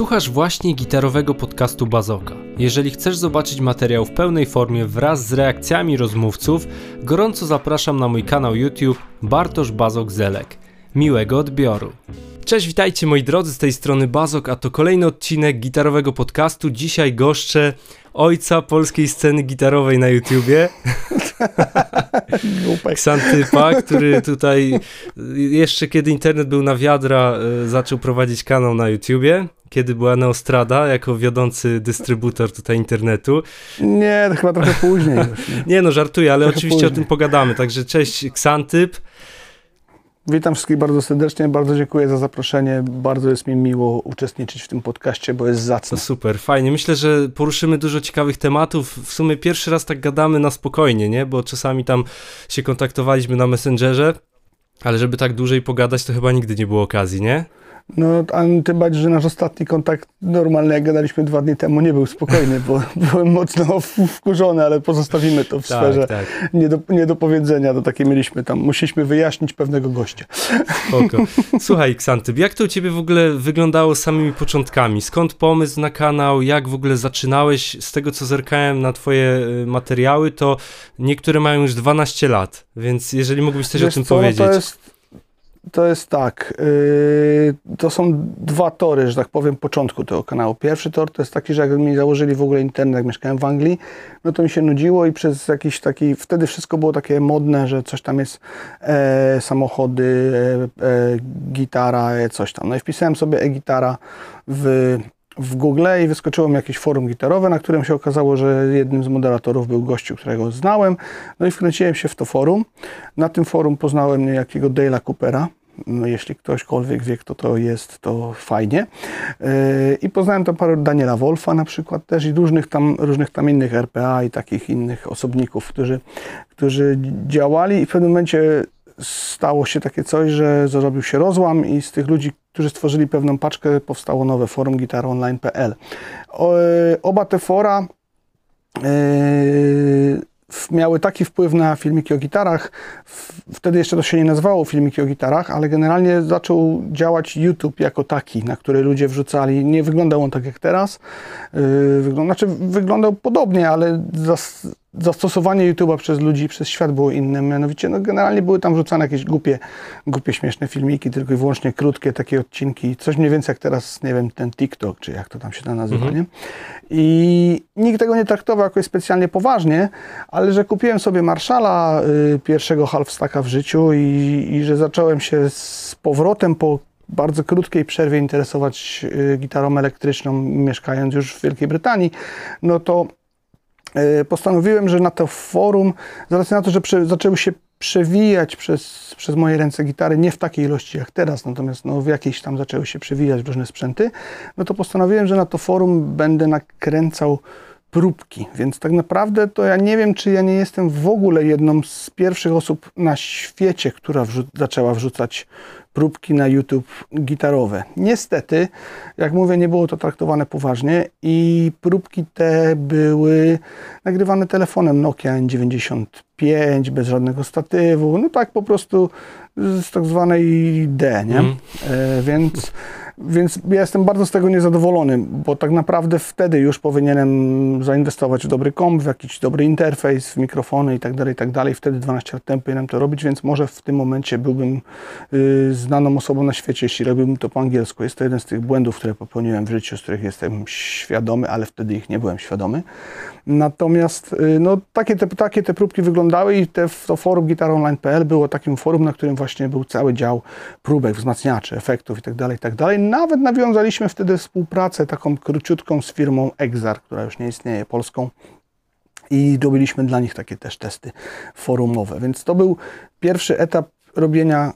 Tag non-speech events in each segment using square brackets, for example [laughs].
Słuchasz właśnie gitarowego podcastu Bazoka. Jeżeli chcesz zobaczyć materiał w pełnej formie wraz z reakcjami rozmówców, gorąco zapraszam na mój kanał YouTube Bartosz Bazok Zelek. Miłego odbioru. Cześć, witajcie moi drodzy, z tej strony Bazok, a to kolejny odcinek gitarowego podcastu. Dzisiaj goszczę ojca polskiej sceny gitarowej na YouTubie. [laughs] Ksantypa, który tutaj jeszcze kiedy internet był na wiadra, e, zaczął prowadzić kanał na YouTubie kiedy była Neostrada jako wiodący dystrybutor tutaj internetu. Nie, to chyba trochę później. Już, nie. nie no, żartuję, ale trochę oczywiście później. o tym pogadamy. Także cześć Ksantyp. Witam wszystkich bardzo serdecznie, bardzo dziękuję za zaproszenie. Bardzo jest mi miło uczestniczyć w tym podcaście, bo jest zacny. No super, fajnie. Myślę, że poruszymy dużo ciekawych tematów. W sumie pierwszy raz tak gadamy na spokojnie, nie? Bo czasami tam się kontaktowaliśmy na Messengerze, ale żeby tak dłużej pogadać, to chyba nigdy nie było okazji, nie? No, a tym bardziej, że nasz ostatni kontakt normalny, jak gadaliśmy dwa dni temu, nie był spokojny, bo [laughs] byłem mocno wkurzony, ale pozostawimy to w tak, sferze tak. Nie, do, nie do powiedzenia. To takie mieliśmy tam, musieliśmy wyjaśnić pewnego gościa. Spoko. Słuchaj, Ksantyp, jak to u ciebie w ogóle wyglądało z samymi początkami? Skąd pomysł na kanał? Jak w ogóle zaczynałeś? Z tego, co zerkałem na twoje y, materiały, to niektóre mają już 12 lat, więc jeżeli mógłbyś coś Wiesz o tym co, powiedzieć. To jest to jest tak, yy, to są dwa tory, że tak powiem, początku tego kanału. Pierwszy tor to jest taki, że jak mi założyli w ogóle internet, jak mieszkałem w Anglii, no to mi się nudziło i przez jakiś taki, wtedy wszystko było takie modne, że coś tam jest, e, samochody, e, e, gitara, e, coś tam. No i wpisałem sobie e-gitara w w Google i wyskoczyło mi jakieś forum gitarowe, na którym się okazało, że jednym z moderatorów był gościu, którego znałem. No i wkręciłem się w to forum. Na tym forum poznałem niejakiego Dale'a Coopera. No, jeśli ktośkolwiek wie, kto to jest, to fajnie. Yy, I poznałem tam parę Daniela Wolfa na przykład też i różnych tam, różnych tam innych RPA i takich innych osobników, którzy, którzy działali i w pewnym momencie stało się takie coś, że zrobił się rozłam i z tych ludzi, którzy stworzyli pewną paczkę, powstało nowe forum gitaronline.pl. Oba te fora yy, miały taki wpływ na filmiki o gitarach. Wtedy jeszcze to się nie nazywało filmiki o gitarach, ale generalnie zaczął działać YouTube jako taki, na który ludzie wrzucali. Nie wyglądał on tak jak teraz. Yy, wygląda, znaczy wyglądał podobnie, ale zastosowanie YouTube'a przez ludzi, przez świat było inne. Mianowicie, no generalnie były tam wrzucane jakieś głupie, głupie, śmieszne filmiki, tylko i wyłącznie krótkie takie odcinki. Coś mniej więcej jak teraz, nie wiem, ten TikTok, czy jak to tam się tam nazywa, mhm. nie? I nikt tego nie traktował jakoś specjalnie poważnie, ale że kupiłem sobie Marszala y, pierwszego halfstacka w życiu i, i że zacząłem się z powrotem po bardzo krótkiej przerwie interesować y, gitarą elektryczną, mieszkając już w Wielkiej Brytanii, no to postanowiłem, że na to forum, z racji na to, że prze, zaczęły się przewijać przez, przez moje ręce gitary, nie w takiej ilości jak teraz, natomiast no, w jakiejś tam zaczęły się przewijać różne sprzęty, no to postanowiłem, że na to forum będę nakręcał próbki, więc tak naprawdę to ja nie wiem, czy ja nie jestem w ogóle jedną z pierwszych osób na świecie, która wrzu zaczęła wrzucać próbki na YouTube gitarowe. Niestety, jak mówię, nie było to traktowane poważnie i próbki te były nagrywane telefonem Nokia N95 bez żadnego statywu, no tak po prostu z tak zwanej D, nie? Mm. E, więc więc ja jestem bardzo z tego niezadowolony, bo tak naprawdę wtedy już powinienem zainwestować w dobry komp, w jakiś dobry interfejs, w mikrofony i tak dalej, i tak dalej. Wtedy 12 lat temu powinienem to robić, więc może w tym momencie byłbym y, znaną osobą na świecie, jeśli robiłbym to po angielsku. Jest to jeden z tych błędów, które popełniłem w życiu, z których jestem świadomy, ale wtedy ich nie byłem świadomy. Natomiast y, no, takie, te, takie te próbki wyglądały i te, to forum gitaronline.pl było takim forum, na którym właśnie był cały dział próbek, wzmacniaczy, efektów itd., tak itd. Tak Nawet nawiązaliśmy wtedy współpracę taką króciutką z firmą Exar, która już nie istnieje, polską i robiliśmy dla nich takie też testy forumowe. Więc to był pierwszy etap robienia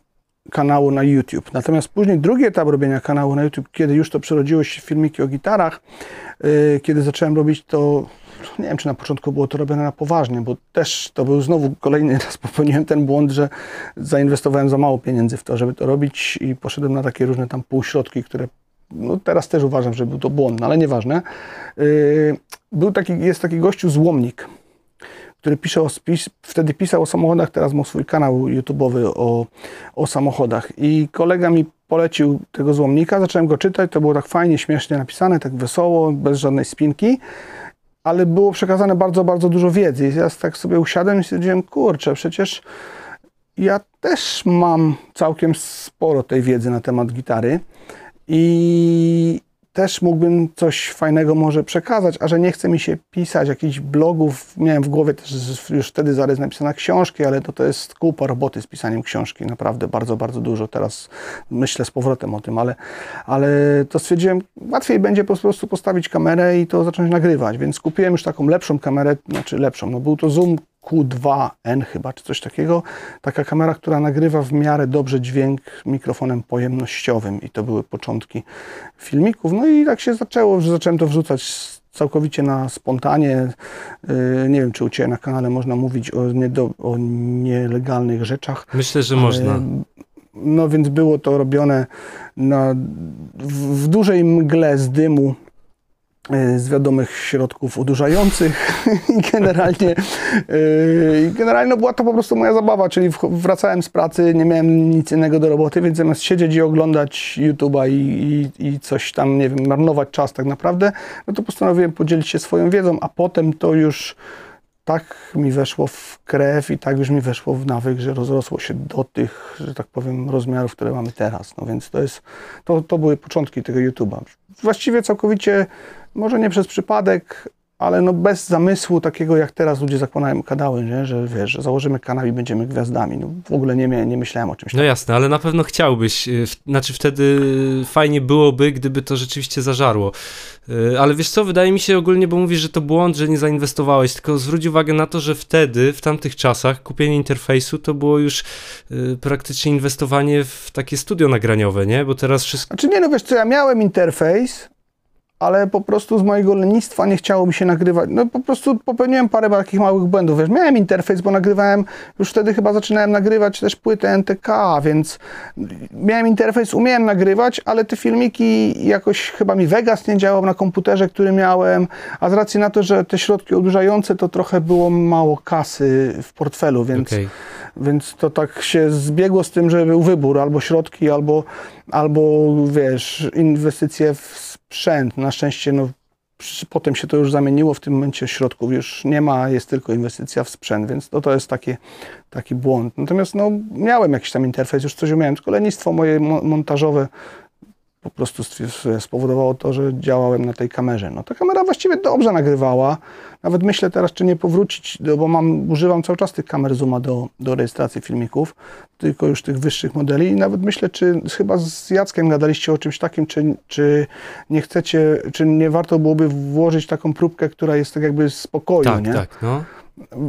kanału na YouTube. Natomiast później drugi etap robienia kanału na YouTube, kiedy już to przerodziło się w filmiki o gitarach, yy, kiedy zacząłem robić to nie wiem, czy na początku było to robione na poważnie, bo też to był znowu kolejny [laughs] raz popełniłem ten błąd, że zainwestowałem za mało pieniędzy w to, żeby to robić i poszedłem na takie różne tam półśrodki, które no teraz też uważam, że był to błąd, no ale nieważne. Yy, był taki, jest taki gościu Złomnik, który pisze o, wtedy pisał o samochodach, teraz ma swój kanał YouTube'owy o, o samochodach i kolega mi polecił tego złomnika, zacząłem go czytać, to było tak fajnie, śmiesznie napisane, tak wesoło, bez żadnej spinki, ale było przekazane bardzo, bardzo dużo wiedzy. I ja tak sobie usiadłem i stwierdziłem, kurczę, przecież ja też mam całkiem sporo tej wiedzy na temat gitary i też mógłbym coś fajnego może przekazać, a że nie chce mi się pisać jakichś blogów. Miałem w głowie też już wtedy zarys napisane książki, ale to, to jest kupa roboty z pisaniem książki. Naprawdę bardzo, bardzo dużo. Teraz myślę z powrotem o tym, ale, ale to stwierdziłem, łatwiej będzie po prostu postawić kamerę i to zacząć nagrywać, więc kupiłem już taką lepszą kamerę, znaczy lepszą. No był to Zoom Q2N chyba, czy coś takiego. Taka kamera, która nagrywa w miarę dobrze dźwięk mikrofonem pojemnościowym i to były początki filmików. No i tak się zaczęło, że zacząłem to wrzucać całkowicie na spontanie. Yy, nie wiem, czy u Ciebie na kanale można mówić o, niedo, o nielegalnych rzeczach. Myślę, że można. No więc było to robione na, w, w dużej mgle z dymu z wiadomych środków odurzających [laughs] i generalnie, e, generalnie była to po prostu moja zabawa, czyli wracałem z pracy, nie miałem nic innego do roboty, więc zamiast siedzieć i oglądać YouTube'a i, i, i, coś tam, nie wiem, marnować czas tak naprawdę, no to postanowiłem podzielić się swoją wiedzą, a potem to już tak mi weszło w krew i tak już mi weszło w nawyk, że rozrosło się do tych, że tak powiem, rozmiarów, które mamy teraz. No więc to jest, to, to były początki tego YouTube'a. Właściwie całkowicie może nie przez przypadek, ale no bez zamysłu takiego, jak teraz ludzie zakładają kanały, nie? że wiesz, że założymy kanał i będziemy gwiazdami. No, w ogóle nie, nie myślałem o czymś No jasne, ale na pewno chciałbyś. Y, znaczy wtedy fajnie byłoby, gdyby to rzeczywiście zażarło. Y, ale wiesz co, wydaje mi się ogólnie, bo mówisz, że to błąd, że nie zainwestowałeś, tylko zwróć uwagę na to, że wtedy, w tamtych czasach, kupienie interfejsu to było już y, praktycznie inwestowanie w takie studio nagraniowe, nie? Bo teraz wszystko... Znaczy nie, no wiesz co, ja miałem interfejs, ale po prostu z mojego lenistwa nie chciało mi się nagrywać. No po prostu popełniłem parę takich małych błędów. Wiesz, miałem interfejs, bo nagrywałem, już wtedy chyba zaczynałem nagrywać też płytę NTK, więc miałem interfejs, umiałem nagrywać, ale te filmiki jakoś chyba mi Vegas nie działał na komputerze, który miałem, a z racji na to, że te środki odurzające, to trochę było mało kasy w portfelu, więc, okay. więc to tak się zbiegło z tym, że był wybór albo środki, albo, albo wiesz, inwestycje w sprzęt. Na szczęście no, potem się to już zamieniło, w tym momencie środków już nie ma, jest tylko inwestycja w sprzęt, więc to, to jest taki, taki błąd. Natomiast no, miałem jakiś tam interfejs, już coś umiałem, tylko lenistwo moje montażowe po prostu spowodowało to, że działałem na tej kamerze. No ta kamera właściwie dobrze nagrywała. Nawet myślę teraz, czy nie powrócić, bo mam, używam cały czas tych kamer Zooma do, do rejestracji filmików, tylko już tych wyższych modeli i nawet myślę, czy chyba z Jackiem gadaliście o czymś takim, czy, czy nie chcecie, czy nie warto byłoby włożyć taką próbkę, która jest tak jakby z tak, nie? Tak, no.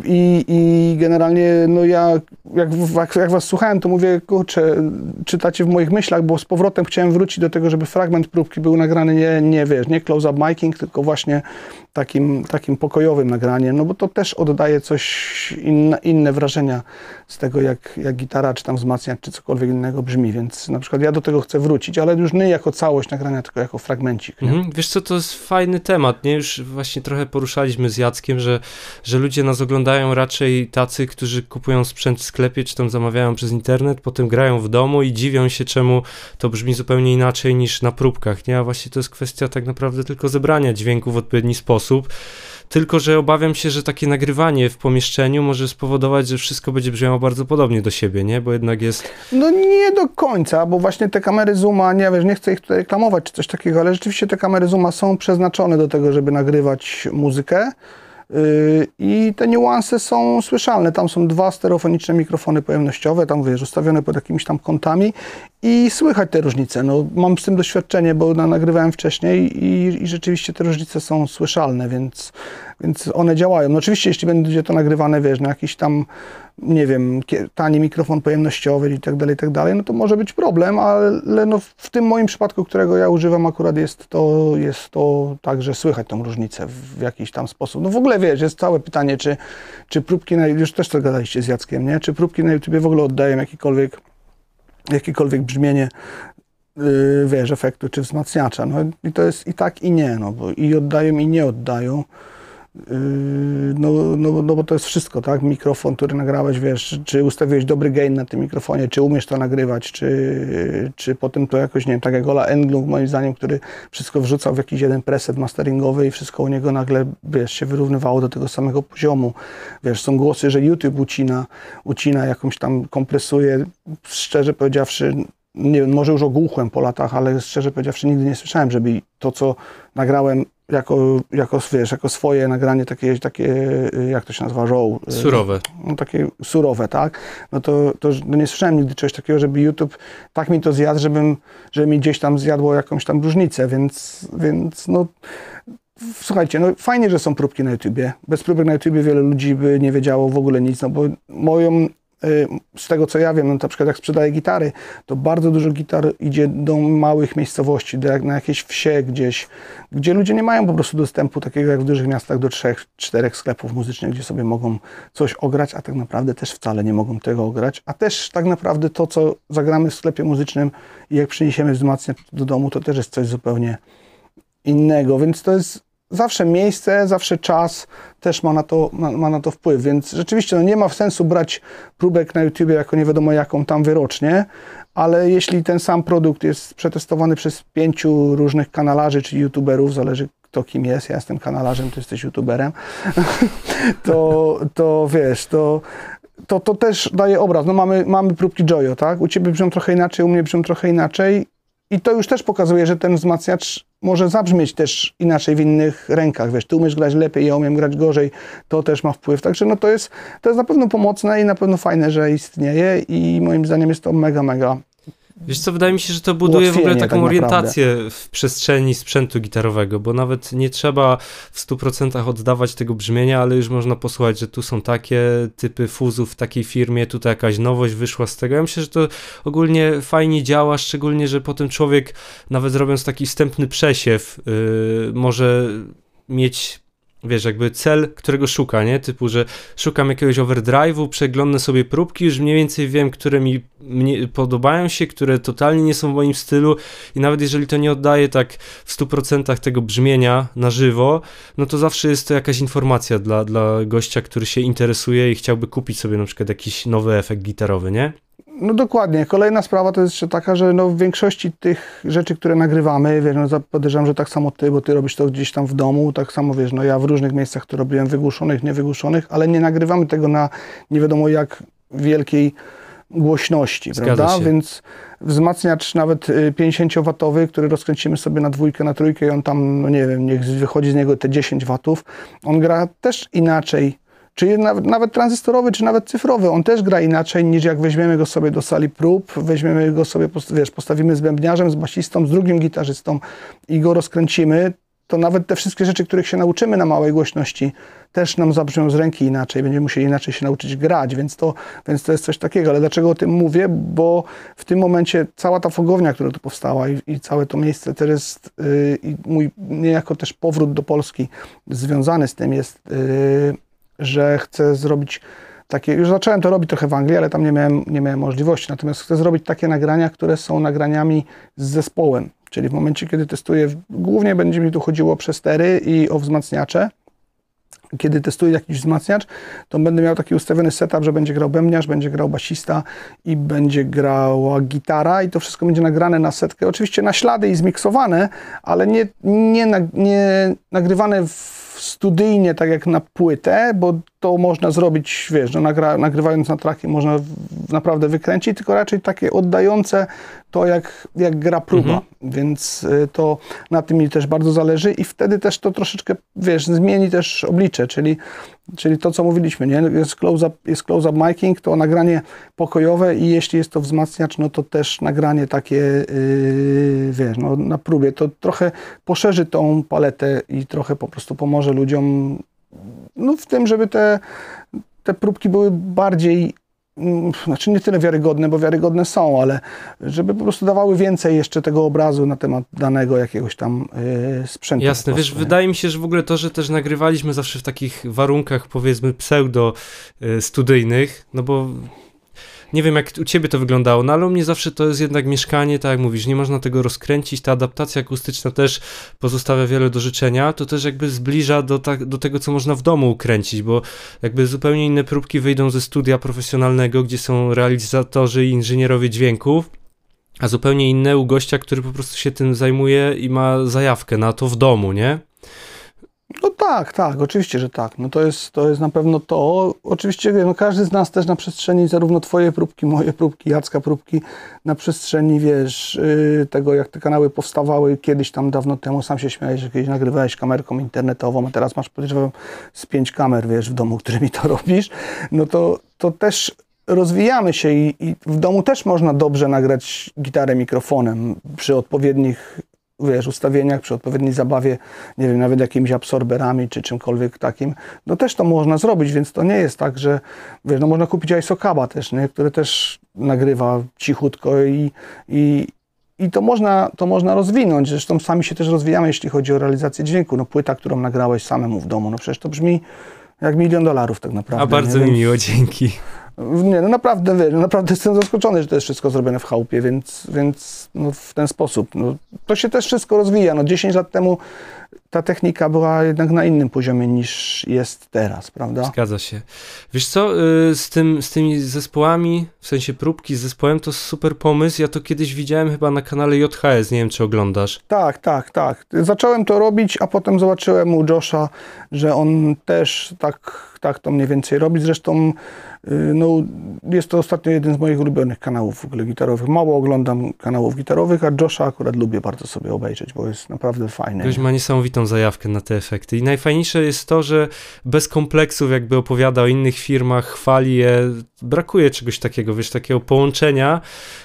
I, I generalnie, no ja, jak, jak, jak was słuchałem, to mówię, kurczę, czytacie w moich myślach, bo z powrotem chciałem wrócić do tego, żeby fragment próbki był nagrany nie, nie wiesz, nie close-up miking, tylko właśnie takim, takim pokojowym nagraniem, no bo to też oddaje coś inne, inne wrażenia z tego, jak, jak gitara, czy tam wzmacniacz, czy cokolwiek innego brzmi, więc na przykład ja do tego chcę wrócić, ale już nie jako całość nagrania, tylko jako fragmencik. Mhm. Wiesz co, to jest fajny temat, nie? Już właśnie trochę poruszaliśmy z Jackiem, że, że ludzie nas oglądają raczej tacy, którzy kupują sprzęt w sklepie, czy tam zamawiają przez internet, potem grają w domu i dziwią się, czemu to brzmi zupełnie inaczej niż na próbkach, nie? A właśnie to jest kwestia tak naprawdę tylko zebrania dźwięku w odpowiedni sposób. Tylko, że obawiam się, że takie nagrywanie w pomieszczeniu może spowodować, że wszystko będzie brzmiało bardzo podobnie do siebie, nie? Bo jednak jest. No nie do końca, bo właśnie te kamery Zooma, nie wiesz, nie chcę ich tutaj reklamować czy coś takiego, ale rzeczywiście te kamery Zooma są przeznaczone do tego, żeby nagrywać muzykę. Yy, I te niuanse są słyszalne. Tam są dwa stereofoniczne mikrofony pojemnościowe, tam wiesz, ustawione pod jakimiś tam kątami i słychać te różnice. No, mam z tym doświadczenie, bo nagrywałem wcześniej i, i rzeczywiście te różnice są słyszalne, więc, więc one działają. No oczywiście, jeśli będzie to nagrywane, wiesz, na jakiś tam, nie wiem, tani mikrofon pojemnościowy i tak dalej, tak dalej, no to może być problem, ale no w tym moim przypadku, którego ja używam akurat jest to, jest to tak, że słychać tą różnicę w jakiś tam sposób. No w ogóle, wiesz, jest całe pytanie, czy, czy próbki, na, już też to gadaliście z Jackiem, nie? Czy próbki na YouTube w ogóle oddają jakikolwiek jakiekolwiek brzmienie yy, wiesz, efektu czy wzmacniacza. No i to jest i tak i nie, no bo i oddają i nie oddają. No, no, no bo to jest wszystko, tak? Mikrofon, który nagrałeś, wiesz, czy ustawiłeś dobry gain na tym mikrofonie, czy umiesz to nagrywać, czy, czy potem to jakoś, nie wiem, tak jak Ola Englund, moim zdaniem, który wszystko wrzucał w jakiś jeden preset masteringowy i wszystko u niego nagle, wiesz, się wyrównywało do tego samego poziomu. Wiesz, są głosy, że YouTube ucina, ucina jakąś tam, kompresuje. Szczerze powiedziawszy, nie wiem, może już ogłuchłem po latach, ale szczerze powiedziawszy nigdy nie słyszałem, żeby to, co nagrałem jako, jako, wiesz, jako swoje nagranie takie, takie, jak to się nazywa, row. Surowe. No, takie surowe, tak? No to, to no nie słyszałem nigdy czegoś takiego, żeby YouTube tak mi to zjadł, żebym, żeby mi gdzieś tam zjadło jakąś tam różnicę, więc, więc no Słuchajcie, no fajnie, że są próbki na YouTubie. Bez próbek na YouTubie wiele ludzi by nie wiedziało w ogóle nic, no bo moją Y, z tego co ja wiem, no na przykład jak sprzedaję gitary, to bardzo dużo gitar idzie do małych miejscowości, do, na jakieś wsie gdzieś, gdzie ludzie nie mają po prostu dostępu takiego jak w dużych miastach do trzech, czterech sklepów muzycznych, gdzie sobie mogą coś ograć, a tak naprawdę też wcale nie mogą tego ograć, a też tak naprawdę to, co zagramy w sklepie muzycznym i jak przyniesiemy wzmacniacz do domu, to też jest coś zupełnie innego, więc to jest zawsze miejsce, zawsze czas też ma na to, ma, ma na to wpływ, więc rzeczywiście no nie ma sensu brać próbek na YouTube jako nie wiadomo jaką tam wyrocznie, ale jeśli ten sam produkt jest przetestowany przez pięciu różnych kanalarzy czy youtuberów, zależy kto kim jest, ja jestem kanalarzem, ty jesteś youtuberem, [laughs] to, to wiesz, to, to, to też daje obraz. No mamy, mamy próbki Joyo, tak? U ciebie brzmią trochę inaczej, u mnie brzmią trochę inaczej i to już też pokazuje, że ten wzmacniacz może zabrzmieć też inaczej w innych rękach. Wiesz, ty umiesz grać lepiej, ja umiem grać gorzej, to też ma wpływ. Także no to jest, to jest na pewno pomocne i na pewno fajne, że istnieje i moim zdaniem jest to mega, mega Wiesz co, wydaje mi się, że to buduje w ogóle taką tak orientację w przestrzeni sprzętu gitarowego, bo nawet nie trzeba w 100% oddawać tego brzmienia, ale już można posłuchać, że tu są takie typy fuzów w takiej firmie, tutaj jakaś nowość wyszła z tego. Ja myślę, że to ogólnie fajnie działa, szczególnie, że potem człowiek, nawet robiąc taki wstępny przesiew, yy, może mieć wiesz, jakby cel, którego szuka, nie? Typu, że szukam jakiegoś overdrive'u, przeglądnę sobie próbki, już mniej więcej wiem, które mi podobają się, które totalnie nie są w moim stylu i nawet jeżeli to nie oddaje tak w 100% tego brzmienia na żywo, no to zawsze jest to jakaś informacja dla, dla gościa, który się interesuje i chciałby kupić sobie na przykład jakiś nowy efekt gitarowy, nie? No dokładnie. Kolejna sprawa to jest jeszcze taka, że no w większości tych rzeczy, które nagrywamy, wiesz, no podejrzewam, że tak samo ty, bo ty robisz to gdzieś tam w domu, tak samo wiesz, no ja w różnych miejscach to robiłem wygłuszonych, niewygłuszonych, ale nie nagrywamy tego na nie wiadomo jak wielkiej głośności, Zgadza prawda? Się. Więc wzmacniacz nawet 50-watowy, y, który rozkręcimy sobie na dwójkę, na trójkę i on tam, no nie wiem, niech wychodzi z niego te 10 watów, on gra też inaczej czy nawet, nawet tranzystorowy, czy nawet cyfrowy, on też gra inaczej niż jak weźmiemy go sobie do sali prób, weźmiemy go sobie, wiesz, postawimy z bębniarzem, z basistą, z drugim gitarzystą i go rozkręcimy, to nawet te wszystkie rzeczy, których się nauczymy na małej głośności, też nam zabrzmią z ręki inaczej, będziemy musieli inaczej się nauczyć grać, więc to, więc to jest coś takiego. Ale dlaczego o tym mówię? Bo w tym momencie cała ta fogownia, która tu powstała i, i całe to miejsce też jest, yy, i mój niejako też powrót do Polski związany z tym jest, yy, że chcę zrobić takie, już zacząłem to robić trochę w Anglii, ale tam nie miałem, nie miałem możliwości, natomiast chcę zrobić takie nagrania, które są nagraniami z zespołem, czyli w momencie, kiedy testuję, głównie będzie mi tu chodziło o przestery i o wzmacniacze, kiedy testuję jakiś wzmacniacz, to będę miał taki ustawiony setup, że będzie grał bębniarz, będzie grał basista i będzie grała gitara i to wszystko będzie nagrane na setkę, oczywiście na ślady i zmiksowane, ale nie, nie, nie nagrywane w studyjnie, tak jak na płytę, bo to można zrobić, wiesz, no, nagra, nagrywając na traki można w, naprawdę wykręcić, tylko raczej takie oddające to, jak, jak gra próba. Mhm. Więc y, to na tym mi też bardzo zależy i wtedy też to troszeczkę, wiesz, zmieni też oblicze, czyli, czyli to, co mówiliśmy, nie? Jest close-up jest close -up miking, to nagranie pokojowe i jeśli jest to wzmacniacz, no to też nagranie takie, yy, wiesz, no, na próbie. To trochę poszerzy tą paletę i trochę po prostu pomoże ludziom no, w tym, żeby te, te próbki były bardziej mm, znaczy nie tyle wiarygodne, bo wiarygodne są, ale żeby po prostu dawały więcej jeszcze tego obrazu na temat danego jakiegoś tam yy, sprzętu. Jasne, wiesz, wydaje mi się, że w ogóle to, że też nagrywaliśmy zawsze w takich warunkach powiedzmy pseudo yy, studyjnych, no bo nie wiem jak u ciebie to wyglądało, no ale u mnie zawsze to jest jednak mieszkanie, tak jak mówisz, nie można tego rozkręcić, ta adaptacja akustyczna też pozostawia wiele do życzenia, to też jakby zbliża do, tak, do tego, co można w domu ukręcić, bo jakby zupełnie inne próbki wyjdą ze studia profesjonalnego, gdzie są realizatorzy i inżynierowie dźwięków, a zupełnie inne u gościa, który po prostu się tym zajmuje i ma zajawkę na to w domu, nie? No tak, tak, oczywiście, że tak. No to jest, to jest na pewno to. Oczywiście no każdy z nas też na przestrzeni zarówno twoje próbki, moje próbki, Jacka próbki, na przestrzeni, wiesz, yy, tego jak te kanały powstawały kiedyś tam dawno temu, sam się śmiałeś, że kiedyś nagrywałeś kamerką internetową, a teraz masz podejrzewam z pięć kamer, wiesz, w domu, [laughs] którymi to robisz, no to, to też rozwijamy się i, i, w domu też można dobrze nagrać gitarę mikrofonem przy odpowiednich wiesz, ustawieniach, przy odpowiedniej zabawie, nie wiem, nawet jakimiś absorberami czy czymkolwiek takim, no też to można zrobić, więc to nie jest tak, że wiesz, no można kupić ISO też, nie? który też nagrywa cichutko i, i, i to można, to można rozwinąć. Zresztą sami się też rozwijamy, jeśli chodzi o realizację dźwięku. No płyta, którą nagrałeś samemu w domu, no przecież to brzmi jak milion dolarów tak naprawdę. A bardzo mi miło, dzięki. Nie, no naprawdę, wiesz, no naprawdę jestem zaskoczony, że to jest wszystko zrobione w chałupie, więc, więc no w ten sposób. No, to się też wszystko rozwija. No 10 lat temu ta technika była jednak na innym poziomie niż jest teraz, prawda? Zgadza się. Wiesz co, y, z, tym, z tymi zespołami, w sensie próbki z zespołem, to super pomysł. Ja to kiedyś widziałem chyba na kanale JHS, nie wiem czy oglądasz. Tak, tak, tak. Zacząłem to robić, a potem zobaczyłem u Josha, że on też tak, tak to mniej więcej robi. Zresztą y, no, jest to ostatnio jeden z moich ulubionych kanałów w ogóle gitarowych. Mało oglądam kanałów gitarowych, a Josha akurat lubię bardzo sobie obejrzeć, bo jest naprawdę fajny. Ktoś ma niesamowitą zajawkę na te efekty. I najfajniejsze jest to, że bez kompleksów jakby opowiada o innych firmach, chwali je. Brakuje czegoś takiego, wiesz, takiego połączenia,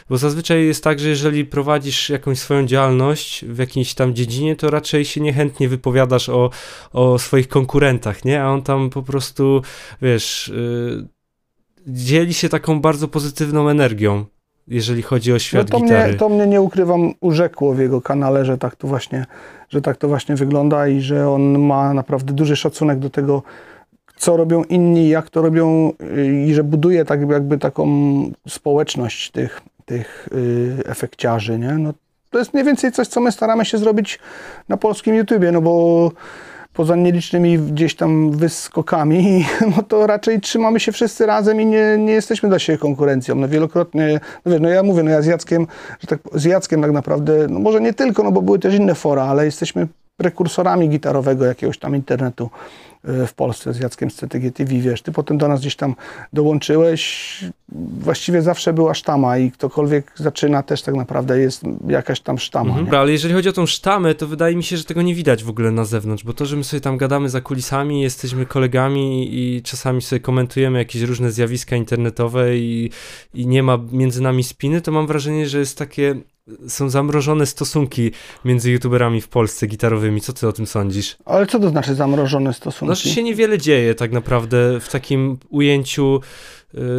bo zazwyczaj jest tak, że jeżeli prowadzisz jakąś swoją działalność w jakiejś tam dziedzinie, to raczej się niechętnie wypowiadasz o, o swoich konkurentach, nie? A on tam po prostu, wiesz, yy, dzieli się taką bardzo pozytywną energią jeżeli chodzi o świat no to gitary. Mnie, to mnie nie ukrywam, urzekło w jego kanale, że tak to właśnie, że tak to właśnie wygląda i że on ma naprawdę duży szacunek do tego, co robią inni, jak to robią i że buduje tak jakby taką społeczność tych, tych y, efekciarzy, nie? No, to jest mniej więcej coś, co my staramy się zrobić na polskim YouTubie, no bo poza nielicznymi gdzieś tam wyskokami, [laughs] no to raczej trzymamy się wszyscy razem i nie, nie jesteśmy dla siebie konkurencją. No wielokrotnie, no wiesz, no ja mówię, no ja z Jackiem, że tak, z Jackiem tak naprawdę, no może nie tylko, no bo były też inne fora, ale jesteśmy prekursorami gitarowego jakiegoś tam internetu. E, w Polsce z Jackiem z CTG TV, wiesz, ty potem do nas gdzieś tam dołączyłeś, właściwie zawsze była sztama i ktokolwiek zaczyna też tak naprawdę jest jakaś tam sztama. Mhm, ale jeżeli chodzi o tą sztamę, to wydaje mi się, że tego nie widać w ogóle na zewnątrz, bo to, że my sobie tam gadamy za kulisami, jesteśmy kolegami i czasami sobie komentujemy jakieś różne zjawiska internetowe i, i nie ma między nami spiny, to mam wrażenie, że jest takie są zamrożone stosunki między youtuberami w Polsce gitarowymi. Co ty o tym sądzisz? Ale co to znaczy zamrożone stosunki? Że się niewiele dzieje tak naprawdę w takim ujęciu,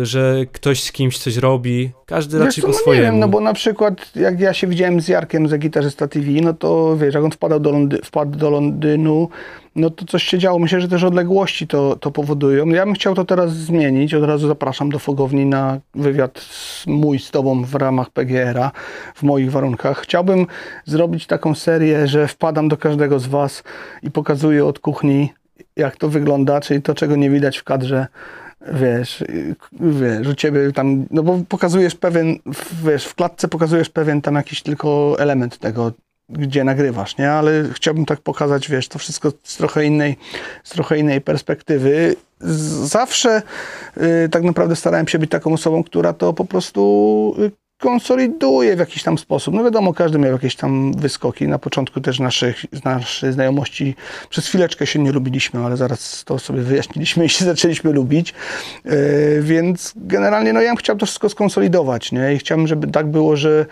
że ktoś z kimś coś robi. Każdy wiesz raczej co, po no swojemu. Nie wiem, no bo na przykład jak ja się widziałem z Jarkiem ze Gitarzysta TV, no to wiesz, jak on wpadał do Londy wpadł do Londynu, no to coś się działo. Myślę, że też odległości to, to powodują. Ja bym chciał to teraz zmienić. Od razu zapraszam do Fogowni na wywiad mój z tobą w ramach PGR-a w moich warunkach. Chciałbym zrobić taką serię, że wpadam do każdego z was i pokazuję od kuchni, jak to wygląda, czyli to, czego nie widać w kadrze wiesz, wiesz, u ciebie tam, no bo pokazujesz pewien, wiesz, w klatce pokazujesz pewien tam jakiś tylko element tego, gdzie nagrywasz, nie? Ale chciałbym tak pokazać, wiesz, to wszystko z trochę innej, z trochę innej perspektywy. Zawsze y, tak naprawdę starałem się być taką osobą, która to po prostu y, konsoliduje w jakiś tam sposób. No wiadomo, każdy miał jakieś tam wyskoki. Na początku też naszych, naszej znajomości przez chwileczkę się nie lubiliśmy, ale zaraz to sobie wyjaśniliśmy [laughs] i się zaczęliśmy lubić. Yy, więc generalnie no ja bym chciał to wszystko skonsolidować, nie? I chciałbym, żeby tak było, że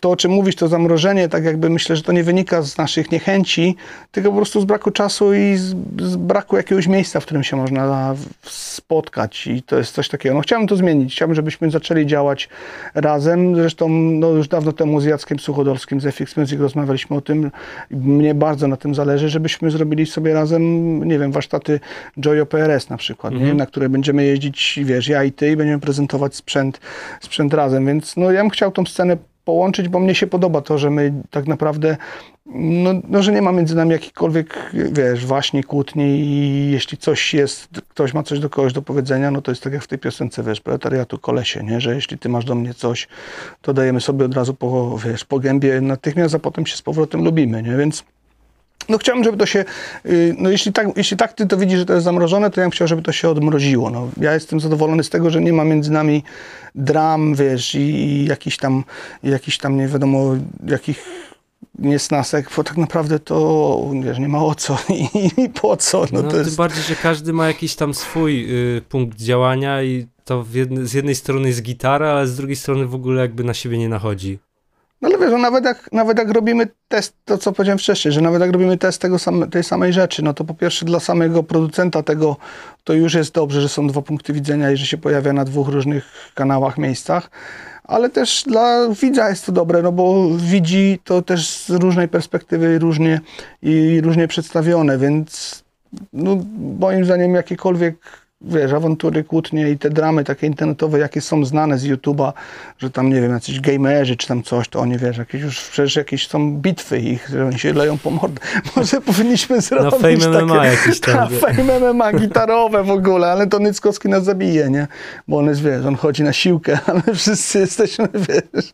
to, o czym mówisz, to zamrożenie, tak jakby myślę, że to nie wynika z naszych niechęci, tylko po prostu z braku czasu i z, z braku jakiegoś miejsca, w którym się można spotkać i to jest coś takiego. No chciałbym to zmienić, chciałbym, żebyśmy zaczęli działać razem, zresztą no, już dawno temu z Jackiem Suchodolskim z FX Music rozmawialiśmy o tym, mnie bardzo na tym zależy, żebyśmy zrobili sobie razem, nie wiem, warsztaty Joyo PRS na przykład? Mhm. na które będziemy jeździć, wiesz, ja i ty i będziemy prezentować sprzęt, sprzęt razem, więc no ja bym chciał tą scenę połączyć, bo mnie się podoba to, że my tak naprawdę, no, no że nie ma między nami jakichkolwiek, wiesz, właśnie kłótni i jeśli coś jest, ktoś ma coś do kogoś do powiedzenia, no to jest tak jak w tej piosence, wiesz, proletariatu kolesie, nie, że jeśli ty masz do mnie coś, to dajemy sobie od razu po, wiesz, po gębie natychmiast, a potem się z powrotem lubimy, nie, więc no chciałbym, żeby to się, y, no jeśli tak, jeśli tak ty to widzisz, że to jest zamrożone, to ja bym chciał, żeby to się odmroziło. No, ja jestem zadowolony z tego, że nie ma między nami dram, wiesz, i, i jakiś tam, jakiś tam nie wiadomo jakich niesnasek, bo tak naprawdę to wiesz, nie ma o co [laughs] i, i po co. No, no to jest... Tym bardziej, że każdy ma jakiś tam swój y, punkt działania i to jedne, z jednej strony jest gitara, ale z drugiej strony w ogóle jakby na siebie nie nachodzi. No ale wiesz, no nawet, jak, nawet jak robimy test, to co powiedziałem wcześniej, że nawet jak robimy test tego same, tej samej rzeczy, no to po pierwsze dla samego producenta tego to już jest dobrze, że są dwa punkty widzenia i że się pojawia na dwóch różnych kanałach, miejscach, ale też dla widza jest to dobre, no bo widzi to też z różnej perspektywy różnie i różnie przedstawione, więc no, moim zdaniem jakiekolwiek wiesz, awantury, kłótnie i te dramy takie internetowe, jakie są znane z YouTube'a, że tam, nie wiem, jacyś gamerzy czy tam coś, to oni, wiesz, jakieś już przecież jakieś są bitwy ich, że oni się leją po mordę. [laughs] Może powinniśmy zrobić [laughs] Na Fame takie, MMA jakieś tam. Na Fame MMA, gitarowe w ogóle, ale to Nyckowski nas zabije, nie? Bo on jest, wiesz, on chodzi na siłkę, [laughs] ale wszyscy jesteśmy, wiesz,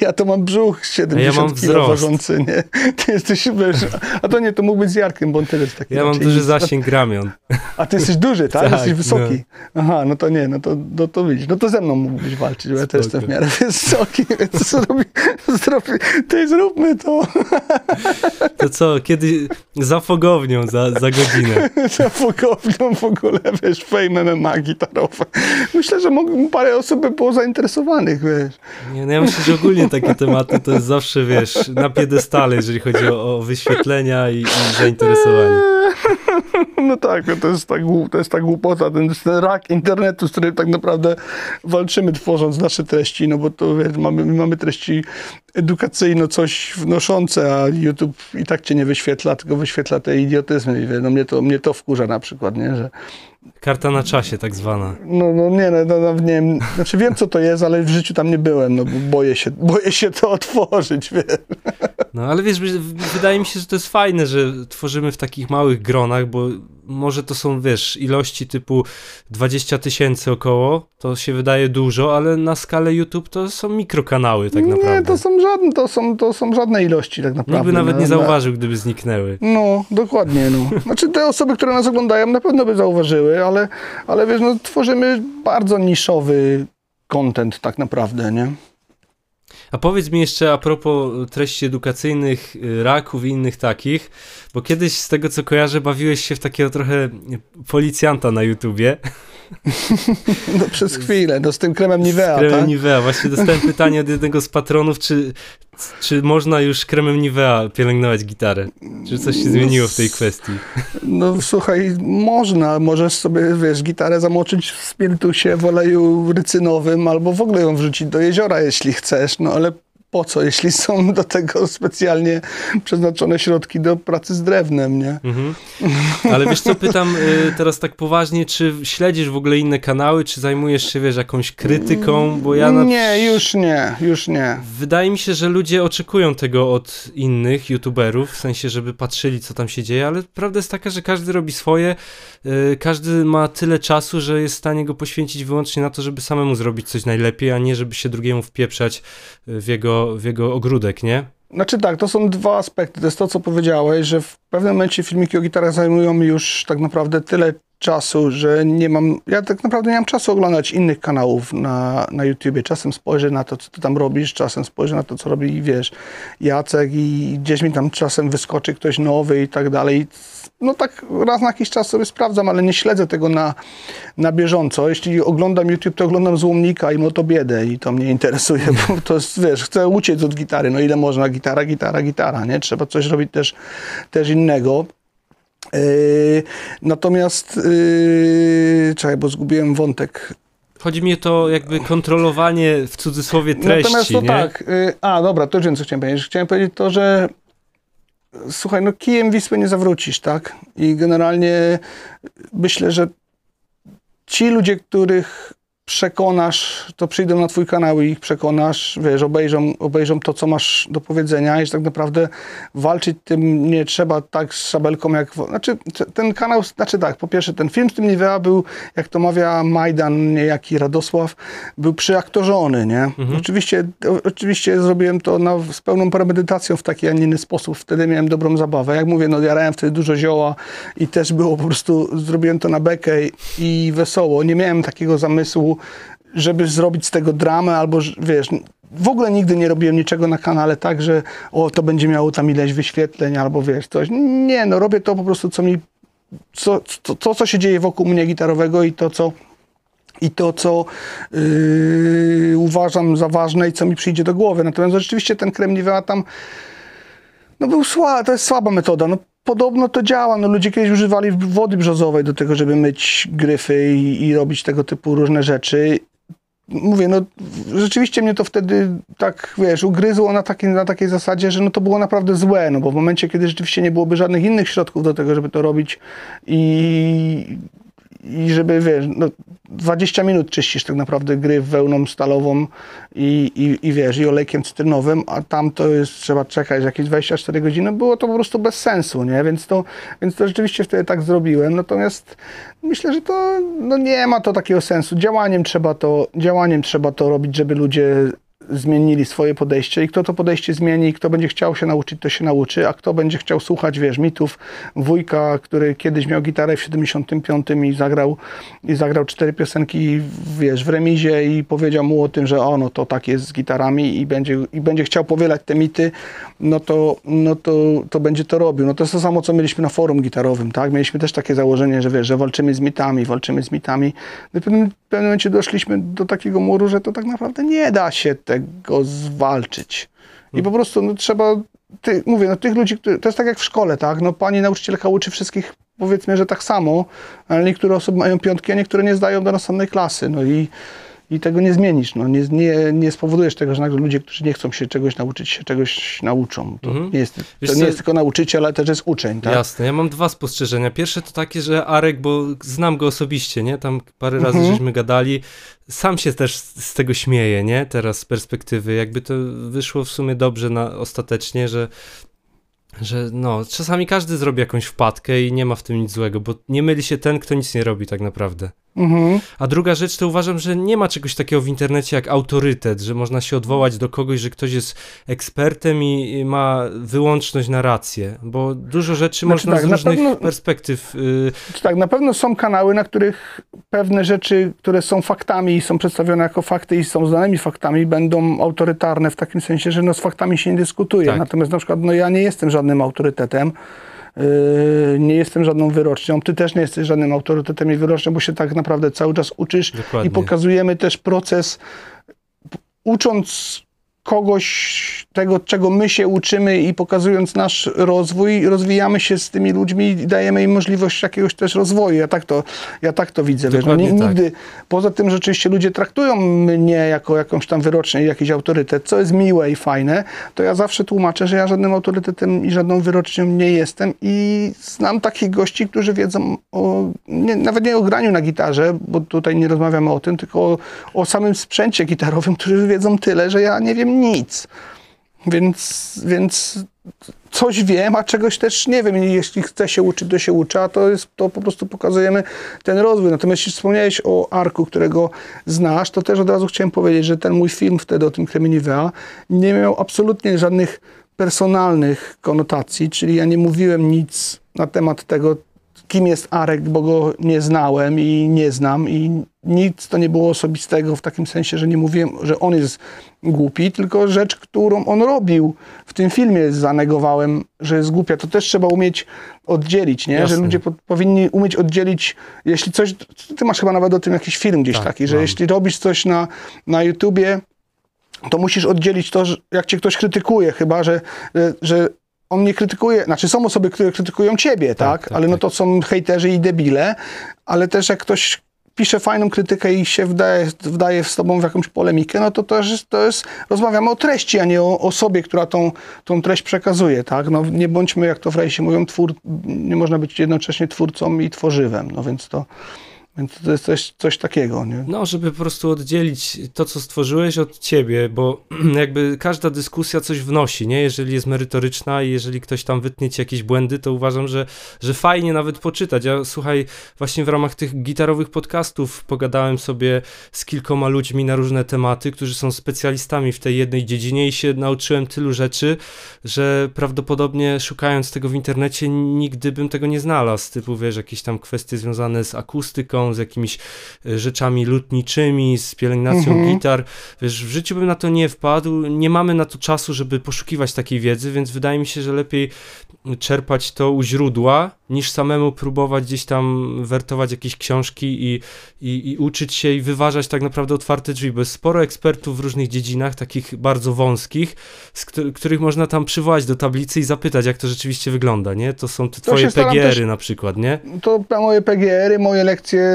ja to mam brzuch 70 ja kilo ważący, nie? Ty jesteś, wiesz, a to nie, to mógł być z Jarkiem, bo on tyle jest taki. Ja mam duży zasięg ramion. A ty jesteś duży, tak? tak wysoki. No. Aha, no to nie, no to, no to widzisz, no to ze mną mógłbyś walczyć, bo ja też jestem w miarę [laughs] wysoki, więc zrobi, zrobi, ty zróbmy to. [laughs] To co, kiedy za fogownią, za, za godzinę. [laughs] za fogownią w ogóle, wiesz, fame MMA gitarowe. Myślę, że mógłbym, parę osób by było zainteresowanych, wiesz. Nie, no ja myślę, że ogólnie takie tematy to jest zawsze, wiesz, na piedestale, jeżeli chodzi o, o wyświetlenia i, i zainteresowanie. No tak, to jest tak, to jest tak głupota, ten, ten rak internetu, z którym tak naprawdę walczymy, tworząc nasze treści, no bo to wiesz, mamy, mamy treści edukacyjno coś wnoszące, a YouTube i tak cię nie wyświetla, tylko wyświetla te idiotyzmy. No mnie to, mnie to wkurza na przykład, nie? że Karta na czasie tak zwana. No, no nie, no, no, no, nie wiem, znaczy wiem co to jest, ale w życiu tam nie byłem, no bo boję się, boję się to otworzyć, wiesz. No ale wiesz, wydaje mi się, że to jest fajne, że tworzymy w takich małych gronach, bo może to są, wiesz, ilości typu 20 tysięcy około, to się wydaje dużo, ale na skalę YouTube to są mikrokanały tak naprawdę. Nie, to są żadne, to są, to są żadne ilości tak naprawdę. Nikt by nawet nie no, zauważył, gdyby zniknęły. No, dokładnie, no. Znaczy te osoby, które nas oglądają na pewno by zauważyły, ale, ale wiesz, no tworzymy bardzo niszowy content tak naprawdę, nie? A powiedz mi jeszcze a propos treści edukacyjnych, y, raków i innych takich, bo kiedyś z tego co kojarzę bawiłeś się w takiego trochę policjanta na YouTubie. [laughs] No przez chwilę, no z tym kremem Nivea, Z kremem tak? Nivea. Właśnie dostałem [laughs] pytanie od jednego z patronów, czy, czy można już kremem Nivea pielęgnować gitarę? Czy coś się zmieniło w tej kwestii? No słuchaj, można. Możesz sobie, wiesz, gitarę zamoczyć w spirytusie w oleju rycynowym albo w ogóle ją wrzucić do jeziora, jeśli chcesz, no ale po co, jeśli są do tego specjalnie przeznaczone środki do pracy z drewnem, nie? Mhm. Ale wiesz co, pytam y, teraz tak poważnie, czy śledzisz w ogóle inne kanały, czy zajmujesz się, wiesz, jakąś krytyką, bo ja... Na... Nie, już nie, już nie. Wydaje mi się, że ludzie oczekują tego od innych youtuberów, w sensie, żeby patrzyli, co tam się dzieje, ale prawda jest taka, że każdy robi swoje, y, każdy ma tyle czasu, że jest w stanie go poświęcić wyłącznie na to, żeby samemu zrobić coś najlepiej, a nie żeby się drugiemu wpieprzać w jego w jego ogródek, nie? Znaczy tak, to są dwa aspekty. To jest to, co powiedziałeś, że w pewnym momencie filmiki o gitarach zajmują mi już tak naprawdę tyle czasu, że nie mam, ja tak naprawdę nie mam czasu oglądać innych kanałów na, na YouTubie. Czasem spojrzę na to, co ty tam robisz, czasem spojrzę na to, co robi, wiesz, Jacek i gdzieś mi tam czasem wyskoczy ktoś nowy i tak dalej no tak raz na jakiś czas sobie sprawdzam, ale nie śledzę tego na, na bieżąco. Jeśli oglądam YouTube, to oglądam Złomnika i Motobiedę i to mnie interesuje, bo to jest, wiesz, chcę uciec od gitary, no ile można, gitara, gitara, gitara, nie? Trzeba coś robić też, też innego. Yy, natomiast, yy, czekaj, bo zgubiłem wątek. Chodzi mi o to jakby kontrolowanie w cudzysłowie treści, Natomiast to nie? tak, yy, a dobra, to już wiem, co chciałem powiedzieć. Chciałem powiedzieć to, że słuchaj, no kijem Wisły nie zawrócisz, tak? I generalnie myślę, że ci ludzie, których przekonasz, to przyjdą na twój kanał i ich przekonasz, wiesz, obejrzą, obejrzą to, co masz do powiedzenia i że tak naprawdę walczyć tym nie trzeba tak z szabelką jak... Znaczy, ten kanał, znaczy tak, po pierwsze, ten film z tym Nivea był, jak to mawia Majdan, niejaki Radosław, był przyaktorzony, nie? Mhm. Oczywiście, oczywiście zrobiłem to na, z pełną premedytacją w taki, a nie inny sposób. Wtedy miałem dobrą zabawę. Jak mówię, no jarałem wtedy dużo zioła i też było po prostu, zrobiłem to na bekę i wesoło. Nie miałem takiego zamysłu, żeby zrobić z tego dramę, albo wiesz, w ogóle nigdy nie robiłem niczego na kanale tak, że o, to będzie miało tam ileś wyświetleń, albo wiesz, coś. Nie, no robię to po prostu, co mi, co, to, co się dzieje wokół mnie gitarowego i to, co i to, co yy, uważam za ważne i co mi przyjdzie do głowy. Natomiast rzeczywiście ten krem Nivea tam no był słaby, to jest słaba metoda. No, podobno to działa. No, ludzie kiedyś używali wody brzozowej do tego, żeby myć gryfy i, i robić tego typu różne rzeczy. Mówię, no rzeczywiście mnie to wtedy tak, wiesz, ugryzło na, takiej na takiej zasadzie, że no to było naprawdę złe, no bo w momencie, kiedy rzeczywiście nie byłoby żadnych innych środków do tego, żeby to robić i, i żeby, wiesz, no 20 minut czyścisz tak naprawdę gry wełną stalową i, i, i wiesz, i olejkiem cytrynowym, a tam to jest, trzeba czekać jakieś 24 godziny, było to po prostu bez sensu, nie? Więc to, więc to rzeczywiście wtedy tak zrobiłem, natomiast myślę, że to no nie ma to takiego sensu. Działaniem trzeba to, działaniem trzeba to robić, żeby ludzie zmienili swoje podejście i kto to podejście zmieni, kto będzie chciał się nauczyć, to się nauczy, a kto będzie chciał słuchać, wiesz, mitów wujka, który kiedyś miał gitarę w 75 i zagrał, i zagrał cztery piosenki, wiesz, w remizie i powiedział mu o tym, że ono to tak jest z gitarami i będzie, i będzie chciał powielać te mity, no to, no to, to będzie to robił. No to jest to samo, co mieliśmy na forum gitarowym, tak? Mieliśmy też takie założenie, że wiesz, że walczymy z mitami, walczymy z mitami. No w pewnym, w pewnym momencie doszliśmy do takiego muru, że to tak naprawdę nie da się tego zwalczyć. I po prostu no, trzeba, ty, mówię, no tych ludzi, to jest tak jak w szkole, tak? No pani nauczycielka uczy wszystkich, powiedzmy, że tak samo, ale niektóre osoby mają piątki, a niektóre nie zdają do następnej klasy, no i i tego nie zmienisz. No. Nie, nie, nie spowodujesz tego, że nagle ludzie, którzy nie chcą się czegoś nauczyć, się czegoś nauczą. To, Mhm. nie, jest, Wiesz to co- nie jest tylko nauczyciel, ale też jest uczeń. Tak? Jasne, ja mam dwa spostrzeżenia. Pierwsze to takie, że Arek, bo znam go osobiście, nie? Tam parę razy Mhm. żeśmy gadali. Sam się też z z tego śmieje, nie? Teraz z perspektywy. Jakby to wyszło w sumie dobrze na, ostatecznie, że że no, czasami każdy zrobi jakąś wpadkę i nie ma w tym nic złego, bo nie myli się ten, kto nic nie robi tak naprawdę. Mhm. A druga rzecz to uważam, że nie ma czegoś takiego w internecie jak autorytet, że można się odwołać do kogoś, że ktoś jest ekspertem i i ma wyłączność na rację, bo dużo rzeczy Znaczy można tak, z różnych pewno- perspektyw. y, Tak, na pewno są kanały, na których pewne rzeczy, które są faktami i są przedstawione jako fakty i są znanymi faktami, będą autorytarne w takim sensie, że no z faktami się nie dyskutuje. Tak. Natomiast na przykład no ja nie jestem żadnym autorytetem. Yy, nie jestem żadną wyrocznią. Ty też nie jesteś żadnym autorytetem i wyrocznią, bo się tak naprawdę cały czas uczysz Dokładnie. i pokazujemy też proces, ucząc kogoś tego, czego my się uczymy i pokazując nasz rozwój, rozwijamy się z tymi ludźmi i dajemy im możliwość jakiegoś też rozwoju. Ja tak to, ja tak to widzę. Wiesz, no, tak. nigdy, poza tym że rzeczywiście ludzie traktują mnie jako jakąś tam wyrocznię i jakiś autorytet, co jest miłe i fajne, to ja zawsze tłumaczę, że ja żadnym autorytetem i żadną wyrocznią nie jestem i znam takich gości, którzy wiedzą o, nie, nawet nie o graniu na gitarze, bo tutaj nie rozmawiamy o tym, tylko o, o samym sprzęcie gitarowym, którzy wiedzą tyle, że ja nie wiem nic. Więc, więc coś wiem, a czegoś też nie wiem. I jeśli chce się uczyć, to się uczy, a to, jest, to po prostu pokazujemy ten rozwój. Natomiast jeśli wspomniałeś o Arku, którego znasz, to też od razu chciałem powiedzieć, że ten mój film wtedy o tym Kremie Nivea nie miał absolutnie żadnych personalnych konotacji, czyli ja nie mówiłem nic na temat tego, kim jest Arek, bo go nie znałem i nie znam i nic to nie było osobistego w takim sensie, że nie mówiłem, że on jest głupi, tylko rzecz, którą on robił w tym filmie zanegowałem, że jest głupia. To też trzeba umieć oddzielić, nie? Jasne. Że ludzie po, powinni umieć oddzielić, jeśli coś, ty masz chyba nawet o tym jakiś film gdzieś Tak, taki, że mam. jeśli robisz coś na, na YouTubie, to musisz oddzielić to, że jak cię ktoś krytykuje, chyba, że, że, że on nie krytykuje, znaczy są osoby, które krytykują ciebie, tak? tak, ale no tak. to są hejterzy i debile, ale też jak ktoś pisze fajną krytykę i się wdaje, wdaje z tobą w jakąś polemikę, no to też to jest, rozmawiamy o treści, a nie o osobie, która tą, tą treść przekazuje, tak? No nie bądźmy, jak to w rejsie mówią, twór, nie można być jednocześnie twórcą i tworzywem, no więc to, więc to jest coś, coś takiego, nie? No, żeby po prostu oddzielić to, co stworzyłeś od ciebie, bo [clears throat] jakby każda dyskusja coś wnosi, nie? Jeżeli jest merytoryczna i jeżeli ktoś tam wytnie ci jakieś błędy, to uważam, że, że fajnie nawet poczytać. Ja słuchaj, właśnie w ramach tych gitarowych podcastów pogadałem sobie z kilkoma ludźmi na różne tematy, którzy są specjalistami w tej jednej dziedzinie i się nauczyłem tylu rzeczy, że prawdopodobnie szukając tego w internecie nigdy bym tego nie znalazł. Typu, wiesz, jakieś tam kwestie związane z akustyką, z jakimiś e, rzeczami lutniczymi, z pielęgnacją Mhm. gitar. Wiesz, w życiu bym na to nie wpadł. Nie mamy na to czasu, żeby poszukiwać takiej wiedzy, więc wydaje mi się, że lepiej czerpać to u źródła, niż samemu próbować gdzieś tam wertować jakieś książki i, i, i uczyć się i wyważać tak naprawdę otwarte drzwi, bo jest sporo ekspertów w różnych dziedzinach, takich bardzo wąskich, z któ- których można tam przywołać do tablicy i zapytać, jak to rzeczywiście wygląda, nie? To są te To twoje PGR-y też- na przykład, nie? To moje PGR-y, moje lekcje,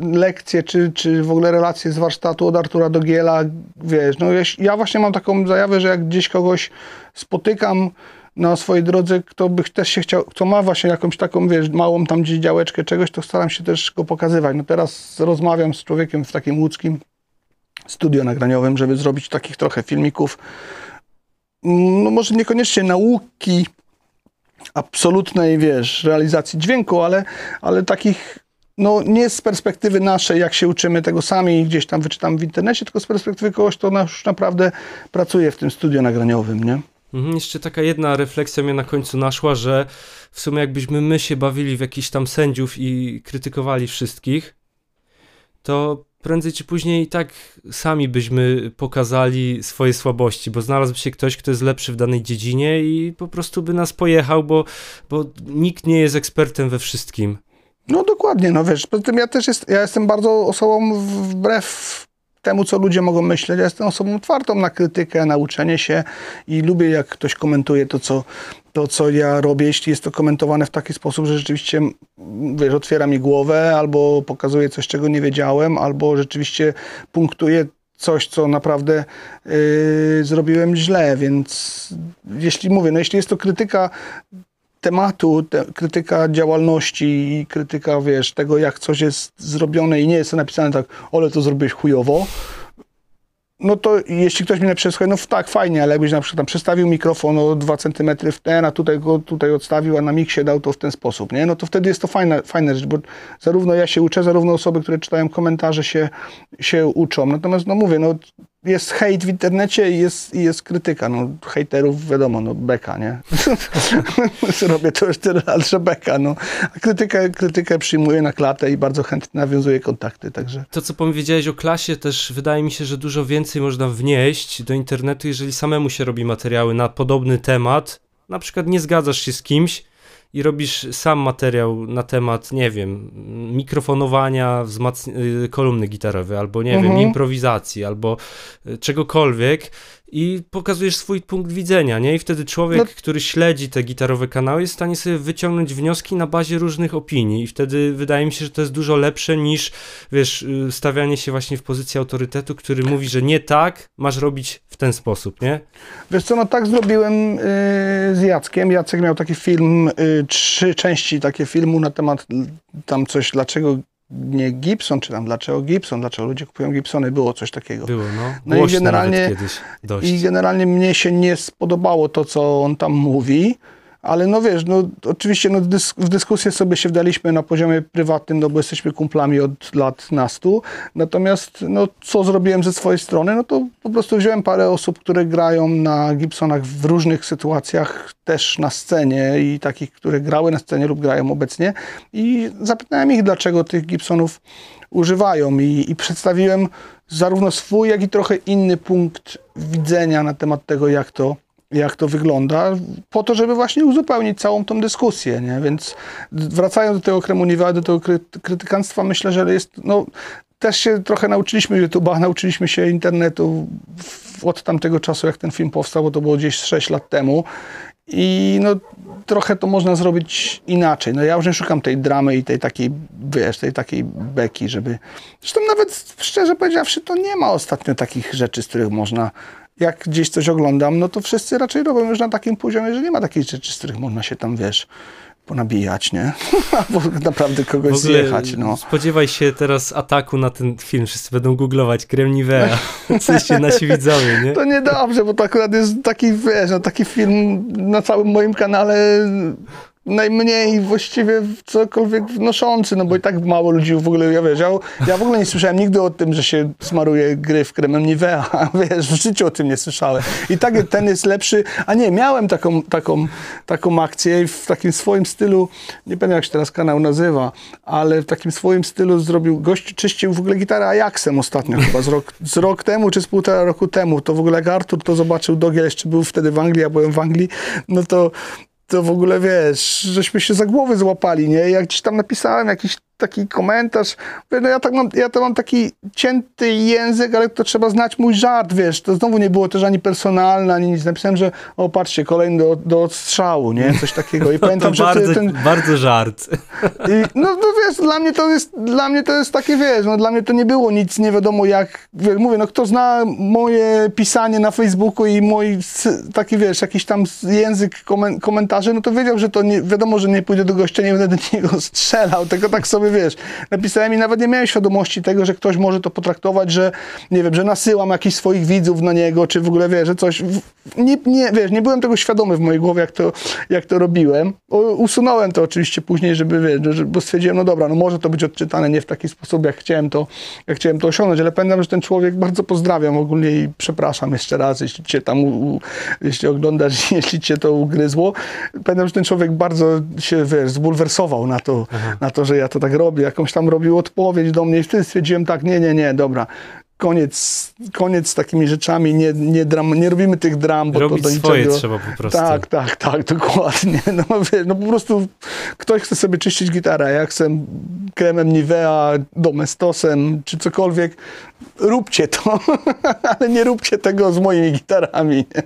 lekcje czy, czy w ogóle relacje z warsztatu od Artura Dogiela, wiesz, no jeś- ja właśnie mam taką zajawę, że jak gdzieś kogoś spotykam na swojej drodze, kto by też się chciał, kto ma właśnie jakąś taką, wiesz, małą tam gdzieś działeczkę czegoś, to staram się też go pokazywać. No teraz rozmawiam z człowiekiem w takim łódzkim studio nagraniowym, żeby zrobić takich trochę filmików, no może niekoniecznie nauki absolutnej, wiesz, realizacji dźwięku, ale, ale takich, no nie z perspektywy naszej, jak się uczymy tego sami gdzieś tam wyczytam w internecie, tylko z perspektywy kogoś, kto już naprawdę pracuje w tym studio nagraniowym, nie? Mhm, jeszcze taka jedna refleksja mnie na końcu naszła, że w sumie jakbyśmy my się bawili w jakichś tam sędziów i krytykowali wszystkich, to prędzej czy później i tak sami byśmy pokazali swoje słabości, bo znalazłby się ktoś, kto jest lepszy w danej dziedzinie i po prostu by nas pojechał, bo, bo nikt nie jest ekspertem we wszystkim. No dokładnie, no wiesz, poza tym ja też jest, ja jestem bardzo osobą wbrew temu, co ludzie mogą myśleć. Ja jestem osobą otwartą na krytykę, na uczenie się i lubię, jak ktoś komentuje to, co, to, co ja robię, jeśli jest to komentowane w taki sposób, że rzeczywiście, wiesz, otwiera mi głowę, albo pokazuje coś, czego nie wiedziałem, albo rzeczywiście punktuje coś, co naprawdę yy, zrobiłem źle, więc jeśli mówię, no jeśli jest to krytyka tematu, te, krytyka działalności i krytyka, wiesz, tego, jak coś jest zrobione i nie jest to napisane tak, ole, to zrobiłeś chujowo, no to jeśli ktoś mnie napisze, słuchaj, no tak, fajnie, ale jakbyś na przykład tam przestawił mikrofon o 2 cm w ten, a tutaj go tutaj odstawił, a na miksie dał to w ten sposób, nie? No to wtedy jest to fajna, fajna rzecz, bo zarówno ja się uczę, zarówno osoby, które czytają komentarze się, się uczą. Natomiast, no mówię, no jest hejt w internecie i jest, i jest krytyka. No, hejterów wiadomo, no beka, nie? [laughs] Robię to już tyle lat, że beka, no. A krytykę, krytykę przyjmuję na klatę i bardzo chętnie nawiązuję kontakty, także... To, co powiedziałeś o klasie, też wydaje mi się, że dużo więcej można wnieść do internetu, jeżeli samemu się robi materiały na podobny temat. Na przykład nie zgadzasz się z kimś i robisz sam materiał na temat, nie wiem, mikrofonowania, y, kolumny gitarowe, albo nie wiem, Mhm. improwizacji, albo y, czegokolwiek i pokazujesz swój punkt widzenia, nie? I wtedy człowiek, No- który śledzi te gitarowe kanały, jest w stanie sobie wyciągnąć wnioski na bazie różnych opinii i wtedy wydaje mi się, że to jest dużo lepsze niż, wiesz, y, stawianie się właśnie w pozycji autorytetu, który mówi, że nie tak, masz robić w ten sposób, nie? Wiesz co, no tak zrobiłem y, z Jackiem. Jacek miał taki film, y, trzy części takie filmu na temat tam coś, dlaczego nie Gibson, czy tam dlaczego Gibson, dlaczego ludzie kupują Gibsony, było coś takiego. Było, no. No i generalnie- nawet kiedyś dość. I generalnie mnie się nie spodobało to, co on tam mówi, Ale no wiesz, no oczywiście no, dys w dyskusję sobie się wdaliśmy na poziomie prywatnym, no bo jesteśmy kumplami od lat nastu. Natomiast no, co zrobiłem ze swojej strony, no to po prostu wziąłem parę osób, które grają na Gibsonach w różnych sytuacjach, też na scenie i takich, które grały na scenie lub grają obecnie i zapytałem ich, dlaczego tych Gibsonów używają i, i przedstawiłem zarówno swój, jak i trochę inny punkt widzenia na temat tego, jak to jak to wygląda, po to, żeby właśnie uzupełnić całą tą dyskusję, nie? Więc wracając do tego Kremuniwa, do tego kry krytykanstwa, myślę, że jest, no, też się trochę nauczyliśmy YouTube'a, [laughs] nauczyliśmy się internetu od tamtego czasu, jak ten film powstał, bo to było gdzieś 6 lat temu i no, trochę to można zrobić inaczej. No ja już nie szukam tej dramy i tej takiej, wiesz, tej takiej beki, żeby... Zresztą nawet, szczerze powiedziawszy, to nie ma ostatnio takich rzeczy, z których można jak gdzieś coś oglądam, no to wszyscy raczej robią już na takim poziomie, że nie ma takich rzeczy, z których można się tam, wiesz, ponabijać, nie? [laughs] Albo naprawdę kogoś zjechać, no. Spodziewaj się teraz ataku na ten film, wszyscy będą googlować Kremniwea, w się nasi widzowie, nie? To niedobrze, bo to akurat jest taki, wiesz, no, taki film na całym moim kanale najmniej właściwie cokolwiek wnoszący, no bo i tak mało ludzi w ogóle, ja wiesz, ja, w ogóle nie słyszałem nigdy o tym, że się smaruje gry w kremem Nivea, [laughs] wiesz, w życiu o tym nie słyszałem. I tak ten jest lepszy, a nie, miałem taką, taką, taką akcję w takim swoim stylu, nie pamiętam jak się teraz kanał nazywa, ale w takim swoim stylu zrobił, gość czyścił w ogóle gitarę Ajaxem ostatnio chyba, z rok, z rok temu czy z półtora roku temu, to w ogóle jak Artur to zobaczył, Dogiel jeszcze był wtedy w Anglii, ja byłem w Anglii, no to to w ogóle wiesz, żeśmy się za głowy złapali, nie? Jak gdzieś tam napisałem jakiś taki komentarz. Mówię, no ja, tak mam, ja to mam taki cięty język, ale to trzeba znać mój żart, wiesz. To znowu nie było też ani personalne, ani nic. Napisałem, że o patrzcie, kolejny do, do odstrzału, nie? Coś takiego. I [laughs] pamiętam, to że bardzo, ten... bardzo żart. [laughs] I, no, no wiesz, dla mnie to jest, dla mnie to jest takie, wiesz, no dla mnie to nie było nic, nie wiadomo jak, wiesz, mówię, no kto zna moje pisanie na Facebooku i mój taki, wiesz, jakiś tam język komentarzy, no to wiedział, że to nie, wiadomo, że nie pójdę do gościa, nie będę do niego [laughs] strzelał, tylko tak sobie wiesz, napisałem i nawet nie miałem świadomości tego, że ktoś może to potraktować, że nie wiem, że nasyłam jakichś swoich widzów na niego, czy w ogóle wiesz, że coś. Nie, nie, wiesz, nie byłem tego świadomy w mojej głowie, jak to, jak to robiłem. Usunąłem to oczywiście później, żeby wiesz, bo stwierdziłem, no dobra, no może to być odczytane nie w taki sposób, jak chciałem to, jak chciałem to osiągnąć, ale pamiętam, że ten człowiek bardzo pozdrawiam ogólnie i przepraszam jeszcze raz, jeśli cię tam, u, jeśli oglądasz, [laughs] jeśli cię to ugryzło. Pamiętam, że ten człowiek bardzo się, wiesz, zbulwersował na to, na to, że ja to tak robię, jakąś tam robił odpowiedź do mnie i wtedy stwierdziłem tak, nie, nie, nie, dobra, koniec, koniec z takimi rzeczami, nie, nie, dram, nie robimy tych dram, bo Robić to do swoje niczego... trzeba po prostu. Tak, tak, tak, [laughs] dokładnie. No, no po prostu ktoś chce sobie czyścić gitarę, ja chcę kremem Nivea, domestosem, czy cokolwiek, róbcie to, [laughs] ale nie róbcie tego z moimi gitarami. Nie?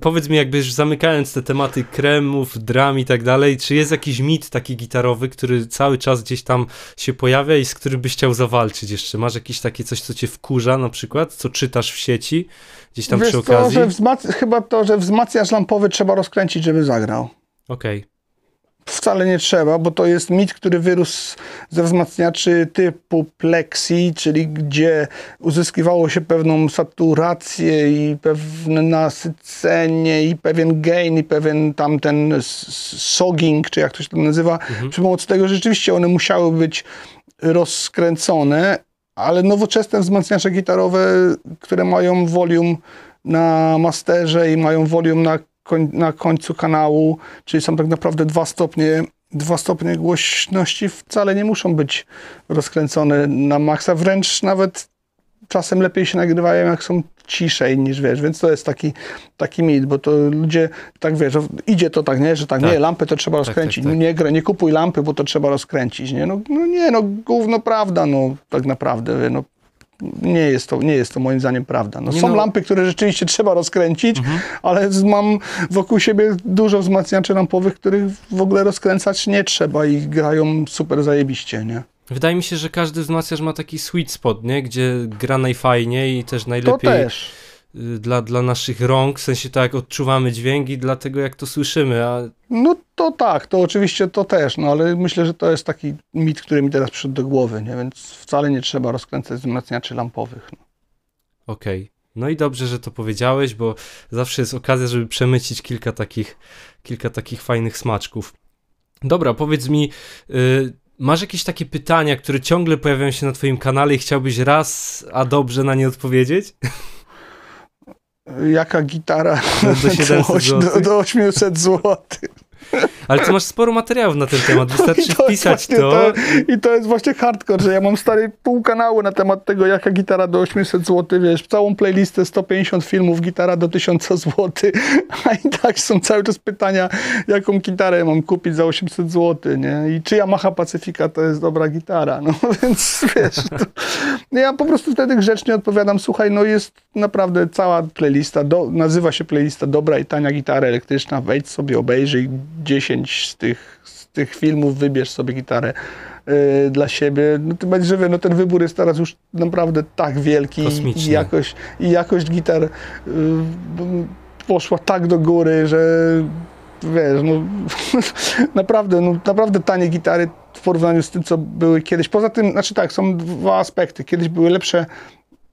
Powiedz mi, jakby już zamykając te tematy kremów, dram i tak dalej, czy jest jakiś mit taki gitarowy, który cały czas gdzieś tam się pojawia i z którym byś chciał zawalczyć jeszcze? Masz jakieś takie coś, co cię wkurza na przykład, co czytasz w sieci, gdzieś tam Wiesz przy okazji? To, że chyba to, że wzmacniacz lampowy trzeba rozkręcić, żeby zagrał. Okej. Okay. Wcale nie trzeba, bo to jest mit, który wyrósł ze wzmacniaczy typu plexi, czyli gdzie uzyskiwało się pewną saturację i pewne nasycenie i pewien gain i pewien tamten sogging, czy jak to się to nazywa, mhm. przy pomocy tego rzeczywiście one musiały być rozkręcone, ale nowoczesne wzmacniacze gitarowe, które mają volume na masterze i mają volume na koń, na końcu kanału, czyli są tak naprawdę dwa stopnie, dwa stopnie głośności, wcale nie muszą być rozkręcone na maksa, wręcz nawet czasem lepiej się nagrywają, jak są ciszej niż wiesz, więc to jest taki, taki mit, bo to ludzie, tak wiesz, idzie to tak, nie, że tak, tak. nie, lampę to trzeba tak, rozkręcić, tak, tak, nie, nie kupuj lampy, bo to trzeba rozkręcić, nie, no, no nie, no gówno prawda, no tak naprawdę, no nie jest to, nie jest to moim zdaniem prawda. No, są no. lampy, które rzeczywiście trzeba rozkręcić, mhm. ale mam wokół siebie dużo wzmacniaczy lampowych, których w ogóle rozkręcać nie trzeba i grają super zajebiście, nie? Wydaje mi się, że każdy wzmacniacz ma taki sweet spot, nie? Gdzie gra najfajniej i też najlepiej... To też dla, dla naszych rąk, w sensie tak jak odczuwamy dźwięki, dlatego jak to słyszymy. A... No to tak, to oczywiście to też, no ale myślę, że to jest taki mit, który mi teraz przyszedł do głowy, nie? więc wcale nie trzeba rozkręcać wzmacniaczy lampowych. No. Okej. Okay. No i dobrze, że to powiedziałeś, bo zawsze jest okazja, żeby przemycić kilka takich, kilka takich fajnych smaczków. Dobra, powiedz mi, y, masz jakieś takie pytania, które ciągle pojawiają się na Twoim kanale i chciałbyś raz, a dobrze na nie odpowiedzieć? [laughs] Jaka gitara [laughs] do, 700 do, do, do 800 zł? Ale ty masz sporo materiałów na ten [laughs] temat, wystarczy to wpisać to. to. I to jest właśnie hardcore, że ja mam stary pół kanału na temat tego, jaka gitara do 800 zł, wiesz, całą playlistę 150 filmów, gitara do 1000 zł, [laughs] a i tak są cały czas pytania, jaką gitarę mam kupić za 800 zł, nie? I czy Yamaha Pacyfika to jest dobra gitara, no [laughs] więc wiesz, to, ja po prostu wtedy grzecznie odpowiadam, słuchaj, no jest naprawdę cała playlista, do, nazywa się playlista Dobra i Tania Gitara Elektryczna, wejdź sobie, obejrzyj 10 z tych, z tych filmów, wybierz sobie gitarę y, dla siebie. No to będzie, że no ten wybór jest teraz już naprawdę tak wielki i jakość, i jakość gitar y, poszła tak do góry, że wiesz, no [laughs] naprawdę, no, naprawdę tanie gitary w porównaniu z tym, co były kiedyś. Poza tym, znaczy tak, są dwa aspekty. Kiedyś były lepsze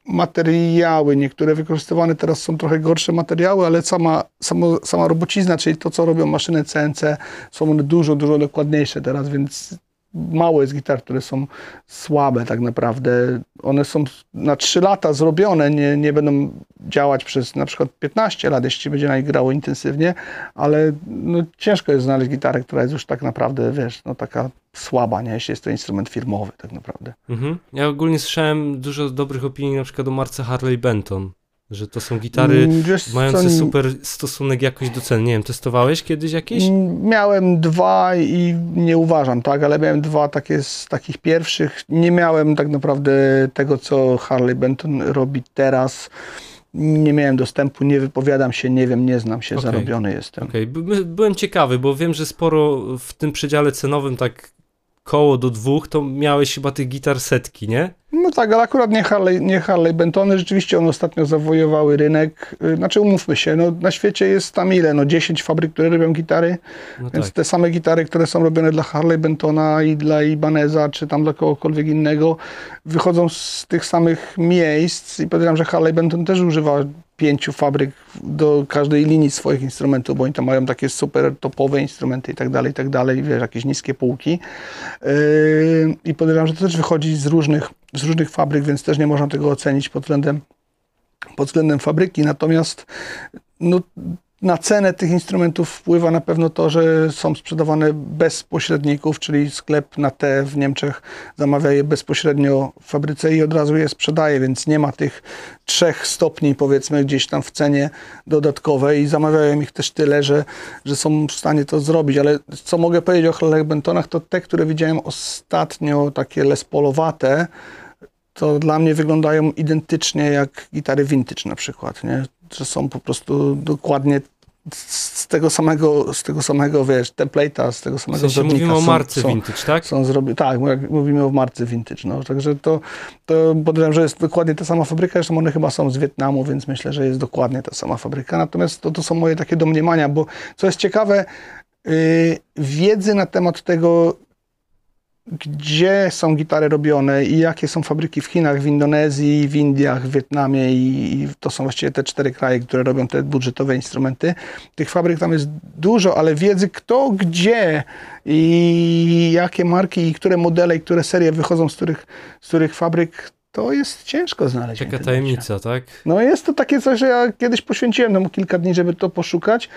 materiały, niektóre wykorzystywane teraz są trochę gorsze materiały, ale sama, sama, sama robocizna, czyli to, co robią maszyny CNC, są one dużo, dużo dokładniejsze teraz, więc mało jest gitar, które są słabe tak naprawdę. One są na 3 lata zrobione, nie, nie będą działać przez na przykład 15 lat, jeśli będzie na nich grało intensywnie, ale no, ciężko jest znaleźć gitarę, która jest już tak naprawdę, wiesz, no taka słaba, nie? jeśli jest to instrument firmowy tak naprawdę. Mhm. Ja ogólnie słyszałem dużo dobrych opinii na przykład o marce Harley Benton że to są gitary mm, Wiesz, mające super stosunek jakoś do cen. Nie wiem, testowałeś kiedyś jakieś? Mm, miałem dwa i nie uważam, tak, ale miałem dwa takie z takich pierwszych. Nie miałem tak naprawdę tego, co Harley Benton robi teraz. Nie miałem dostępu, nie wypowiadam się, nie wiem, nie znam się, okay. zarobiony jestem. Okay. By, byłem ciekawy, bo wiem, że sporo w tym przedziale cenowym tak koło do dwóch, to miałeś chyba tych gitar setki, nie? No tak, ale akurat nie Harley, nie Harley Bentony, rzeczywiście one ostatnio zawojowały rynek. Y, znaczy umówmy się, no na świecie jest tam ile? No 10 fabryk, które robią gitary, no więc tak. te same gitary, które są robione dla Harley Bentona i dla Ibaneza, czy tam dla kogokolwiek innego, wychodzą z tych samych miejsc i podejrzewam, że Harley Benton też używa pięciu fabryk do każdej linii swoich instrumentów, bo oni tam mają takie super topowe instrumenty i tak dalej, i tak dalej, wiesz, jakieś niskie półki. Yy, I podejrzewam, że to też wychodzi z różnych, z różnych fabryk, więc też nie można tego ocenić pod względem, pod względem fabryki. Natomiast no, na cenę tych instrumentów wpływa na pewno to, że są sprzedawane bez pośredników, czyli sklep na T w Niemczech zamawia je bezpośrednio w fabryce i od razu je sprzedaje, więc nie ma tych trzech stopni powiedzmy gdzieś tam w cenie dodatkowej i zamawiają ich też tyle, że, że są w stanie to zrobić. Ale co mogę powiedzieć o Harley Bentonach, to te, które widziałem ostatnio, takie lespolowate, to dla mnie wyglądają identycznie jak gitary vintage na przykład, nie? Że są po prostu dokładnie z tego samego, z tego samego, wiesz, template'a, z tego samego w sensie mówimy o marce są, vintage, tak? Są zrobi tak, mówimy o marce vintage, no. Także to, to podejrzewam, że jest dokładnie ta sama fabryka, zresztą one chyba są z Wietnamu, więc myślę, że jest dokładnie ta sama fabryka. Natomiast to, to są moje takie domniemania, bo co jest ciekawe, yy, wiedzy na temat tego, gdzie są gitary robione i jakie są fabryki w Chinach, w Indonezji, w Indiach, w Wietnamie i, to są właściwie te cztery kraje, które robią te budżetowe instrumenty. Tych fabryk tam jest dużo, ale wiedzy kto, gdzie i jakie marki i które modele i które serie wychodzą z których, z których fabryk, to jest ciężko znaleźć. Taka tajemnica, tak? No jest to takie coś, że ja kiedyś poświęciłem temu kilka dni, żeby to poszukać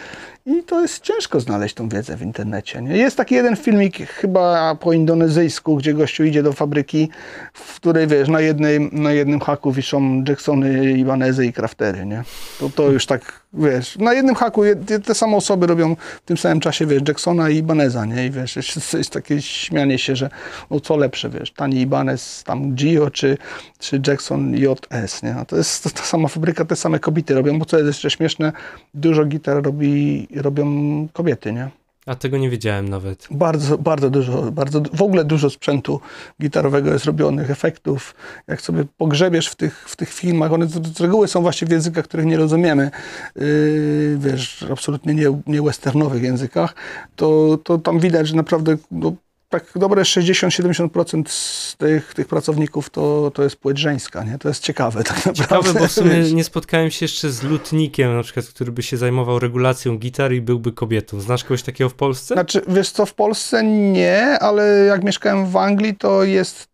i to jest ciężko znaleźć tą wiedzę w internecie. Nie? Jest taki jeden filmik chyba po indonezyjsku, gdzie gościu idzie do fabryki, w której wiesz, na, jednej, na jednym haku wiszą Jacksony, Ibanezy i Craftery, nie? To, to już tak wiesz, na jednym haku te same osoby robią w tym samym czasie, wiesz, Jacksona i Ibaneza, nie? I wiesz, jest, jest takie śmianie się, że no co lepsze, wiesz, tani Ibanez, tam Gio czy, czy Jackson JS, nie? To jest to, ta sama fabryka, te same kobiety robią, bo co jest jeszcze śmieszne, dużo gitar robi, robią kobiety, nie? A tego nie wiedziałem nawet. Bardzo, bardzo dużo, bardzo, w ogóle dużo sprzętu gitarowego jest robionych, efektów. Jak sobie pogrzebiesz w tych, w tych filmach, one z reguły są właśnie w językach, których nie rozumiemy, yy, wiesz, absolutnie nie, nie westernowych językach, to, to tam widać, że naprawdę no, tak dobre 60-70% z tych, tych pracowników to, to jest płeć żeńska, nie? To jest ciekawe tak naprawdę. Ciekawe, bo w sumie [laughs] nie spotkałem się jeszcze z lutnikiem, na przykład, który by się zajmował regulacją gitar i byłby kobietą. Znasz kogoś takiego w Polsce? Znaczy, wiesz co, w Polsce nie, ale jak mieszkałem w Anglii, to jest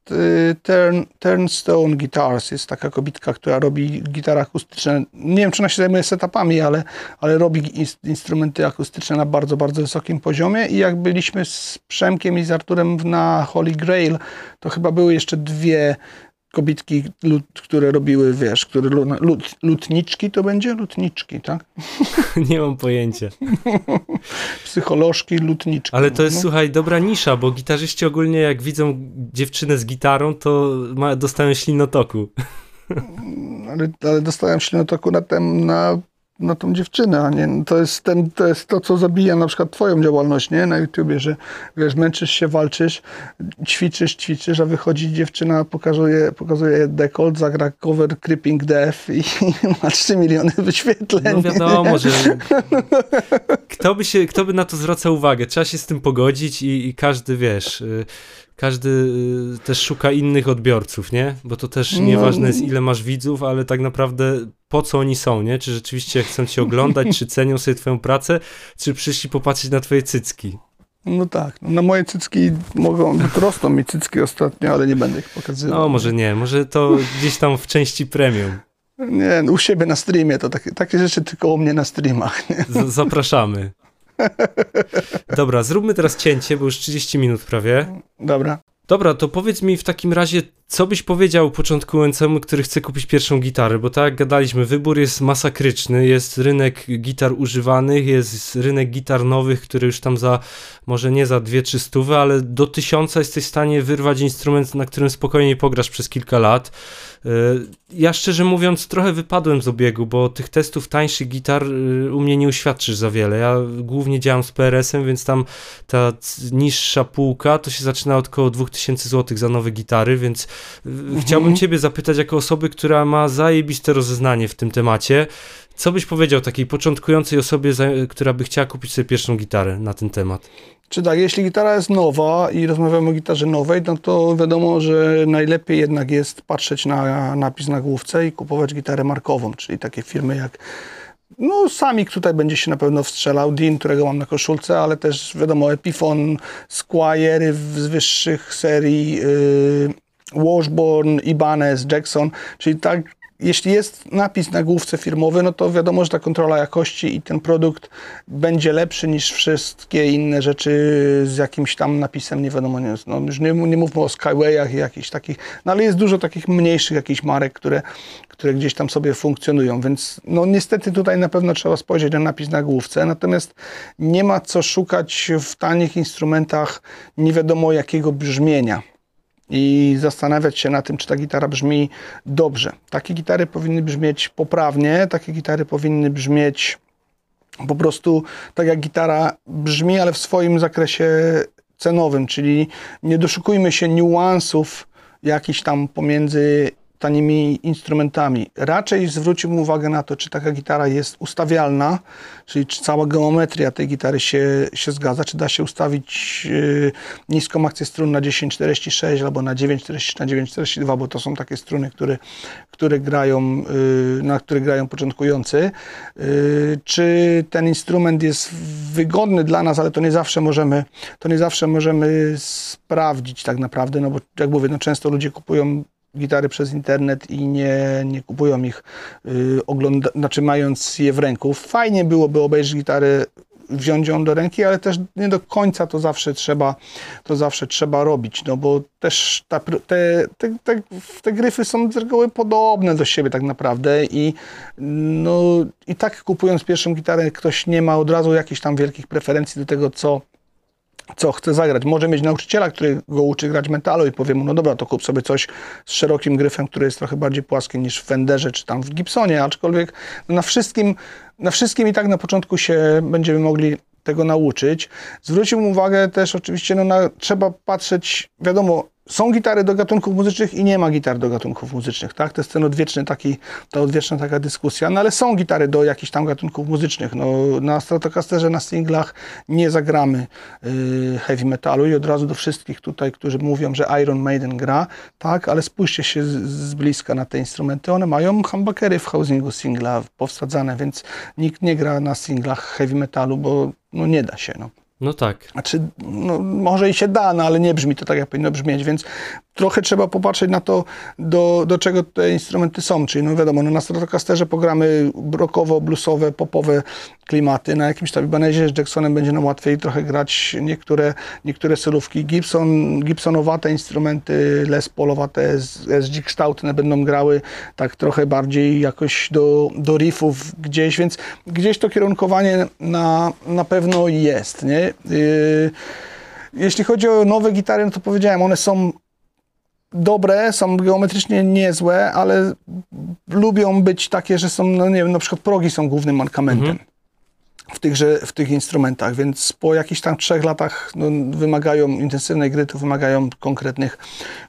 Turn, Turnstone Guitars. Jest taka kobitka, która robi gitary akustyczne. Nie wiem, czy ona się zajmuje setupami, ale, ale robi instrumenty akustyczne na bardzo, bardzo wysokim poziomie i jak byliśmy z Przemkiem i z Arturem na Holy Grail, to chyba były jeszcze dwie kobitki, które robiły, wiesz, które lut, lutniczki to będzie? Lutniczki, tak? [laughs] Nie mam pojęcia. [laughs] Psycholożki, lutniczki. Ale to jest, no. słuchaj, dobra nisza, bo gitarzyści ogólnie jak widzą dziewczynę z gitarą, to ma, dostają ślinotoku. Ale, ale dostałem ślinotoku na, tem, na na tą dziewczynę, a nie, to jest, ten, to jest to, co zabija na przykład twoją działalność, nie, na YouTubie, że wiesz, męczysz się, walczysz, ćwiczysz, ćwiczysz, a wychodzi dziewczyna, pokazuje, pokazuje dekolt, zagra cover Creeping Death i, i [laughs] ma 3 miliony wyświetleń. No wiadomo, że [laughs] kto by, się, kto by na to zwracał uwagę, trzeba się z tym pogodzić i, i każdy, wiesz, y, każdy y, też szuka innych odbiorców, nie? Bo to też no. nieważne jest, ile masz widzów, ale tak naprawdę po co oni są, nie? Czy rzeczywiście chcą cię oglądać, czy cenią sobie twoją pracę, czy przyszli popatrzeć na twoje cycki. No tak, no na moje cycki mogą, rosną mi cycki ostatnio, ale nie będę ich pokazywał. No może nie, może to gdzieś tam w części premium. Nie, no u siebie na streamie, to takie, takie rzeczy tylko u mnie na streamach. Nie? zapraszamy. Dobra, zróbmy teraz cięcie, bo już 30 minut prawie. Dobra. Dobra, to powiedz mi w takim razie, co byś powiedział początkującemu, który chce kupić pierwszą gitarę? Bo tak jak gadaliśmy, wybór jest masakryczny. Jest rynek gitar używanych, jest rynek gitar nowych, który już tam za, może nie za 2-3 stówy, ale do tysiąca jesteś w stanie wyrwać instrument, na którym spokojnie pograsz przez kilka lat. E, ja szczerze mówiąc trochę wypadłem z obiegu, bo tych testów tańszych gitar e, u mnie nie uświadczysz za wiele. Ja głównie działam z PRS-em, więc tam ta niższa półka to się zaczyna od około 2000 zł za nowe gitary, więc mhm. chciałbym ciebie zapytać jako osoby, która ma zajebiste rozeznanie w tym temacie, co byś powiedział takiej początkującej osobie, która by chciała kupić sobie pierwszą gitarę na ten temat? Czy tak, jeśli gitara jest nowa i rozmawiamy o gitarze nowej, no to wiadomo, że najlepiej jednak jest patrzeć na napis na główce i kupować gitarę markową, czyli takie firmy jak no, Samik tutaj będzie się na pewno wstrzelał, Dean, którego mam na koszulce, ale też wiadomo Epiphone, Squire z wyższych serii, yy, Washburn, Ibanez, Jackson, czyli tak jeśli jest napis na główce firmowy, no to wiadomo, że ta kontrola jakości i ten produkt będzie lepszy niż wszystkie inne rzeczy z jakimś tam napisem, nie wiadomo, nie, no już nie, nie mówmy o Skywayach i jakichś takich, no ale jest dużo takich mniejszych jakichś marek, które, które gdzieś tam sobie funkcjonują, więc no niestety tutaj na pewno trzeba spojrzeć na napis na główce, natomiast nie ma co szukać w tanich instrumentach nie wiadomo jakiego brzmienia i zastanawiać się na tym, czy ta gitara brzmi dobrze. Takie gitary powinny brzmieć poprawnie, takie gitary powinny brzmieć po prostu tak jak gitara brzmi, ale w swoim zakresie cenowym, czyli nie doszukujmy się niuansów jakichś tam pomiędzy tanimi instrumentami. Raczej zwróćmy uwagę na to, czy taka gitara jest ustawialna, czyli czy cała geometria tej gitary się, się zgadza, czy da się ustawić yy, niską akcję strun na 1046 albo na 940 na 942, bo to są takie struny, które, które grają, yy, na które grają początkujący. Yy, czy ten instrument jest wygodny dla nas, ale to nie zawsze możemy, to nie zawsze możemy sprawdzić tak naprawdę, no bo jak mówię, no często ludzie kupują gitary przez internet i nie, nie kupują ich, yy, ogląda, znaczy mając je w ręku. Fajnie byłoby obejrzeć gitary, wziąć ją do ręki, ale też nie do końca to zawsze trzeba, to zawsze trzeba robić, no bo też ta, te, te, te, te gryfy są z reguły podobne do siebie tak naprawdę i no i tak kupując pierwszą gitarę ktoś nie ma od razu jakichś tam wielkich preferencji do tego, co co chce zagrać. Może mieć nauczyciela, który go uczy grać metalu i powie mu, no dobra, to kup sobie coś z szerokim gryfem, który jest trochę bardziej płaskie niż w Fenderze czy tam w Gibsonie, aczkolwiek na wszystkim, na wszystkim i tak na początku się będziemy mogli tego nauczyć. Zwrócił uwagę też oczywiście, no na, trzeba patrzeć, wiadomo, są gitary do gatunków muzycznych i nie ma gitar do gatunków muzycznych, tak? To jest ten odwieczny taki, ta odwieczna taka dyskusja, no ale są gitary do jakichś tam gatunków muzycznych. No, na Stratocasterze, na singlach nie zagramy yy, heavy metalu i od razu do wszystkich tutaj, którzy mówią, że Iron Maiden gra, tak? Ale spójrzcie się z, z bliska na te instrumenty, one mają humbuckery w housingu singla powsadzane, więc nikt nie gra na singlach heavy metalu, bo no, nie da się, no. No tak. Znaczy, no, może i się da, no, ale nie brzmi to tak, jak powinno brzmieć, więc trochę trzeba popatrzeć na to, do, do czego te instrumenty są. Czyli no wiadomo, no, na Stratocasterze pogramy rockowo, bluesowe, popowe klimaty. Na jakimś tam Ibanezie z Jacksonem będzie nam łatwiej trochę grać niektóre, niektóre solówki. Gibson, Gibsonowate instrumenty, Les Paulowate, SG kształtne będą grały tak trochę bardziej jakoś do, do riffów gdzieś, więc gdzieś to kierunkowanie na, na pewno jest, nie? Yy, jeśli chodzi o nowe gitary, no to powiedziałem, one są dobre, są geometrycznie niezłe, ale lubią być takie, że są, no nie wiem, na przykład progi są głównym mankamentem. Mhm. W, tychże, w tych instrumentach, więc po jakichś tam trzech latach no, wymagają intensywnej gry, to wymagają konkretnych,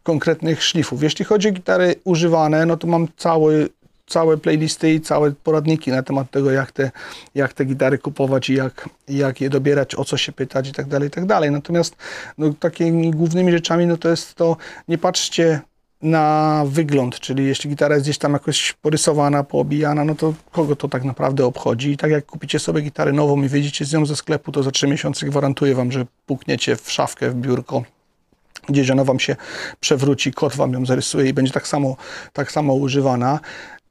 konkretnych szlifów. Jeśli chodzi o gitary używane, no to mam cały całe playlisty i całe poradniki na temat tego, jak te, jak te gitary kupować i jak, jak je dobierać, o co się pytać i tak dalej, i tak dalej. Natomiast no, takimi głównymi rzeczami no, to jest to, nie patrzcie na wygląd, czyli jeśli gitara jest gdzieś tam jakoś porysowana, poobijana, no to kogo to tak naprawdę obchodzi? I tak jak kupicie sobie gitarę nową i wyjdziecie z nią ze sklepu, to za trzy miesiące gwarantuję wam, że pukniecie w szafkę, w biurko, gdzieś ona wam się przewróci, kot wam ją zarysuje i będzie tak samo, tak samo używana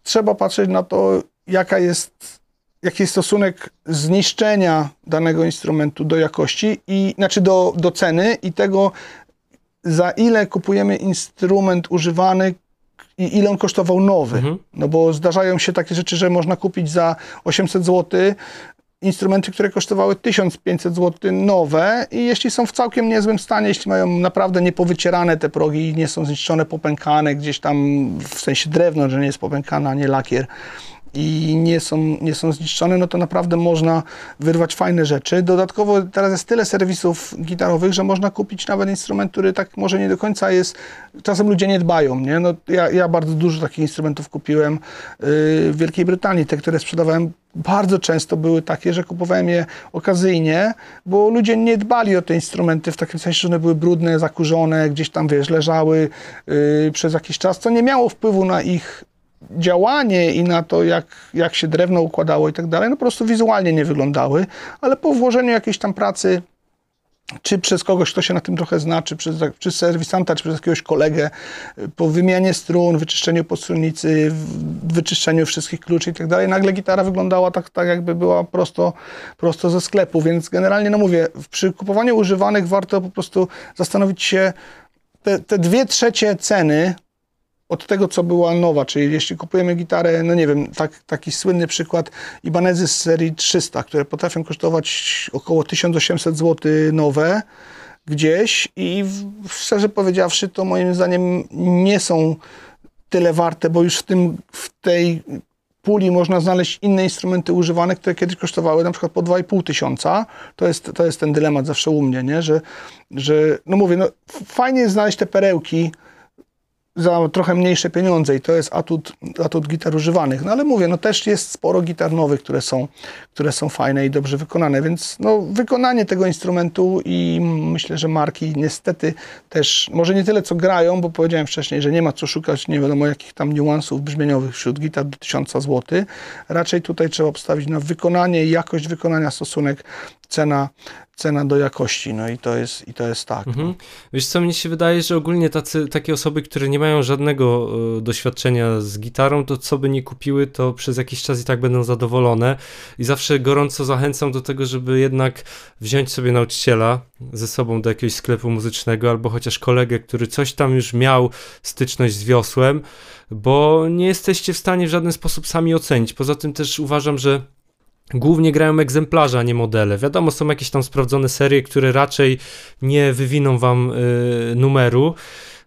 trzeba patrzeć na to, jaka jest, jaki jest stosunek zniszczenia danego instrumentu do jakości, i, znaczy do, do ceny i tego, za ile kupujemy instrument używany i ile on kosztował nowy. Mhm. No bo zdarzają się takie rzeczy, że można kupić za 800 zł instrumenty, które kosztowały 1500 zł nowe i jeśli są w całkiem niezłym stanie, jeśli mają naprawdę niepowycierane te progi nie są zniszczone, popękane gdzieś tam, w sensie drewno, że nie jest popękane, a nie lakier i nie są, nie są zniszczone, no to naprawdę można wyrwać fajne rzeczy. Dodatkowo teraz jest tyle serwisów gitarowych, że można kupić nawet instrument, który tak może nie do końca jest, czasem ludzie nie dbają, nie? No, ja, ja bardzo dużo takich instrumentów kupiłem yy, w Wielkiej Brytanii, te, które sprzedawałem bardzo często były takie, że kupowałem je okazyjnie, bo ludzie nie dbali o te instrumenty w takim sensie, że one były brudne, zakurzone, gdzieś tam, wiesz, leżały yy, przez jakiś czas, co nie miało wpływu na ich działanie i na to, jak, jak się drewno układało i tak dalej, no po prostu wizualnie nie wyglądały, ale po włożeniu jakiejś tam pracy czy przez kogoś, kto się na tym trochę zna, czy przez, przez serwisanta, czy przez jakiegoś kolegę, po wymianie strun, wyczyszczeniu podstrunnicy, wyczyszczeniu wszystkich kluczy i tak dalej, nagle gitara wyglądała tak, tak jakby była prosto, prosto ze sklepu, więc generalnie, no mówię, przy kupowaniu używanych warto po prostu zastanowić się, te, te dwie trzecie ceny od tego, co była nowa, czyli jeśli kupujemy gitarę, no nie wiem, tak, taki słynny przykład Ibanezy z serii 300, które potrafią kosztować około 1800 zł nowe gdzieś i szczerze powiedziawszy, to moim zdaniem nie są tyle warte, bo już w, tym, w tej puli można znaleźć inne instrumenty używane, które kiedyś kosztowały na przykład po 2,5 tysiąca. To jest, to jest ten dylemat zawsze u mnie, nie? Że, że no mówię, no fajnie jest znaleźć te perełki, za trochę mniejsze pieniądze i to jest atut, atut gitar używanych. No ale mówię, no też jest sporo gitar nowych, które są, które są fajne i dobrze wykonane, więc no wykonanie tego instrumentu i myślę, że marki niestety też, może nie tyle co grają, bo powiedziałem wcześniej, że nie ma co szukać nie wiadomo jakich tam niuansów brzmieniowych wśród gitar do 1000 zł. Raczej tutaj trzeba obstawić na wykonanie jakość wykonania, stosunek cena, cena do jakości, no i to jest, i to jest tak. Mhm. Wiesz co, mnie się wydaje, że ogólnie tacy, takie osoby, które nie mają żadnego y, doświadczenia z gitarą, to co by nie kupiły, to przez jakiś czas i tak będą zadowolone i zawsze gorąco zachęcam do tego, żeby jednak wziąć sobie nauczyciela ze sobą do jakiegoś sklepu muzycznego, albo chociaż kolegę, który coś tam już miał styczność z wiosłem, bo nie jesteście w stanie w żaden sposób sami ocenić. Poza tym też uważam, że Głównie grają egzemplarze, a nie modele. Wiadomo, są jakieś tam sprawdzone serie, które raczej nie wywiną wam y, numeru,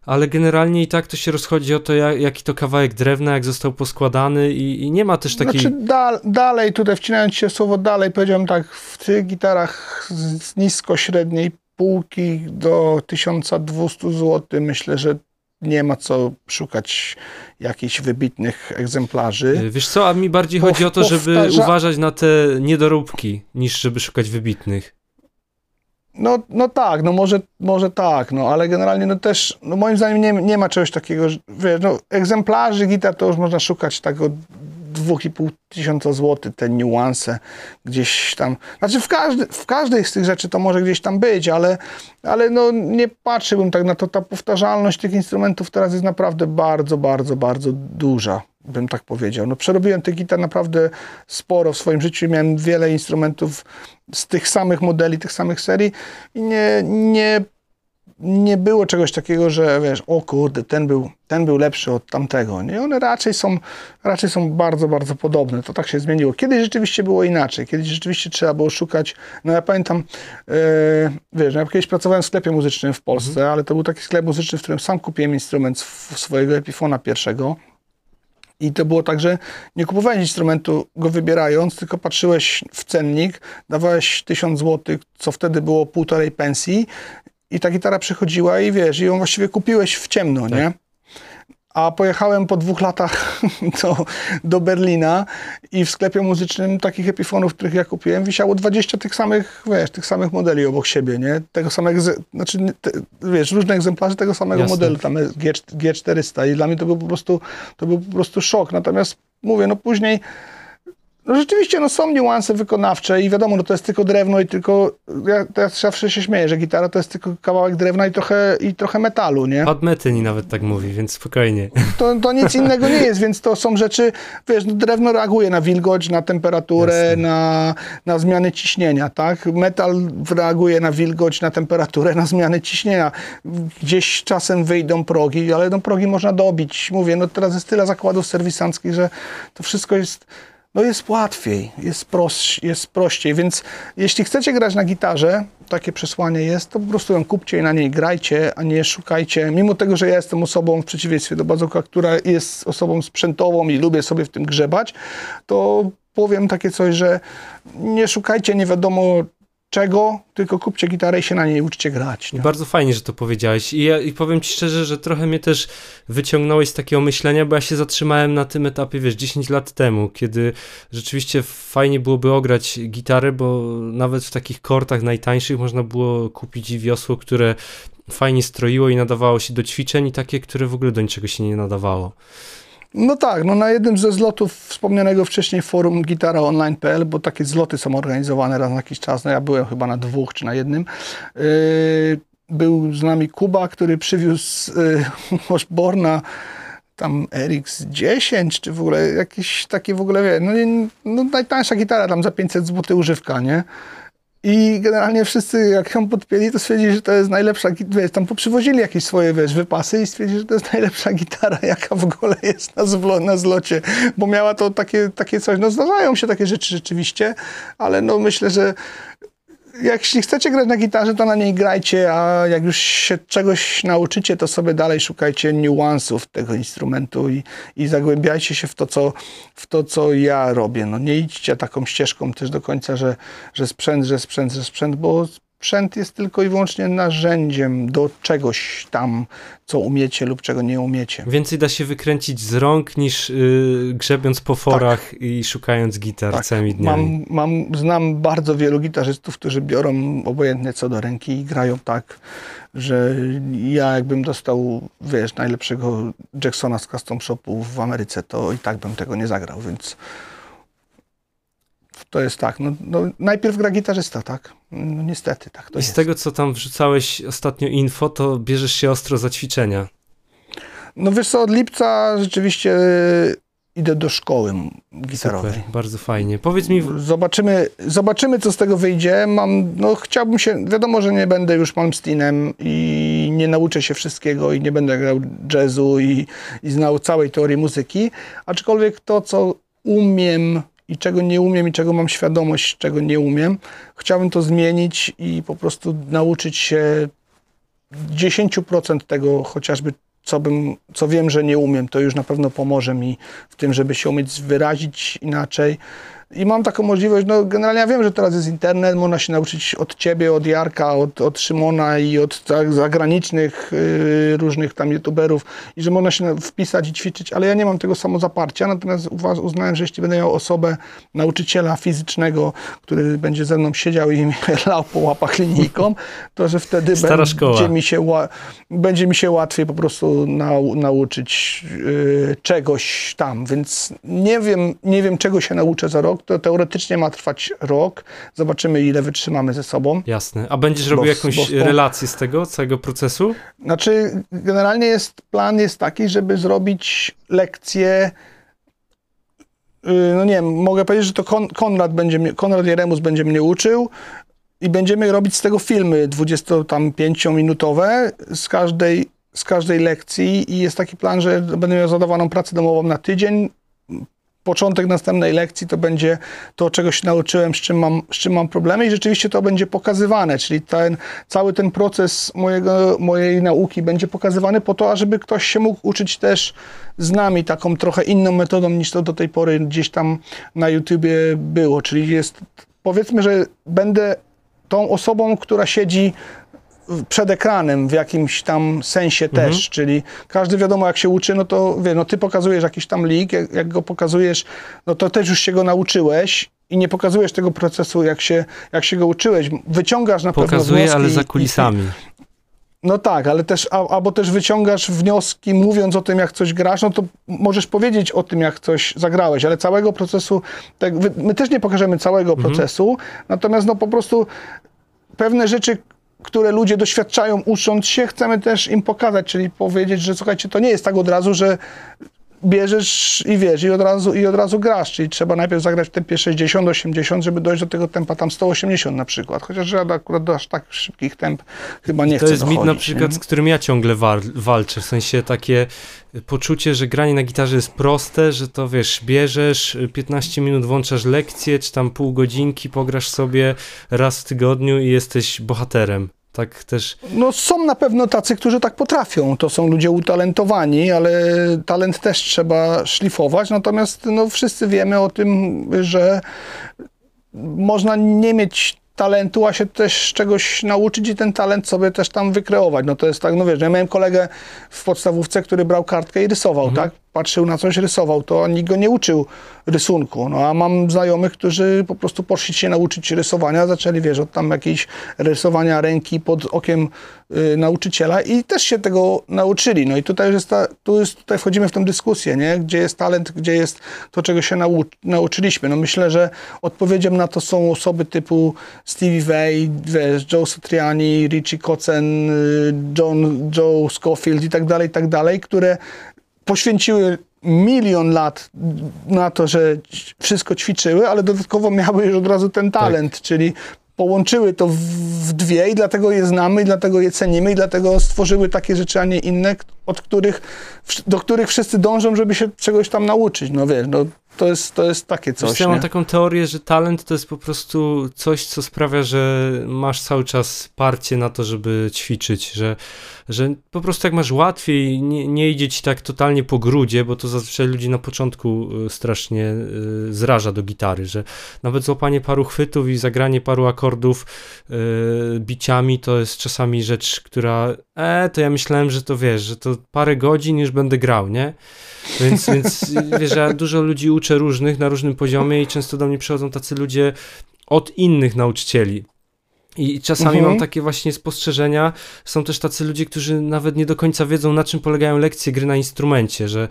ale generalnie i tak to się rozchodzi o to, jak, jaki to kawałek drewna, jak został poskładany i, i nie ma też takiej... Znaczy da, dalej, tutaj wcinając się słowo dalej, powiedziałem tak, w tych gitarach z nisko-średniej półki do 1200 zł myślę, że nie ma co szukać jakichś wybitnych egzemplarzy. Wiesz co, a mi bardziej chodzi o to, żeby powtarza... uważać na te niedoróbki, niż żeby szukać wybitnych. No, no tak, no może, może tak, no ale generalnie no też, no moim zdaniem nie, nie ma czegoś takiego, że, wiesz, no egzemplarzy gitar to już można szukać tak od 2,5 tysiąca złotych, te niuanse gdzieś tam, znaczy w, każdy, w każdej z tych rzeczy to może gdzieś tam być, ale, ale no nie patrzyłbym tak na to, ta powtarzalność tych instrumentów teraz jest naprawdę bardzo, bardzo, bardzo duża bym tak powiedział. No, przerobiłem tych gitar naprawdę sporo w swoim życiu. Miałem wiele instrumentów z tych samych modeli, tych samych serii i nie, nie, nie było czegoś takiego, że wiesz, o kurde, ten był, ten był lepszy od tamtego. Nie, one raczej są, raczej są bardzo, bardzo podobne. To tak się zmieniło. Kiedyś rzeczywiście było inaczej. Kiedyś rzeczywiście trzeba było szukać. No ja pamiętam, yy, wiesz, ja kiedyś pracowałem w sklepie muzycznym w Polsce, mhm. ale to był taki sklep muzyczny, w którym sam kupiłem instrument swojego Epifona pierwszego i to było tak, że nie kupowałeś instrumentu go wybierając, tylko patrzyłeś w cennik, dawałeś 1000 zł, co wtedy było półtorej pensji i ta gitara przychodziła i wiesz, i ją właściwie kupiłeś w ciemno, tak. nie? A pojechałem po dwóch latach [laughs] do, do Berlina i w sklepie muzycznym takich epifonów, których ja kupiłem, wisiało 20 tych samych, wiesz, tych samych modeli obok siebie, nie? Tego samego, znaczy, te, wiesz, różne egzemplarze tego samego Jasne. modelu, tam G, G400 i dla mnie to był po prostu, to był po prostu szok. Natomiast mówię, no później no rzeczywiście, no są niuanse wykonawcze i wiadomo, no to jest tylko drewno i tylko, ja, ja zawsze się śmieję, że gitara to jest tylko kawałek drewna i trochę, i trochę metalu, nie? Pat Metyni nawet tak mówi, więc spokojnie. To, to nic innego nie jest, więc to są rzeczy, wiesz, no drewno reaguje na wilgoć, na temperaturę, na, na zmiany ciśnienia, tak? Metal reaguje na wilgoć, na temperaturę, na zmiany ciśnienia. Gdzieś czasem wyjdą progi, ale no progi można dobić. Mówię, no teraz jest tyle zakładów serwisanckich, że to wszystko jest no jest łatwiej, jest, proś, jest prościej, więc jeśli chcecie grać na gitarze, takie przesłanie jest, to po prostu ją kupcie i na niej grajcie, a nie szukajcie. Mimo tego, że ja jestem osobą w przeciwieństwie do Bazoka, która jest osobą sprzętową i lubię sobie w tym grzebać, to powiem takie coś, że nie szukajcie nie wiadomo czego, tylko kupcie gitarę i się na niej uczcie grać. Tak? Bardzo fajnie, że to powiedziałeś. I, ja, I powiem ci szczerze, że trochę mnie też wyciągnąłeś z takiego myślenia, bo ja się zatrzymałem na tym etapie, wiesz, 10 lat temu, kiedy rzeczywiście fajnie byłoby ograć gitarę, bo nawet w takich kortach najtańszych można było kupić wiosło, które fajnie stroiło i nadawało się do ćwiczeń i takie, które w ogóle do niczego się nie nadawało. No tak, no na jednym ze zlotów wspomnianego wcześniej forum gitaraonline.pl, bo takie zloty są organizowane raz na jakiś czas, no ja byłem chyba na dwóch czy na jednym, yy, był z nami Kuba, który przywiózł yy, [laughs] Washborna tam RX10, czy w ogóle jakieś takie w ogóle, wie, no, no najtańsza gitara tam za 500 zł używka, nie? I generalnie wszyscy, jak ją podpięli, to stwierdzili, że to jest najlepsza gitara. Tam poprzywozili jakieś swoje wiesz, wypasy i stwierdzili, że to jest [laughs] najlepsza gitara, jaka w ogóle jest na, zlo, na zlocie, bo miała to takie, takie coś. No zdarzają się takie rzeczy rzeczywiście, ale no myślę, że jeśli chcecie grać na gitarze, to na niej grajcie, a jak już się czegoś nauczycie, to sobie dalej szukajcie niuansów tego instrumentu i, i zagłębiajcie się w to, co, w to, co ja robię. No nie idźcie taką ścieżką też do końca, że, że sprzęt, że sprzęt, że sprzęt, bo sprzęt jest tylko i wyłącznie narzędziem do czegoś tam, co umiecie lub czego nie umiecie. Więcej da się wykręcić z rąk niż yy, grzebiąc po forach tak. i szukając gitar tak. całymi dniami. Mam, mam, znam bardzo wielu gitarzystów, którzy biorą obojętnie co do ręki i grają tak, że ja jakbym dostał, wiesz, najlepszego Jacksona z Custom Shopu w Ameryce, to i tak bym tego nie zagrał, więc to jest tak. No, no, najpierw gra gitarzysta, tak? No, niestety, tak to I jest. z tego, co tam wrzucałeś ostatnio info, to bierzesz się ostro za ćwiczenia. No wiesz co, od lipca rzeczywiście idę do szkoły gitarowej. Super, bardzo fajnie. Powiedz mi... Zobaczymy, zobaczymy, co z tego wyjdzie. Mam, no chciałbym się, wiadomo, że nie będę już Malmsteinem i nie nauczę się wszystkiego i nie będę grał jazzu i, i znał całej teorii muzyki, aczkolwiek to, co umiem i czego nie umiem i czego mam świadomość, czego nie umiem. Chciałbym to zmienić i po prostu nauczyć się 10% tego chociażby, co, bym, co wiem, że nie umiem. To już na pewno pomoże mi w tym, żeby się umieć wyrazić inaczej, i mam taką możliwość, no generalnie ja wiem, że teraz jest internet, można się nauczyć od ciebie, od Jarka, od, od Szymona i od tak, zagranicznych y, różnych tam youtuberów i że można się wpisać i ćwiczyć, ale ja nie mam tego samozaparcia, natomiast uznałem, że jeśli będę miał osobę, nauczyciela fizycznego, który będzie ze mną siedział i mnie [laughs] lał po łapach linijką, to że wtedy będzie mi, się, będzie mi się łatwiej po prostu nau, nauczyć y, czegoś tam, więc nie wiem, nie wiem czego się nauczę za rok, to teoretycznie ma trwać rok. Zobaczymy, ile wytrzymamy ze sobą. Jasne. A będziesz robił jakąś relację z tego całego procesu? Znaczy, generalnie jest plan jest taki, żeby zrobić lekcję y, no nie wiem, mogę powiedzieć, że to Kon Konrad, będzie, Konrad Jeremus będzie mnie uczył i będziemy robić z tego filmy 25-minutowe z każdej, z każdej lekcji i jest taki plan, że będę miał zadawaną pracę domową na tydzień, początek następnej lekcji to będzie to, czego się nauczyłem, z czym mam, z czym mam problemy i rzeczywiście to będzie pokazywane, czyli ten, cały ten proces mojego, mojej nauki będzie pokazywany po to, ażeby ktoś się mógł uczyć też z nami taką trochę inną metodą niż to do tej pory gdzieś tam na YouTubie było, czyli jest, powiedzmy, że będę tą osobą, która siedzi przed ekranem w jakimś tam sensie mhm. też, czyli każdy wiadomo jak się uczy, no to wie, no ty pokazujesz jakiś tam lik, jak, jak, go pokazujesz, no to też już się go nauczyłeś i nie pokazujesz tego procesu jak się, jak się go uczyłeś, wyciągasz na Pokazuję, pewno wnioski. ale za kulisami. I, no tak, ale też, albo też wyciągasz wnioski mówiąc o tym, jak coś grasz, no to możesz powiedzieć o tym, jak coś zagrałeś, ale całego procesu, tak, my też nie pokażemy całego mhm. procesu, natomiast no po prostu pewne rzeczy, które ludzie doświadczają ucząc się, chcemy też im pokazać, czyli powiedzieć, że słuchajcie, to nie jest tak od razu, że bierzesz i wiesz, i od razu, i od razu grasz, czyli trzeba najpierw zagrać w tempie 60, 80, żeby dojść do tego tempa tam 180 na przykład, chociaż ja akurat do aż tak szybkich temp chyba nie chcę To jest dochodzić, mit na przykład, nie? z którym ja ciągle walczę, w sensie takie poczucie, że granie na gitarze jest proste, że to wiesz, bierzesz 15 minut, włączasz lekcję, czy tam pół godzinki, pograsz sobie raz w tygodniu i jesteś bohaterem. Tak też. No są na pewno tacy, którzy tak potrafią. To są ludzie utalentowani, ale talent też trzeba szlifować. Natomiast no, wszyscy wiemy o tym, że można nie mieć talentu, a się też czegoś nauczyć i ten talent sobie też tam wykreować. No to jest tak, no wiesz, ja miałem kolegę w podstawówce, który brał kartkę i rysował, mhm. tak? Patrzył na coś, rysował, to nikt go nie uczył rysunku. No a mam znajomych, którzy po prostu poszli się nauczyć rysowania, zaczęli, wiesz, od tam jakieś rysowania ręki pod okiem y, nauczyciela i też się tego nauczyli. No i tutaj jest, ta, tu jest, tutaj wchodzimy w tę dyskusję, nie? Gdzie jest talent, gdzie jest to, czego się nau nauczyliśmy. No myślę, że odpowiedzią na to są osoby typu Stevie Vai, wiesz, Joe Satriani, Richie Kotzen, y, John, Joe Scofield i tak dalej, i tak dalej, które poświęciły milion lat na to, że wszystko ćwiczyły, ale dodatkowo miały już od razu ten talent, tak. czyli połączyły to w dwie i dlatego je znamy, i dlatego je cenimy, i dlatego stworzyły takie rzeczy, a nie inne, od których, do których wszyscy dążą, żeby się czegoś tam nauczyć. No wiesz, no, to jest, to jest takie coś. ja mam taką teorię, że talent to jest po prostu coś, co sprawia, że masz cały czas parcie na to, żeby ćwiczyć, że, że po prostu jak masz łatwiej, nie, nie idzie ci tak totalnie po grudzie, bo to zazwyczaj ludzi na początku y, strasznie y, zraża do gitary, że nawet złapanie paru chwytów i zagranie paru akordów y, biciami to jest czasami rzecz, która, e, to ja myślałem, że to wiesz, że to parę godzin już będę grał, nie? Więc, więc [laughs] wiesz, ja dużo ludzi uczę różnych na różnym poziomie i często do mnie przychodzą tacy ludzie od innych nauczycieli. I czasami mhm. mam takie właśnie spostrzeżenia. Są też tacy ludzie, którzy nawet nie do końca wiedzą, na czym polegają lekcje gry na instrumencie, że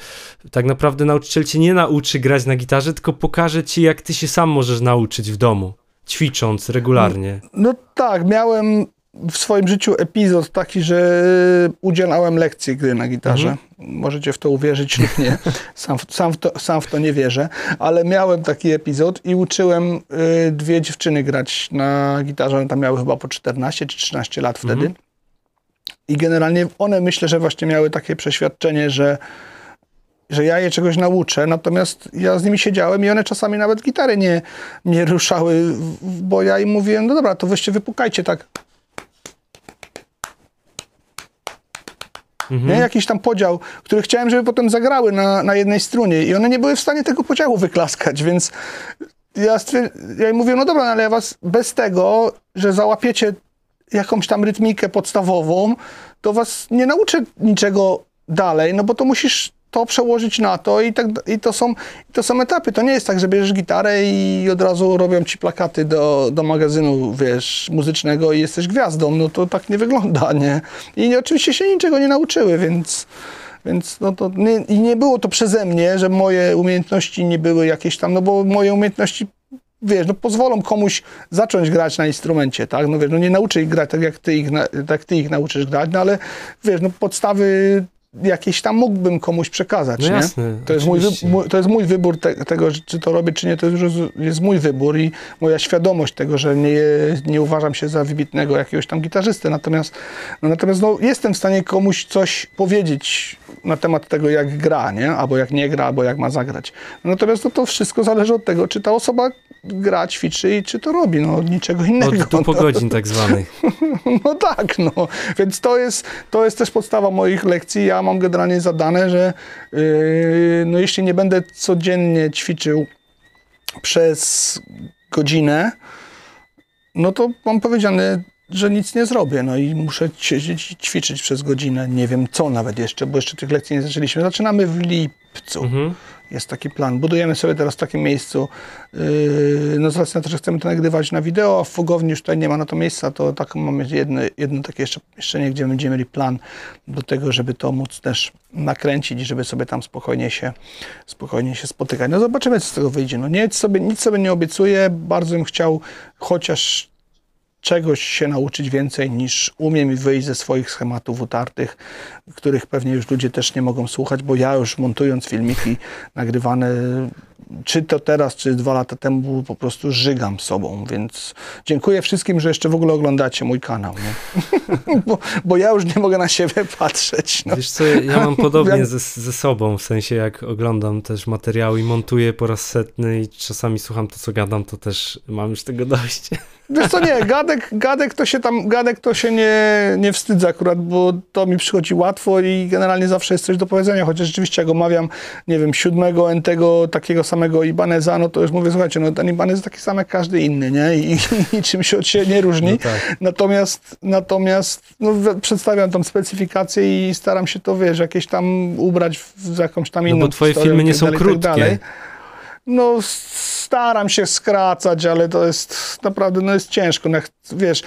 tak naprawdę nauczyciel cię nie nauczy grać na gitarze, tylko pokaże ci, jak ty się sam możesz nauczyć w domu, ćwicząc regularnie. No, no tak, miałem w swoim życiu epizod taki, że udzielałem lekcji gry na gitarze. Mhm. Możecie w to uwierzyć lub nie. [laughs] Sam, sam, w to, sam w to nie wierzę, ale miałem taki epizod i uczyłem y, dwie dziewczyny grać na gitarze. One tam miały chyba po 14 czy 13 lat wtedy. Mhm. I generalnie one myślę, że właśnie miały takie przeświadczenie, że że ja je czegoś nauczę, natomiast ja z nimi siedziałem i one czasami nawet gitary nie, nie ruszały, bo ja im mówiłem, no dobra, to weźcie wypukajcie tak Mhm. Nie? Jakiś tam podział, który chciałem, żeby potem zagrały na, na jednej strunie i one nie były w stanie tego podziału wyklaskać, więc ja, ja im mówię, no dobra, no ale ja was bez tego, że załapiecie jakąś tam rytmikę podstawową, to was nie nauczę niczego dalej, no bo to musisz to przełożyć na to i, tak, i to, są, to są etapy. To nie jest tak, że bierzesz gitarę i od razu robią ci plakaty do, do magazynu, wiesz, muzycznego i jesteś gwiazdą. No to tak nie wygląda, nie? I oczywiście się niczego nie nauczyły, więc... Więc no to nie, i nie było to przeze mnie, że moje umiejętności nie były jakieś tam, no bo moje umiejętności wiesz, no pozwolą komuś zacząć grać na instrumencie, tak? No wiesz, no nie nauczy ich grać tak jak ty ich, tak ty ich nauczysz grać, no ale wiesz, no podstawy jakieś tam mógłbym komuś przekazać, No nie? jasne, To jest, mój, to jest mój wybór te, tego, czy to robię, czy nie, to już jest mój wybór i moja świadomość tego, że nie, nie uważam się za wybitnego jakiegoś tam gitarzysty, natomiast, no, natomiast no, jestem w stanie komuś coś powiedzieć na temat tego, jak gra, nie? Albo jak nie gra, albo jak ma zagrać. Natomiast no, to wszystko zależy od tego, czy ta osoba gra, ćwiczy i czy to robi, no niczego innego. Od tu po no. godzin tak zwanych. [laughs] No tak, no. Więc to jest, to jest też podstawa moich lekcji. Ja mam generalnie zadane, że yy, no jeśli nie będę codziennie ćwiczył przez godzinę, no to mam powiedziane, że nic nie zrobię. No i muszę ćwiczyć przez godzinę. Nie wiem co nawet jeszcze, bo jeszcze tych lekcji nie zaczęliśmy. Zaczynamy w lipcu. Mhm. Jest taki plan. Budujemy sobie teraz w takim miejscu, yy, no z racji na to, że chcemy to nagrywać na wideo, a w Fogowni już tutaj nie ma na to miejsca, to tak mamy jedno, jedno takie jeszcze pomieszczenie, gdzie będziemy mieli plan do tego, żeby to móc też nakręcić, żeby sobie tam spokojnie się, spokojnie się spotykać. No zobaczymy, co z tego wyjdzie. No nic sobie, nic sobie nie obiecuję, bardzo bym chciał chociaż czegoś się nauczyć więcej niż umiem i wyjść ze swoich schematów utartych, których pewnie już ludzie też nie mogą słuchać, bo ja już montując filmiki nagrywane, czy to teraz, czy dwa lata temu, po prostu żygam sobą, więc dziękuję wszystkim, że jeszcze w ogóle oglądacie mój kanał, [laughs] bo, bo ja już nie mogę na siebie patrzeć. No. Wiesz co, ja mam podobnie ze, ze sobą, w sensie jak oglądam też materiały i montuję po raz setny i czasami słucham to, co gadam, to też mam już tego dość. Wiesz co, nie, gadek, gadek to się tam, gadek to się nie, nie wstydzę akurat, bo to mi przychodzi łatwo i generalnie zawsze jest coś do powiedzenia, chociaż rzeczywiście jak omawiam, nie wiem, siódmego, entego, takiego samego Ibaneza, no to już mówię, słuchajcie, no ten Ibanez jest taki sam jak każdy inny, nie? I, i [laughs] niczym się od siebie nie różni. No tak. Natomiast, natomiast no, przedstawiam tą specyfikację i staram się to, wiesz, jakieś tam ubrać w, w jakąś tam No inną bo twoje filmy nie tak są tak krótkie. dalej. No, staram się skracać, ale to jest naprawdę, no jest ciężko. No, wiesz,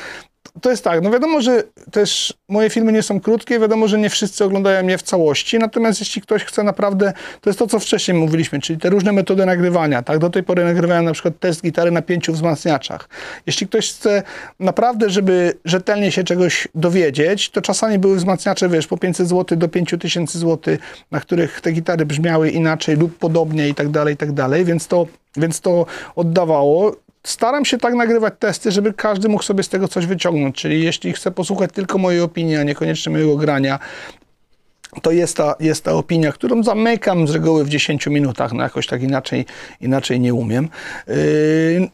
to jest tak, no wiadomo, że też moje filmy nie są krótkie, wiadomo, że nie wszyscy oglądają je w całości, natomiast jeśli ktoś chce naprawdę, to jest to, co wcześniej mówiliśmy, czyli te różne metody nagrywania, tak, do tej pory nagrywałem na przykład test gitary na pięciu wzmacniaczach. Jeśli ktoś chce naprawdę, żeby rzetelnie się czegoś dowiedzieć, to czasami były wzmacniacze, wiesz, po 500 zł do 5000 zł, na których te gitary brzmiały inaczej lub podobnie i tak dalej, i tak dalej, więc to, więc to oddawało. Staram się tak nagrywać testy, żeby każdy mógł sobie z tego coś wyciągnąć. Czyli jeśli chce posłuchać tylko mojej opinii, a niekoniecznie mojego grania, to jest ta, jest ta opinia, którą zamykam z reguły w 10 minutach, no jakoś tak inaczej, inaczej nie umiem. Yy,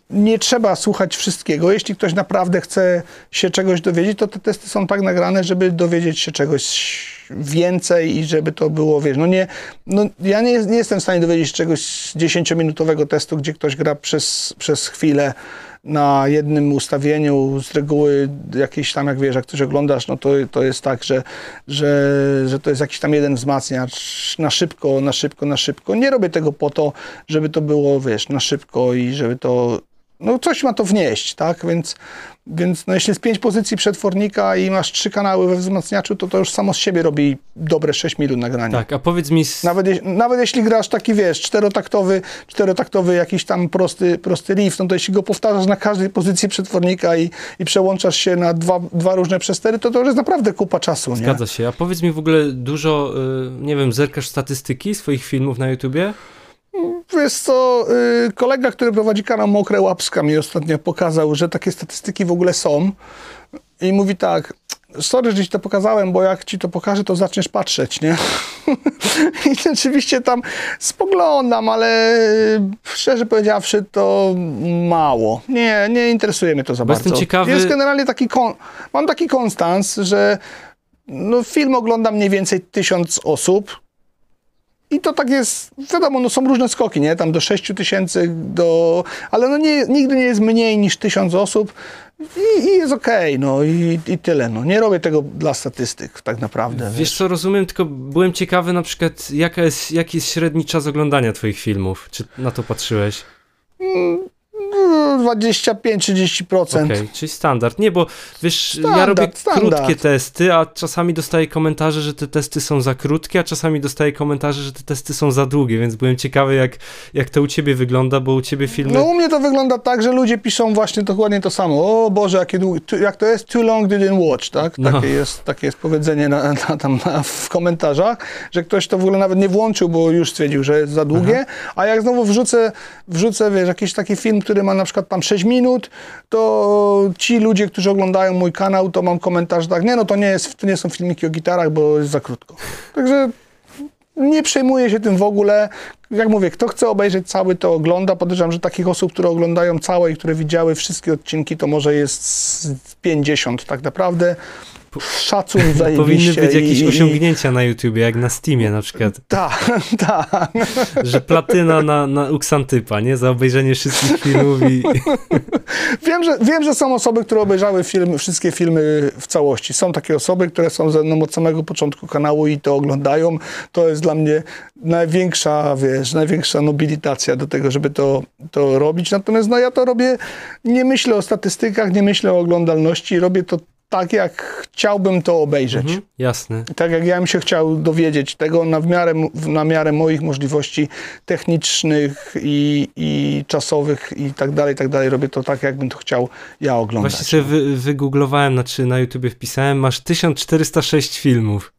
nie trzeba słuchać wszystkiego. Jeśli ktoś naprawdę chce się czegoś dowiedzieć, to te testy są tak nagrane, żeby dowiedzieć się czegoś więcej i żeby to było, wiesz, no nie, no ja nie, nie jestem w stanie dowiedzieć się czegoś z 10-minutowego testu, gdzie ktoś gra przez, przez chwilę na jednym ustawieniu, z reguły jakiś tam, jak wiesz, jak coś oglądasz, no to, to jest tak, że, że, że to jest jakiś tam jeden wzmacniacz na szybko, na szybko, na szybko. Nie robię tego po to, żeby to było, wiesz, na szybko i żeby to, no coś ma to wnieść, tak, więc, więc no jeśli jest pięć pozycji przetwornika i masz trzy kanały we wzmacniaczu, to to już samo z siebie robi dobre 6 minut nagrania. Tak, a powiedz mi, s- Nawet, jeś- nawet jeśli grasz taki, wiesz, czterotaktowy, czterotaktowy jakiś tam prosty, prosty riff, no to jeśli go powtarzasz na każdej pozycji przetwornika i, i przełączasz się na dwa, dwa różne przestery, to to już jest naprawdę kupa czasu, nie? zgadza się, a powiedz mi w ogóle dużo, y, nie wiem, zerkasz statystyki swoich filmów na YouTubie? Wiesz co, y, kolega, który prowadzi kanał Mokre Łapska mi ostatnio pokazał, że takie statystyki w ogóle są i mówi tak, sorry, że ci to pokazałem, bo jak ci to pokażę, to zaczniesz patrzeć, nie? [laughs] I rzeczywiście tam spoglądam, ale szczerze powiedziawszy to mało. Nie, nie interesuje mnie to za Bo bardzo. jestem ciekawy- Jest generalnie taki, kon- mam taki konstans, że no, film ogląda mniej więcej tysiąc osób, i to tak jest, wiadomo, no są różne skoki, nie? Tam do 6 tysięcy, do... ale no nie, nigdy nie jest mniej niż tysiąc osób i, i jest okej, okay, no i, i tyle. No. Nie robię tego dla statystyk tak naprawdę. Wiesz, wiesz co, rozumiem, tylko byłem ciekawy na przykład, jaka jest, jaki jest średni czas oglądania twoich filmów? Czy na to patrzyłeś? Mm, 25-30%. Okay, czyli standard. Nie, bo wiesz, standard, ja robię standard. krótkie testy, a czasami dostaję komentarze, że te testy są za krótkie, a czasami dostaję komentarze, że te testy są za długie, więc byłem ciekawy, jak, jak to u ciebie wygląda, bo u ciebie filmy... No u mnie to wygląda tak, że ludzie piszą właśnie dokładnie to samo. O Boże, jakie jak to jest too long didn't watch, tak? No. Takie, jest, takie jest powiedzenie na, na, tam na, w komentarzach, że ktoś to w ogóle nawet nie włączył, bo już stwierdził, że jest za długie, Aha. a jak znowu wrzucę, wrzucę, wiesz, jakiś taki film, który ma na przykład tam 6 minut, to ci ludzie, którzy oglądają mój kanał, to mam komentarz tak, nie no to nie, jest, to nie są filmiki o gitarach, bo jest za krótko. Także nie przejmuję się tym w ogóle. Jak mówię, kto chce obejrzeć cały, to ogląda. Podejrzewam, że takich osób, które oglądają całe i które widziały wszystkie odcinki, to może jest 50 tak naprawdę szacun [laughs] zajebiście. Powinny być jakieś i, osiągnięcia na YouTubie, jak na Steamie na przykład. [laughs] Tak, tak. Że platyna na, na Uksantypa, nie? Za obejrzenie wszystkich filmów i... [laughs] Wiem że, wiem, że są osoby, które obejrzały film, wszystkie filmy w całości. Są takie osoby, które są ze mną od samego początku kanału i to oglądają. To jest dla mnie największa, wiesz, największa nobilitacja do tego, żeby to, to robić. Natomiast no ja to robię, nie myślę o statystykach, nie myślę o oglądalności, robię to tak, jak chciałbym to obejrzeć. Mhm, jasne. Tak, jak ja bym się chciał dowiedzieć tego na, miarę, na miarę moich możliwości technicznych i, i czasowych i tak dalej, i tak dalej. Robię to tak, jakbym to chciał ja oglądać. Właśnie sobie wy, wygooglowałem, znaczy na YouTubie wpisałem, masz 1406 filmów.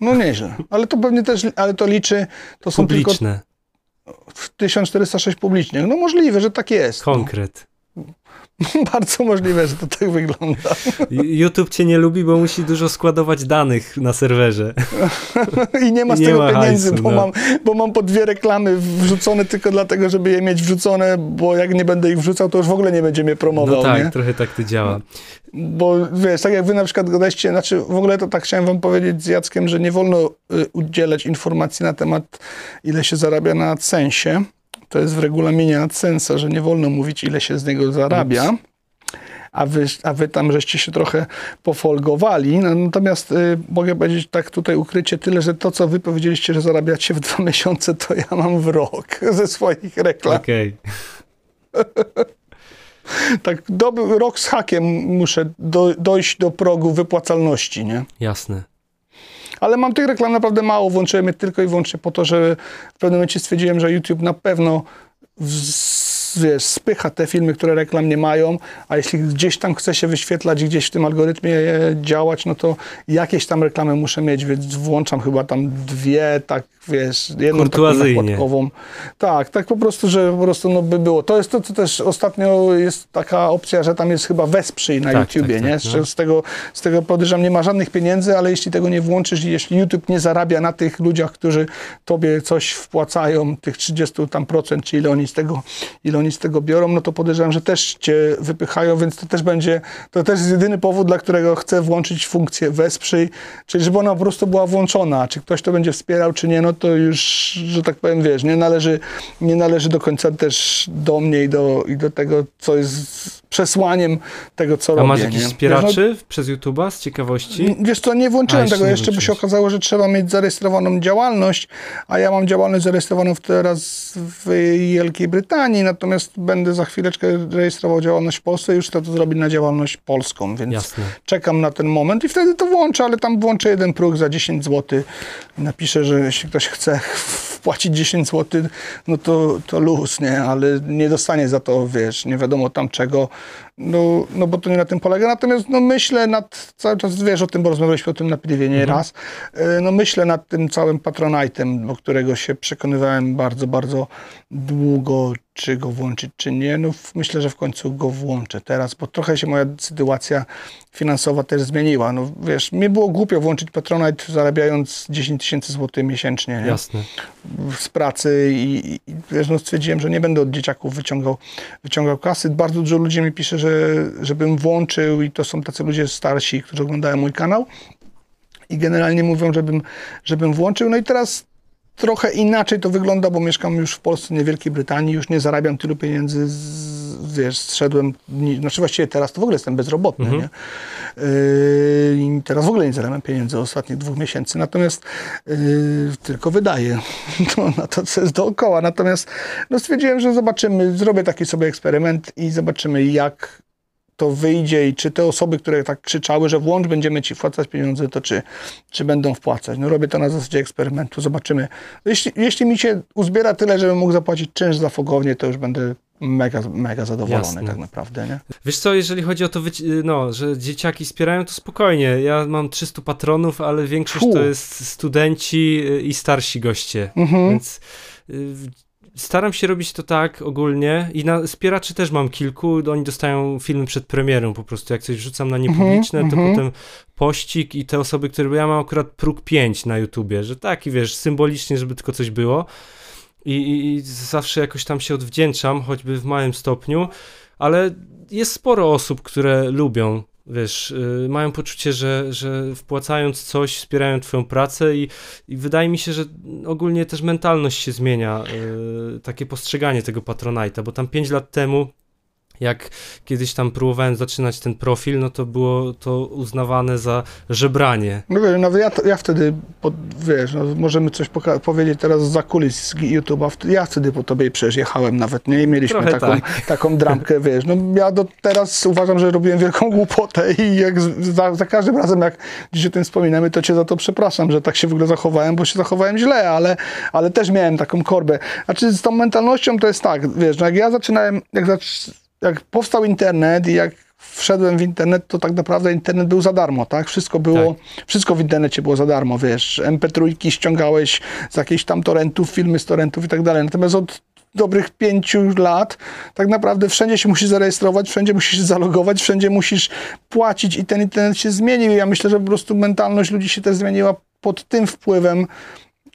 No nieźle, ale to pewnie też, ale to liczy, to są Publiczne. tylko 1406 publicznych. No możliwe, że tak jest. No. Konkret. No. [laughs] Bardzo możliwe, że to tak wygląda. YouTube cię nie lubi, bo musi dużo składować danych na serwerze. [laughs] I nie ma z I tego ma pieniędzy, hajsu, bo, no. mam, bo mam po dwie reklamy wrzucone tylko dlatego, żeby je mieć wrzucone, bo jak nie będę ich wrzucał, to już w ogóle nie będzie mnie promował. No tak, nie? trochę tak to działa. Bo wiesz, tak jak wy na przykład gadaliście, znaczy w ogóle to tak chciałem wam powiedzieć z Jackiem, że nie wolno y, udzielać informacji na temat, ile się zarabia na AdSensie to jest w regulaminie AdSense'a, że nie wolno mówić, ile się z niego zarabia. A wy, a wy tam żeście się trochę pofolgowali. No, natomiast y, mogę powiedzieć tak tutaj ukrycie tyle, że to, co wy powiedzieliście, że zarabiacie w dwa [laughs] miesiące, to ja mam w rok [laughs] ze swoich reklam. Okej. Okay. [laughs] tak, do, rok z hakiem muszę do, dojść do progu wypłacalności, nie? Jasne. Ale mam tych reklam naprawdę mało, włączyłem je tylko i wyłącznie po to, że w pewnym momencie stwierdziłem, że YouTube na pewno wiesz, spycha te filmy, które reklam nie mają, a jeśli gdzieś tam chce się wyświetlać, gdzieś w tym algorytmie działać, no to jakieś tam reklamy muszę mieć, więc włączam chyba tam dwie, tak wiesz, jedną taką nakładkową. Tak, tak po prostu, że po prostu no, by było. To jest to, co też ostatnio jest taka opcja, że tam jest chyba wesprzyj na tak, YouTubie, tak, nie? Tak, no. z, tego, z tego podejrzewam, nie ma żadnych pieniędzy, ale jeśli tego nie włączysz i jeśli YouTube nie zarabia na tych ludziach, którzy tobie coś wpłacają, tych 30 tam procent, czy ile oni z tego, ile oni z tego biorą, no to podejrzewam, że też cię wypychają, więc to też będzie, to też jest jedyny powód, dla którego chcę włączyć funkcję wesprzyj, czyli żeby ona po prostu była włączona. Czy ktoś to będzie wspierał, czy nie, no to już, że tak powiem, wiesz, nie należy, nie należy do końca też do mnie i do, i do tego, co jest przesłaniem tego, co A robię. A masz jakichś wspieraczy no, przez YouTube'a z ciekawości? Wiesz co, nie włączyłem a, tego, jeszcze by się okazało, że trzeba mieć zarejestrowaną działalność, a ja mam działalność zarejestrowaną teraz w Wielkiej Brytanii, natomiast będę za chwileczkę rejestrował działalność w Polsce, już chcę to zrobić na działalność polską, więc Jasne. czekam na ten moment i wtedy to włączę, ale tam włączę jeden próg za 10 zł. Napiszę, że jeśli ktoś chce wpłacić 10 zł, no to, to luz, nie? Ale nie dostanie za to, wiesz, nie wiadomo tam czego, no, no bo to nie na tym polega. Natomiast no myślę nad, cały czas wiesz o tym, bo rozmawialiśmy o tym na piwie nie mhm. raz, e, no myślę nad tym całym patronajtem, do którego się przekonywałem bardzo, bardzo długo, czy go włączyć, czy nie. No myślę, że w końcu go włączę teraz, bo trochę się moja sytuacja finansowa też zmieniła. No wiesz, mi było głupio włączyć Patronite zarabiając 10 tysięcy złotych miesięcznie. Nie? Jasne. Z pracy i, i wiesz, no stwierdziłem, że nie będę od dzieciaków wyciągał, wyciągał kasy. Bardzo dużo ludzi mi pisze, że żebym włączył i to są tacy ludzie starsi, którzy oglądają mój kanał i generalnie mówią, żebym, żebym włączył. No i teraz trochę inaczej to wygląda, bo mieszkam już w Polsce, nie Wielkiej Brytanii, już nie zarabiam tylu pieniędzy, z, wiesz, zszedłem, znaczy właściwie teraz to w ogóle jestem bezrobotny, mhm. nie? Yy, teraz w ogóle nie zarabiam pieniędzy ostatnich dwóch miesięcy, natomiast yy, tylko wydaję [laughs] to, na to, co jest dookoła. Natomiast no, stwierdziłem, że zobaczymy, zrobię taki sobie eksperyment i zobaczymy, jak to wyjdzie i czy te osoby, które tak krzyczały, że włącz, będziemy ci wpłacać pieniądze, to czy, czy będą wpłacać. No robię to na zasadzie eksperymentu, zobaczymy. Jeśli, jeśli mi się uzbiera tyle, żebym mógł zapłacić czynsz za fogownię, to już będę mega, mega zadowolony Jasne. tak naprawdę, nie? Wiesz co, jeżeli chodzi o to, no, że dzieciaki wspierają, to spokojnie. Ja mam 300 patronów, ale większość to jest studenci i starsi goście, mhm. więc y, staram się robić to tak ogólnie i na wspieraczy też mam kilku, oni dostają filmy przed premierą po prostu, jak coś wrzucam na niepubliczne, mm -hmm, to -hmm. potem pościg i te osoby, które, ja mam akurat próg 5 na YouTubie, że taki, wiesz, symbolicznie, żeby tylko coś było. I, i, i zawsze jakoś tam się odwdzięczam, choćby w małym stopniu, ale jest sporo osób, które lubią wiesz, y, mają poczucie, że, że wpłacając coś, wspierają twoją pracę i, i wydaje mi się, że ogólnie też mentalność się zmienia, y, takie postrzeganie tego Patronite'a, bo tam 5 lat temu jak kiedyś tam próbowałem zaczynać ten profil, no to było to uznawane za żebranie. No wiesz, no ja, ja wtedy, pod, wiesz, no możemy coś powiedzieć teraz za kulis z YouTube'a, ja wtedy po tobie przejechałem nawet, nie? I mieliśmy taką, tak. taką dramkę, [laughs] wiesz, no ja do teraz uważam, że robiłem wielką głupotę i jak za, za, każdym razem, jak dziś o tym wspominamy, to cię za to przepraszam, że tak się w ogóle zachowałem, bo się zachowałem źle, ale, ale też miałem taką korbę. Znaczy z tą mentalnością to jest tak, wiesz, no jak ja zaczynałem, jak zaczynałem jak powstał internet i jak wszedłem w internet, to tak naprawdę internet był za darmo, tak? Wszystko było, tak. wszystko w internecie było za darmo, wiesz, MP3 ściągałeś z jakichś tam torrentów, filmy z torrentów i tak dalej. Natomiast od dobrych pięciu lat tak naprawdę wszędzie się musisz zarejestrować, wszędzie musisz zalogować, wszędzie musisz płacić i ten internet się zmienił. Ja myślę, że po prostu mentalność ludzi się też zmieniła pod tym wpływem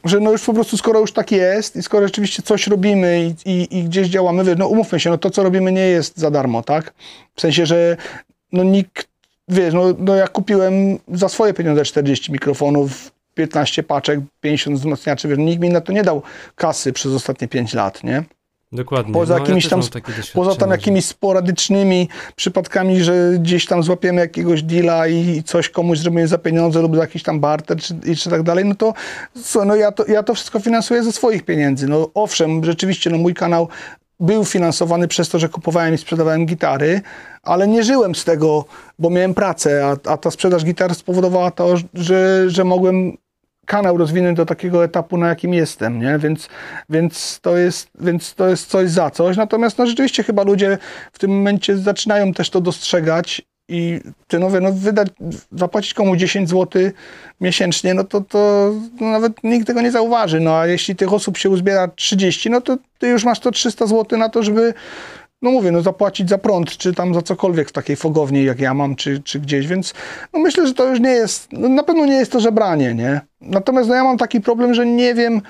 że no już po prostu skoro już tak jest i skoro rzeczywiście coś robimy i, i, i gdzieś działamy, no umówmy się, no to co robimy nie jest za darmo, tak? W sensie, że no nikt, wiesz, no, no ja kupiłem za swoje pieniądze 40 mikrofonów, 15 paczek, 50 wzmacniaczy, wiesz, nikt mi na to nie dał kasy przez ostatnie 5 lat, nie? Dokładnie. Poza, no, jakimiś ja tam, poza tam jakimiś sporadycznymi przypadkami, że gdzieś tam złapiemy jakiegoś deala i coś komuś zrobimy za pieniądze lub za jakiś tam barter czy, czy tak dalej, no to co, no ja to, ja to wszystko finansuję ze swoich pieniędzy. No owszem, rzeczywiście no mój kanał był finansowany przez to, że kupowałem i sprzedawałem gitary, ale nie żyłem z tego, bo miałem pracę, a, a ta sprzedaż gitar spowodowała to, że, że mogłem kanał rozwinąć do takiego etapu, na jakim jestem, nie? Więc, więc, to jest, więc to jest coś za coś. Natomiast no, rzeczywiście chyba ludzie w tym momencie zaczynają też to dostrzegać i ty no, no wydać, zapłacić komuś 10 zł miesięcznie, no to, to no, nawet nikt tego nie zauważy. No a jeśli tych osób się uzbiera 30, no to ty już masz to 300 zł na to, żeby no mówię, no zapłacić za prąd, czy tam za cokolwiek w takiej fogowni, jak ja mam, czy, czy gdzieś, więc no myślę, że to już nie jest, no na pewno nie jest to żebranie, nie? Natomiast no ja mam taki problem, że nie wiem,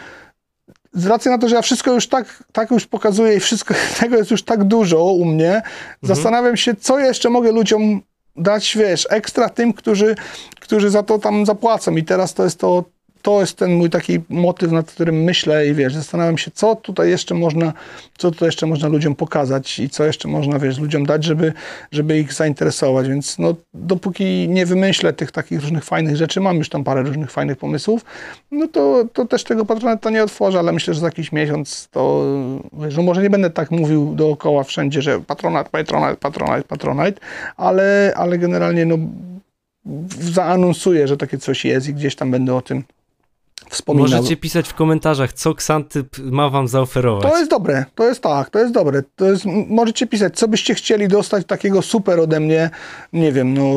z racji na to, że ja wszystko już tak, tak już pokazuję i wszystko [laughs] tego jest już tak dużo u mnie, mhm. zastanawiam się, co jeszcze mogę ludziom dać, wiesz, ekstra tym, którzy, którzy za to tam zapłacą i teraz to jest to, to jest ten mój taki motyw, nad którym myślę i wiesz, zastanawiam się, co tutaj jeszcze można, co tutaj jeszcze można ludziom pokazać i co jeszcze można, wiesz, ludziom dać, żeby, żeby ich zainteresować, więc no, dopóki nie wymyślę tych takich różnych fajnych rzeczy, mam już tam parę różnych fajnych pomysłów, no to, to też tego patronata nie otworzę, ale myślę, że za jakiś miesiąc to, wiesz, no może nie będę tak mówił dookoła wszędzie, że patronat, patronat, patronat, patronat, ale, ale generalnie no zaanonsuję, że takie coś jest i gdzieś tam będę o tym wspominał. Możecie pisać w komentarzach, co Ksantyp ma wam zaoferować. To jest dobre, to jest tak, to jest dobre. To jest, możecie pisać, co byście chcieli dostać takiego super ode mnie, nie wiem, no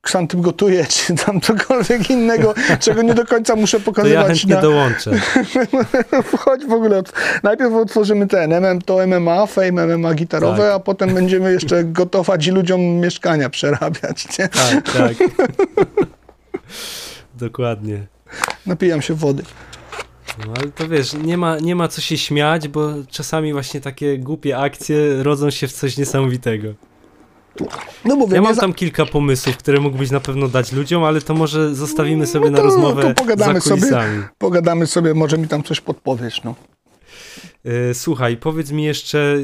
Ksantyp gotuje, [laughs] czy tam cokolwiek innego, czego nie do końca muszę pokazywać. To ja chętnie na... dołączę. [laughs] Chodź w ogóle, najpierw otworzymy ten, MM, to MMA, Fame MMA gitarowe, tak. a potem będziemy jeszcze [laughs] gotować i ludziom mieszkania przerabiać, nie? Tak, tak. Dokładnie. Napijam się wody. No ale to wiesz, nie ma, nie ma co się śmiać, bo czasami właśnie takie głupie akcje rodzą się w coś niesamowitego. No mówię, ja mam tam kilka pomysłów, które mógłbyś na pewno dać ludziom, ale to może zostawimy sobie no to, na rozmowę to pogadamy sobie, pogadamy sobie, może mi tam coś podpowiesz, no. E, słuchaj, powiedz mi jeszcze,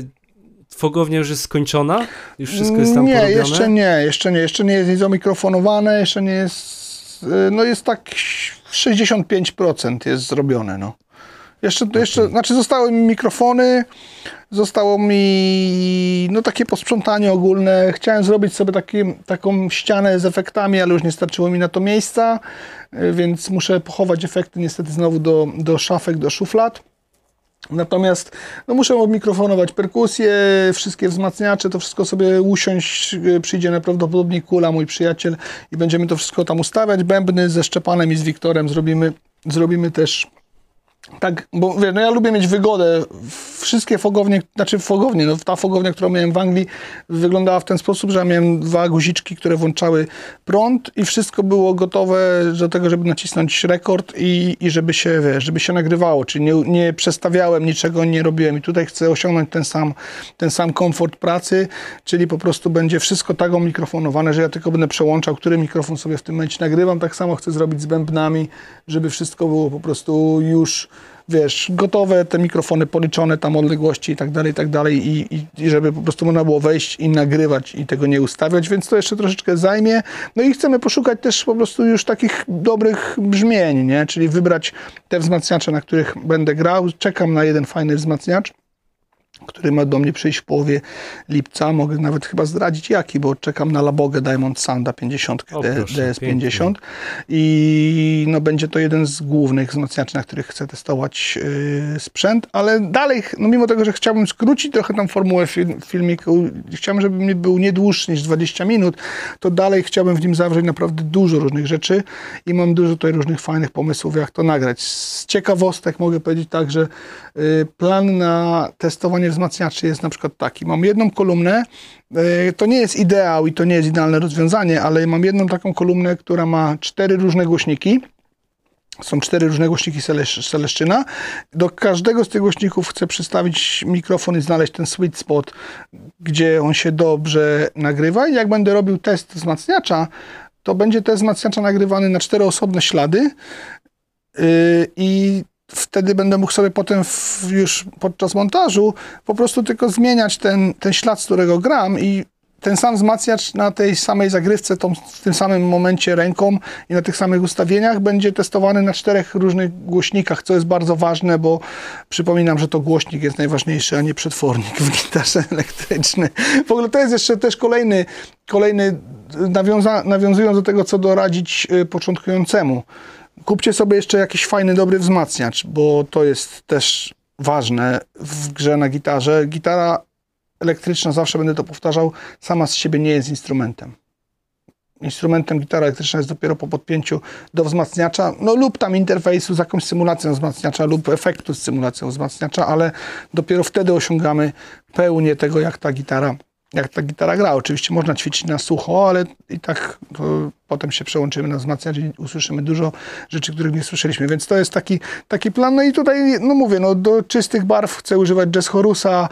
fogownia już jest skończona? Już wszystko jest tam Nie, porobione? jeszcze nie, jeszcze nie, jeszcze nie jest zamikrofonowane, jeszcze nie jest, e, no jest tak 65% jest zrobione, no. Jeszcze, jeszcze, znaczy zostały mi mikrofony, zostało mi no takie posprzątanie ogólne. Chciałem zrobić sobie taki, taką ścianę z efektami, ale już nie starczyło mi na to miejsca, e, więc muszę pochować efekty niestety znowu do, do szafek, do szuflad. Natomiast no muszę odmikrofonować perkusję, wszystkie wzmacniacze, to wszystko sobie usiąść, e, przyjdzie najprawdopodobniej Kula, mój przyjaciel i będziemy to wszystko tam ustawiać. Bębny ze Szczepanem i z Wiktorem zrobimy, zrobimy też tak, bo wie, no ja lubię mieć wygodę. Wszystkie fogownie, znaczy fogownie, no ta fogownia, którą miałem w Anglii, wyglądała w ten sposób, że miałem dwa guziczki, które włączały prąd i wszystko było gotowe do tego, żeby nacisnąć rekord i, i żeby się, wiesz, żeby się nagrywało, czyli nie, nie przestawiałem niczego, nie robiłem i tutaj chcę osiągnąć ten sam, ten sam komfort pracy, czyli po prostu będzie wszystko tak omikrofonowane, że ja tylko będę przełączał, który mikrofon sobie w tym momencie nagrywam. Tak samo chcę zrobić z bębnami, żeby wszystko było po prostu już wiesz, gotowe, te mikrofony policzone, tam odległości i tak dalej, i tak dalej i, i, i żeby po prostu można było wejść i nagrywać i tego nie ustawiać, więc to jeszcze troszeczkę zajmie. No i chcemy poszukać też po prostu już takich dobrych brzmień, nie? Czyli wybrać te wzmacniacze, na których będę grał. Czekam na jeden fajny wzmacniacz który ma do mnie przyjść w połowie lipca. Mogę nawet chyba zdradzić jaki, bo czekam na Labogę Diamond Sounda 50 o, DS50 i no, będzie to jeden z głównych wzmacniaczy, na których chcę testować yy, sprzęt, ale dalej, no mimo tego, że chciałbym skrócić trochę tam formułę film, filmiku, chciałbym, żeby mi był nie dłuższy niż 20 minut, to dalej chciałbym w nim zawrzeć naprawdę dużo różnych rzeczy i mam dużo tutaj różnych fajnych pomysłów, jak to nagrać. Z ciekawostek mogę powiedzieć tak, że yy, plan na testowanie wzmacniaczy jest na przykład taki. Mam jedną kolumnę, e, to nie jest ideał i to nie jest idealne rozwiązanie, ale mam jedną taką kolumnę, która ma cztery różne głośniki. Są cztery różne głośniki Celeszczyna. Do każdego z tych głośników chcę przystawić mikrofon i znaleźć ten sweet spot, gdzie on się dobrze nagrywa. I jak będę robił test wzmacniacza, to będzie test wzmacniacza nagrywany na cztery osobne ślady. Yy, I wtedy będę mógł sobie potem w, już podczas montażu po prostu tylko zmieniać ten, ten ślad, z którego gram i ten sam wzmacniacz na tej samej zagrywce, tą, w tym samym momencie ręką i na tych samych ustawieniach będzie testowany na czterech różnych głośnikach, co jest bardzo ważne, bo przypominam, że to głośnik jest najważniejszy, a nie przetwornik w gitarze [laughs] elektrycznej. W ogóle to jest jeszcze też kolejny, kolejny nawiąza, nawiązując do tego, co doradzić y, początkującemu kupcie sobie jeszcze jakiś fajny, dobry wzmacniacz, bo to jest też ważne w grze na gitarze. Gitara elektryczna, zawsze będę to powtarzał, sama z siebie nie jest instrumentem. Instrumentem gitara elektryczna jest dopiero po podpięciu do wzmacniacza, no lub tam interfejsu z jakąś symulacją wzmacniacza lub efektu z symulacją wzmacniacza, ale dopiero wtedy osiągamy pełnię tego, jak ta gitara jak ta gitara gra. Oczywiście można ćwiczyć na sucho, ale i tak potem się przełączymy na wzmacniacz i usłyszymy dużo rzeczy, których nie słyszeliśmy. Więc to jest taki, taki plan. No i tutaj, no mówię, no do czystych barw chcę używać Jazz Horusa,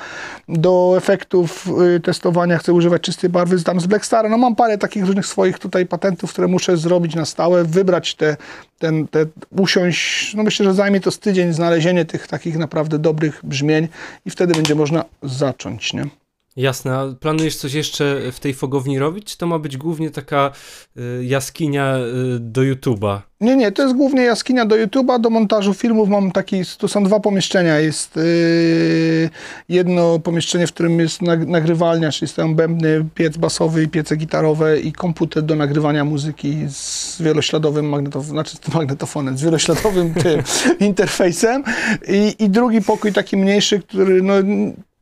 do efektów y, testowania chcę używać czystej barwy tam z Blackstar. No mam parę takich różnych swoich tutaj patentów, które muszę zrobić na stałe, wybrać te, ten, te usiąść, no myślę, że zajmie to z tydzień znalezienie tych takich naprawdę dobrych brzmień i wtedy będzie można zacząć, nie? Jasne, a planujesz coś jeszcze w tej fogowni robić, to ma być głównie taka y, jaskinia y, do YouTube'a? Nie, nie, to jest głównie jaskinia do YouTube'a, do montażu filmów. Mam taki, to są dwa pomieszczenia, jest y, jedno pomieszczenie, w którym jest nagrywalnia, czyli stoją bębny, piec basowy i piece gitarowe i komputer do nagrywania muzyki z wielośladowym magnetofonem, znaczy magnetofonem, z wielośladowym [laughs] interfejsem. I, i drugi pokój taki mniejszy, który no,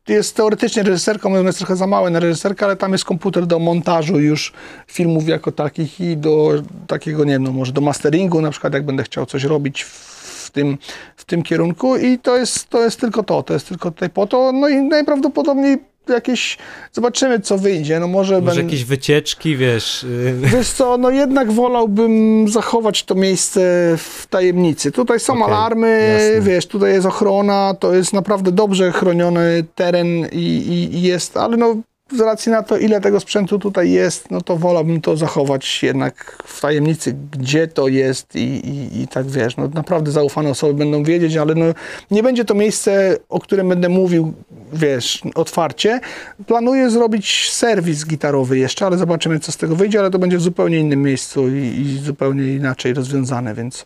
jest teoretycznie reżyserką, ona jest trochę za małe na reżyserkę, ale tam jest komputer do montażu już filmów jako takich i do takiego, nie wiem, no może do masteringu na przykład, jak będę chciał coś robić w tym, w tym kierunku. I to jest, to jest tylko to, to jest tylko tutaj po to, no i najprawdopodobniej jakieś, zobaczymy co wyjdzie, no może... Może ben... jakieś wycieczki, wiesz... Y- wiesz co, no jednak wolałbym zachować to miejsce w tajemnicy. Tutaj są okay, alarmy, jasne. wiesz, tutaj jest ochrona, to jest naprawdę dobrze chroniony teren i, i, i jest, ale no z racji na to, ile tego sprzętu tutaj jest, no to wolałbym to zachować jednak w tajemnicy, gdzie to jest i, i, i tak wiesz, no naprawdę zaufane osoby będą wiedzieć, ale no nie będzie to miejsce, o którym będę mówił, wiesz, otwarcie. Planuję zrobić serwis gitarowy jeszcze, ale zobaczymy, co z tego wyjdzie, ale to będzie w zupełnie innym miejscu i, i zupełnie inaczej rozwiązane, więc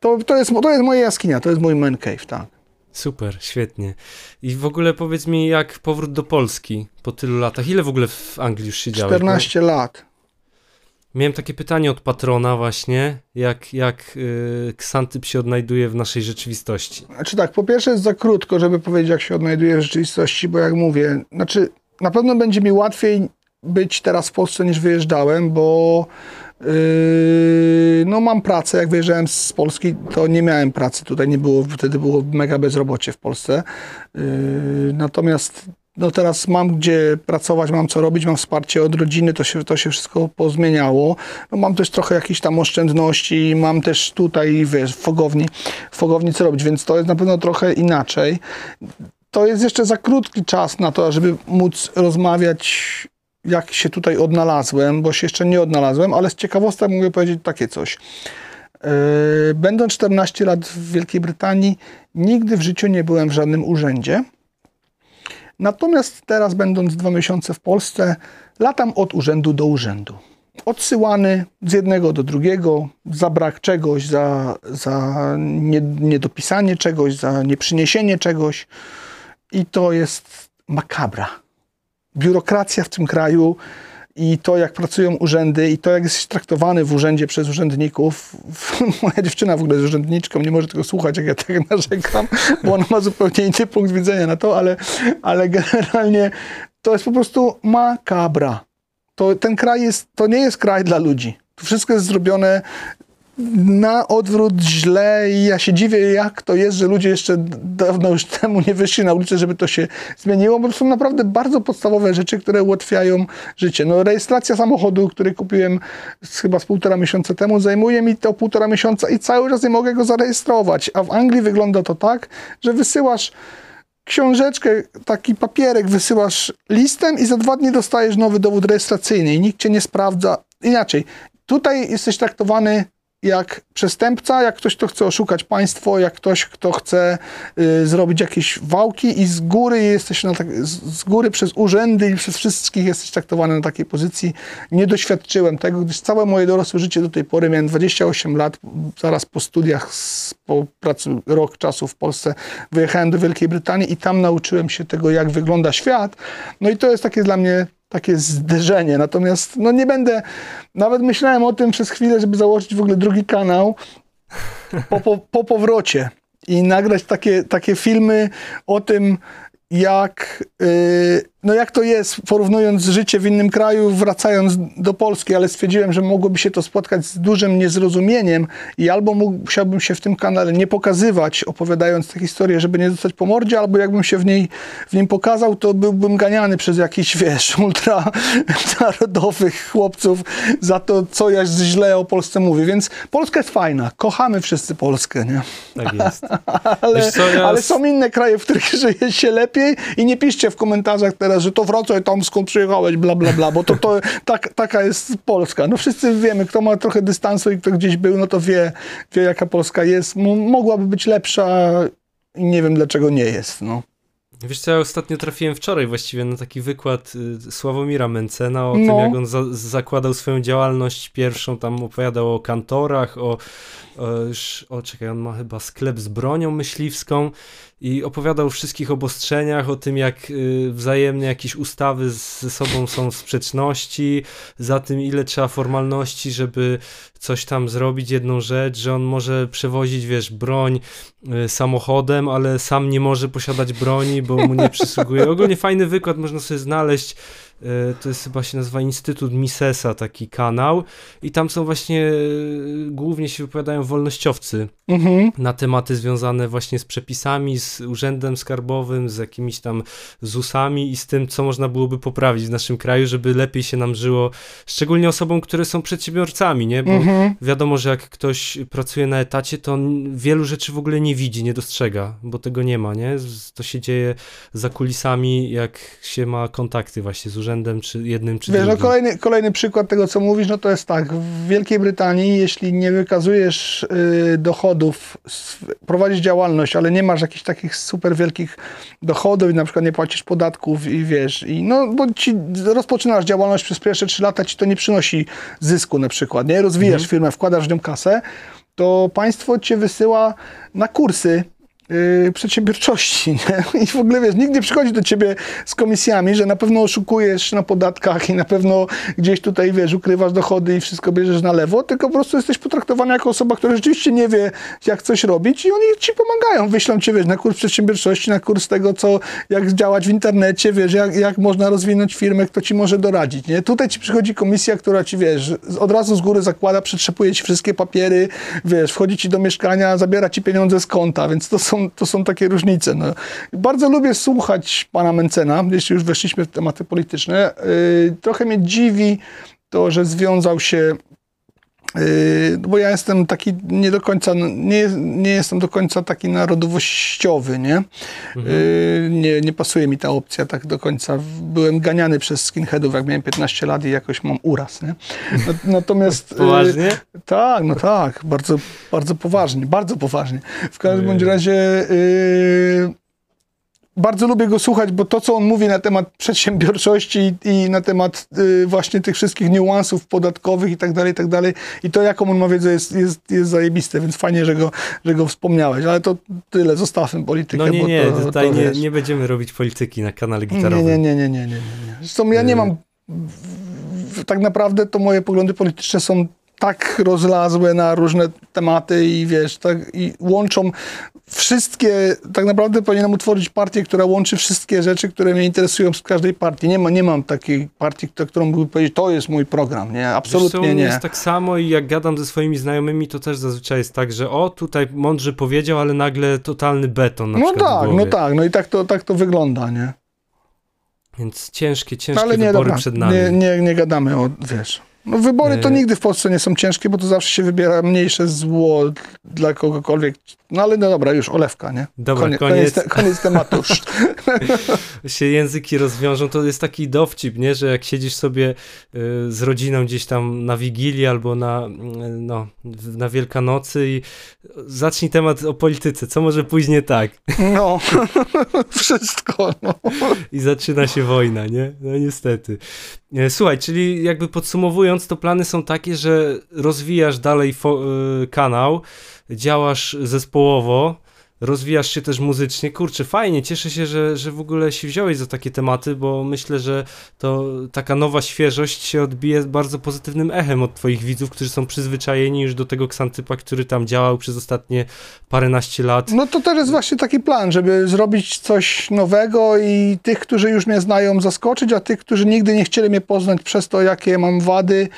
to, to, jest, to jest moja jaskinia, to jest mój man cave, tak. Super, świetnie. I w ogóle powiedz mi, jak powrót do Polski po tylu latach? Ile w ogóle w Anglii już siedziałeś? 14 Bo... lat. Miałem takie pytanie od patrona właśnie, jak, jak yy, ksantyp się odnajduje w naszej rzeczywistości. Znaczy tak, po pierwsze jest za krótko, żeby powiedzieć, jak się odnajduje w rzeczywistości, bo jak mówię, znaczy na pewno będzie mi łatwiej być teraz w Polsce niż wyjeżdżałem, bo no mam pracę, jak wyjeżdżałem z Polski, to nie miałem pracy, tutaj nie było, wtedy było mega bezrobocie w Polsce. Yy, natomiast no teraz mam gdzie pracować, mam co robić, mam wsparcie od rodziny, to się, to się wszystko pozmieniało. No mam też trochę jakichś tam oszczędności, mam też tutaj, wiesz, w fogowni, w fogowni co robić, więc to jest na pewno trochę inaczej. To jest jeszcze za krótki czas na to, żeby móc rozmawiać jak się tutaj odnalazłem, bo się jeszcze nie odnalazłem, ale z ciekawostek mogę powiedzieć takie coś. E, będąc 14 lat w Wielkiej Brytanii, nigdy w życiu nie byłem w żadnym urzędzie. Natomiast teraz, będąc dwa miesiące w Polsce, latam od urzędu do urzędu. Odsyłany z jednego do drugiego za brak czegoś, za, za niedopisanie czegoś, za nieprzyniesienie czegoś. I to jest makabra biurokracja w tym kraju i to, jak pracują urzędy i to, jak jesteś traktowany w urzędzie przez urzędników. [laughs] Moja dziewczyna w ogóle jest urzędniczką, nie może tego słuchać, jak ja tak [laughs] narzekam, bo ona ma zupełnie inny punkt widzenia na to, ale, ale generalnie to jest po prostu makabra. To, ten kraj jest, to nie jest kraj dla ludzi. To wszystko jest zrobione na odwrót źle i ja się dziwię, jak to jest, że ludzie jeszcze dawno już [laughs] temu nie wyszli na ulicę, żeby to się zmieniło, bo to są naprawdę bardzo podstawowe rzeczy, które ułatwiają życie. No, rejestracja samochodu, który kupiłem chyba z półtora miesiąca temu, zajmuje mi to półtora miesiąca i cały czas nie mogę go zarejestrować. A w Anglii wygląda to tak, że wysyłasz książeczkę, taki papierek wysyłasz listem i za dwa dni dostajesz nowy dowód rejestracyjny i nikt cię nie sprawdza. Inaczej, tutaj jesteś traktowany jak przestępca, jak ktoś, kto chce oszukać państwo, jak ktoś, kto chce y, zrobić jakieś wałki i z góry jesteś na tak, z góry przez urzędy i przez wszystkich jesteś traktowany na takiej pozycji. Nie doświadczyłem tego, gdyż całe moje dorosłe życie do tej pory, miałem 28 lat, zaraz po studiach, po pracy rok czasu w Polsce, wyjechałem do Wielkiej Brytanii i tam nauczyłem się tego, jak wygląda świat. No i to jest takie dla mnie takie zderzenie. Natomiast no nie będę, nawet myślałem o tym przez chwilę, żeby założyć w ogóle drugi kanał po, po, po powrocie i nagrać takie, takie filmy o tym, jak, yy, no jak to jest, porównując życie w innym kraju, wracając do Polski, ale stwierdziłem, że mogłoby się to spotkać z dużym niezrozumieniem i albo musiałbym się w tym kanale nie pokazywać, opowiadając tę historię, żeby nie dostać po mordzie, albo jakbym się w, niej, w nim pokazał, to byłbym ganiany przez jakichś, [laughs] wiesz, ultranarodowych chłopców za to, co ja źle o Polsce mówię. Więc Polska jest fajna, kochamy wszyscy Polskę, nie? Tak jest. [laughs] ale, co, ja... ale są inne kraje, w których [laughs] żyje się lepiej i nie piszcie w komentarzach teraz, że to wracaj tam skąd przyjechałeś, bla, bla, bla, bo to, to [laughs] tak, taka jest Polska. No wszyscy wiemy, kto ma trochę dystansu i kto gdzieś był, no to wie, wie jaka Polska jest. mogłaby być lepsza i nie wiem dlaczego nie jest, no. Wiesz co, ja ostatnio trafiłem wczoraj właściwie na taki wykład y, Sławomira Mencena o no. tym, jak on za zakładał swoją działalność pierwszą, tam opowiadał o kantorach, o, już, o czekaj, on ma chyba sklep z bronią myśliwską i opowiadał o wszystkich obostrzeniach, o tym jak y, wzajemnie jakieś ustawy ze sobą są w sprzeczności, za tym ile trzeba formalności, żeby coś tam zrobić, jedną rzecz, że on może przewozić, wiesz, broń y, samochodem, ale sam nie może posiadać broni, bo mu nie przysługuje. Ogólnie fajny wykład można sobie znaleźć to jest chyba się nazywa Instytut Misesa, taki kanał i tam są właśnie, e, głównie się wypowiadają wolnościowcy mhm. na tematy związane właśnie z przepisami, z urzędem skarbowym, z jakimiś tam ZUS-ami i z tym, co można byłoby poprawić w naszym kraju, żeby lepiej się nam żyło, szczególnie osobom, które są przedsiębiorcami, nie? Bo mhm. wiadomo, że jak ktoś pracuje na etacie, to on wielu rzeczy w ogóle nie widzi, nie dostrzega, bo tego nie ma, nie? To się dzieje za kulisami, jak się ma kontakty właśnie z urzędem, czy jednym, czy Wiesz, no drugim. No kolejny, kolejny przykład tego, co mówisz, no to jest tak, w Wielkiej Brytanii, jeśli nie wykazujesz y, dochodów, prowadzisz działalność, ale nie masz jakichś takich super wielkich dochodów i na przykład nie płacisz podatków i wiesz, i no, bo ci rozpoczynasz działalność przez pierwsze trzy lata, ci to nie przynosi zysku na przykład, nie? Rozwijasz mhm. firmę, wkładasz w nią kasę, to państwo cię wysyła na kursy Yy, przedsiębiorczości, [laughs] nie? I w ogóle wiesz, nikt nie przychodzi do ciebie z komisjami, że na pewno oszukujesz na podatkach i na pewno gdzieś tutaj, wiesz, ukrywasz dochody i wszystko bierzesz na lewo, tylko po prostu jesteś potraktowany jako osoba, która rzeczywiście nie wie, jak coś robić i oni ci pomagają. Wyślą cię, wiesz, na kurs przedsiębiorczości, na kurs tego, co, jak działać w internecie, wiesz, jak, jak można rozwinąć firmę, kto ci może doradzić, nie? Tutaj ci przychodzi komisja, która ci, wiesz, od razu z góry zakłada, przetrzepuje ci wszystkie papiery, wiesz, wchodzi ci do mieszkania, zabiera ci pieniądze z konta, więc to są to są takie różnice. No. Bardzo lubię słuchać pana Mencena, jeśli już weszliśmy w tematy polityczne. Yy, trochę mnie dziwi to, że związał się bo ja jestem taki nie do końca, nie, nie jestem do końca taki narodowościowy, nie? Mhm. Yy, nie? Nie pasuje mi ta opcja tak do końca. Byłem ganiany przez skinheadów, jak miałem 15 lat i jakoś mam uraz, nie? [laughs] Natomiast... Poważnie? Yy, tak, no tak, bardzo, bardzo poważnie, bardzo poważnie. W każdym bądź razie yy, bardzo lubię go słuchać, bo to, co on mówi na temat przedsiębiorczości i, na temat y, właśnie tych wszystkich niuansów podatkowych i tak dalej, i tak dalej, i to, jaką on ma wiedzę, jest, jest, jest zajebiste, więc fajnie, że go, że go wspomniałeś, ale to tyle, zostawmy politykę. No nie, nie, to, tutaj to, nie, nie będziemy robić polityki na kanale gitarowym. Nie, nie, nie, nie, nie, nie. nie. Zresztą ja nie y- mam, tak naprawdę to moje poglądy polityczne są tak rozlazłe na różne tematy i wiesz, tak, i łączą wszystkie, tak naprawdę powinienem utworzyć partię, która łączy wszystkie rzeczy, które mnie interesują z każdej partii. Nie, ma, nie mam takiej partii, którą mógłbym powiedzieć, to jest mój program, nie, absolutnie Wiesz, nie. jest tak samo i jak gadam ze swoimi znajomymi, to też zazwyczaj jest tak, że o, tutaj mądrze powiedział, ale nagle totalny beton na No tak, no tak, no i tak to, tak to wygląda, nie. Więc ciężkie, ciężkie ale nie, wybory dobra, przed nami. Nie, nie, nie gadamy o, wiesz... No, wybory to nigdy w Polsce nie są ciężkie, bo to zawsze się wybiera mniejsze zło dla kogokolwiek. No ale no dobra, już olewka, nie? Dobra, koniec. Koniec, koniec, koniec tematu już. [laughs] się języki rozwiążą, to jest taki dowcip, nie? Że jak siedzisz sobie y, z rodziną gdzieś tam na Wigilii albo na, y, no, na Wielkanocy i zacznij temat o polityce, co może później tak? No, [laughs] [laughs] wszystko, no. I zaczyna się wojna, nie? No niestety. Słuchaj, czyli jakby podsumowując, to plany są takie, że rozwijasz dalej e, kanał, działasz zespołowo, rozwijasz się też muzycznie. Kurczę, fajnie, cieszę się, że, że w ogóle się wziąłeś za takie tematy, bo myślę, że to taka nowa świeżość się odbije bardzo pozytywnym echem od twoich widzów, którzy są przyzwyczajeni już do tego ksantypa, który tam działał przez ostatnie paręnaście lat. No to jest właśnie taki plan, żeby zrobić coś nowego i tych, którzy już mnie znają, zaskoczyć, a tych, którzy nigdy nie chcieli mnie poznać przez to, jakie mam wady,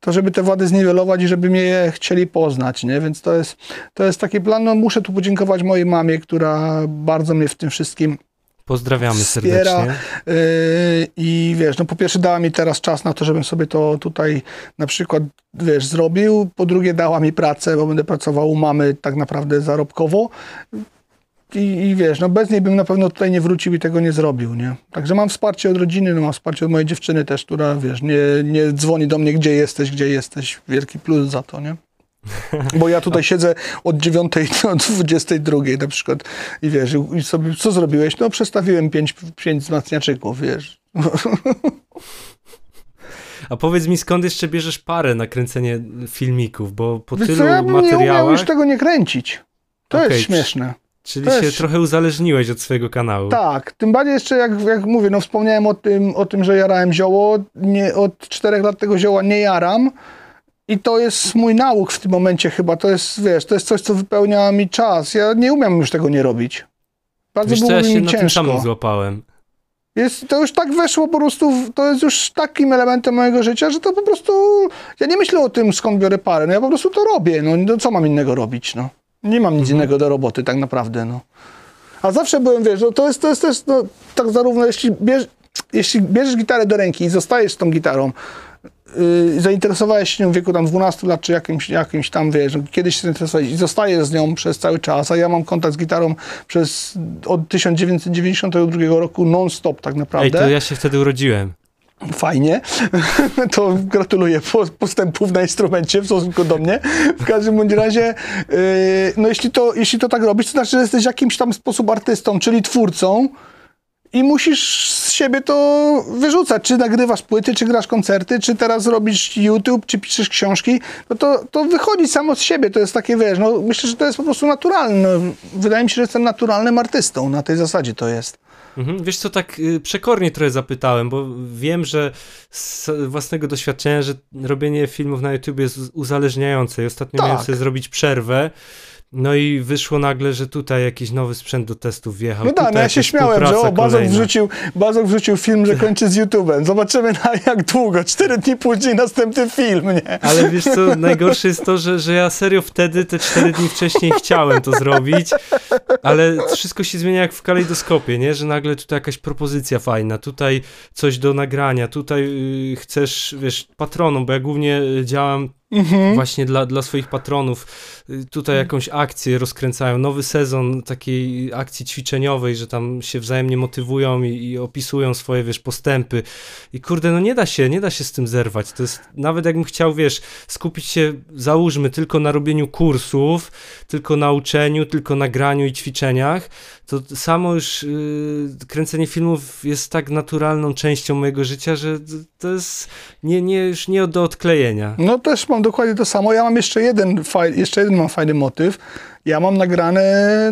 to żeby te wady zniwelować i żeby mnie chcieli poznać, nie? Więc to jest, to jest taki plan. No, muszę tu podziękować mojej mamie, która bardzo mnie w tym wszystkim Pozdrawiamy wspiera. serdecznie. Yy, I wiesz, no po pierwsze dała mi teraz czas na to, żebym sobie to tutaj na przykład, wiesz, zrobił. Po drugie dała mi pracę, bo będę pracował u mamy tak naprawdę zarobkowo. I, I, wiesz, no bez niej bym na pewno tutaj nie wrócił i tego nie zrobił, nie? Także mam wsparcie od rodziny, no mam wsparcie od mojej dziewczyny też, która, wiesz, nie, nie dzwoni do mnie, gdzie jesteś, gdzie jesteś. Wielki plus za to, nie? Bo ja tutaj [laughs] siedzę od 9 do 22 na przykład i wiesz, i sobie, co zrobiłeś? No przestawiłem 5, 5 wzmacniaczyków, wiesz. A powiedz mi, skąd jeszcze bierzesz parę na kręcenie filmików, bo po Wiesz tylu co, ja bym materiałach... nie umiał już tego nie kręcić. To okay. jest śmieszne. Czyli to się trochę uzależniłeś od swojego kanału. Tak, tym bardziej jeszcze jak, jak mówię, no wspomniałem o tym, o tym, że jarałem zioło, nie, od czterech lat tego zioła nie jaram i to jest mój nauk w tym momencie chyba, to jest, wiesz, to jest coś, co wypełnia mi czas. Ja nie umiem już tego nie robić. Bardzo Wiesz, było co, ja się mi na ciężko. tym samym złapałem. Jest, to już tak weszło po prostu, to jest już takim elementem mojego życia, że to po prostu, ja nie myślę o tym, skąd biorę parę, no ja po prostu to robię, no, no co mam innego robić, no. Nie mam nic innego do roboty tak naprawdę, no. A zawsze byłem, wiesz, no, to jest, to jest też, no, tak zarówno, jeśli, bierz, jeśli bierzesz gitarę do ręki i zostajesz z tą gitarą, yy, zainteresowałeś się nią w wieku tam 12 lat, czy jakimś, jakimś tam, wiesz, no, kiedyś się zainteresowałeś i zostajesz z nią przez cały czas, a ja mam kontakt z gitarą przez, od 1992 roku non-stop tak Ej, naprawdę. to ja się wtedy urodziłem. Fajnie, [laughs] to gratuluję po- postępów na instrumencie w stosunku do mnie. W każdym bądź razie, yy, no jeśli to, jeśli to tak robisz, to znaczy, że jesteś jakimś tam sposób artystą, czyli twórcą i musisz z siebie to wyrzucać. Czy nagrywasz płyty, czy grasz koncerty, czy teraz robisz YouTube, czy piszesz książki, no to, to wychodzi samo z siebie. To jest takie, wiesz, no myślę, że to jest po prostu naturalne. Wydaje mi się, że jestem naturalnym artystą. Na tej zasadzie to jest. Mhm. Wiesz co, tak y, przekornie trochę zapytałem, bo wiem, że z własnego doświadczenia, że robienie filmów na YouTube jest uz- uzależniające i ostatnio Tak. miałem sobie zrobić przerwę, no i wyszło nagle, że tutaj jakiś nowy sprzęt do testów wjechał. No tak, no ja się śmiałem, że o, Bazok wrzucił, Bazok wrzucił film, że kończy z YouTube'em. Zobaczymy na jak długo. Cztery dni później następny film, nie? Ale wiesz co, najgorsze jest to, że, że ja serio wtedy, te cztery dni wcześniej chciałem to zrobić, ale wszystko się zmienia jak w kalejdoskopie, nie? Że nagle tutaj jakaś propozycja fajna, tutaj coś do nagrania, tutaj y, chcesz, wiesz, patronom, bo ja głównie y, działam Mhm. właśnie dla, dla swoich patronów. Tutaj jakąś akcję rozkręcają, nowy sezon takiej akcji ćwiczeniowej, że tam się wzajemnie motywują i, i opisują swoje, wiesz, postępy. I kurde, no nie da się, nie da się z tym zerwać. To jest, nawet jakbym chciał, wiesz, skupić się, załóżmy, tylko na robieniu kursów, tylko na uczeniu, tylko na graniu i ćwiczeniach, to samo już y, kręcenie filmów jest tak naturalną częścią mojego życia, że to jest nie, nie, już nie do odklejenia. No też mam dokładnie to samo. Ja mam jeszcze jeden, faj, jeszcze jeden mam fajny motyw. Ja mam nagrane,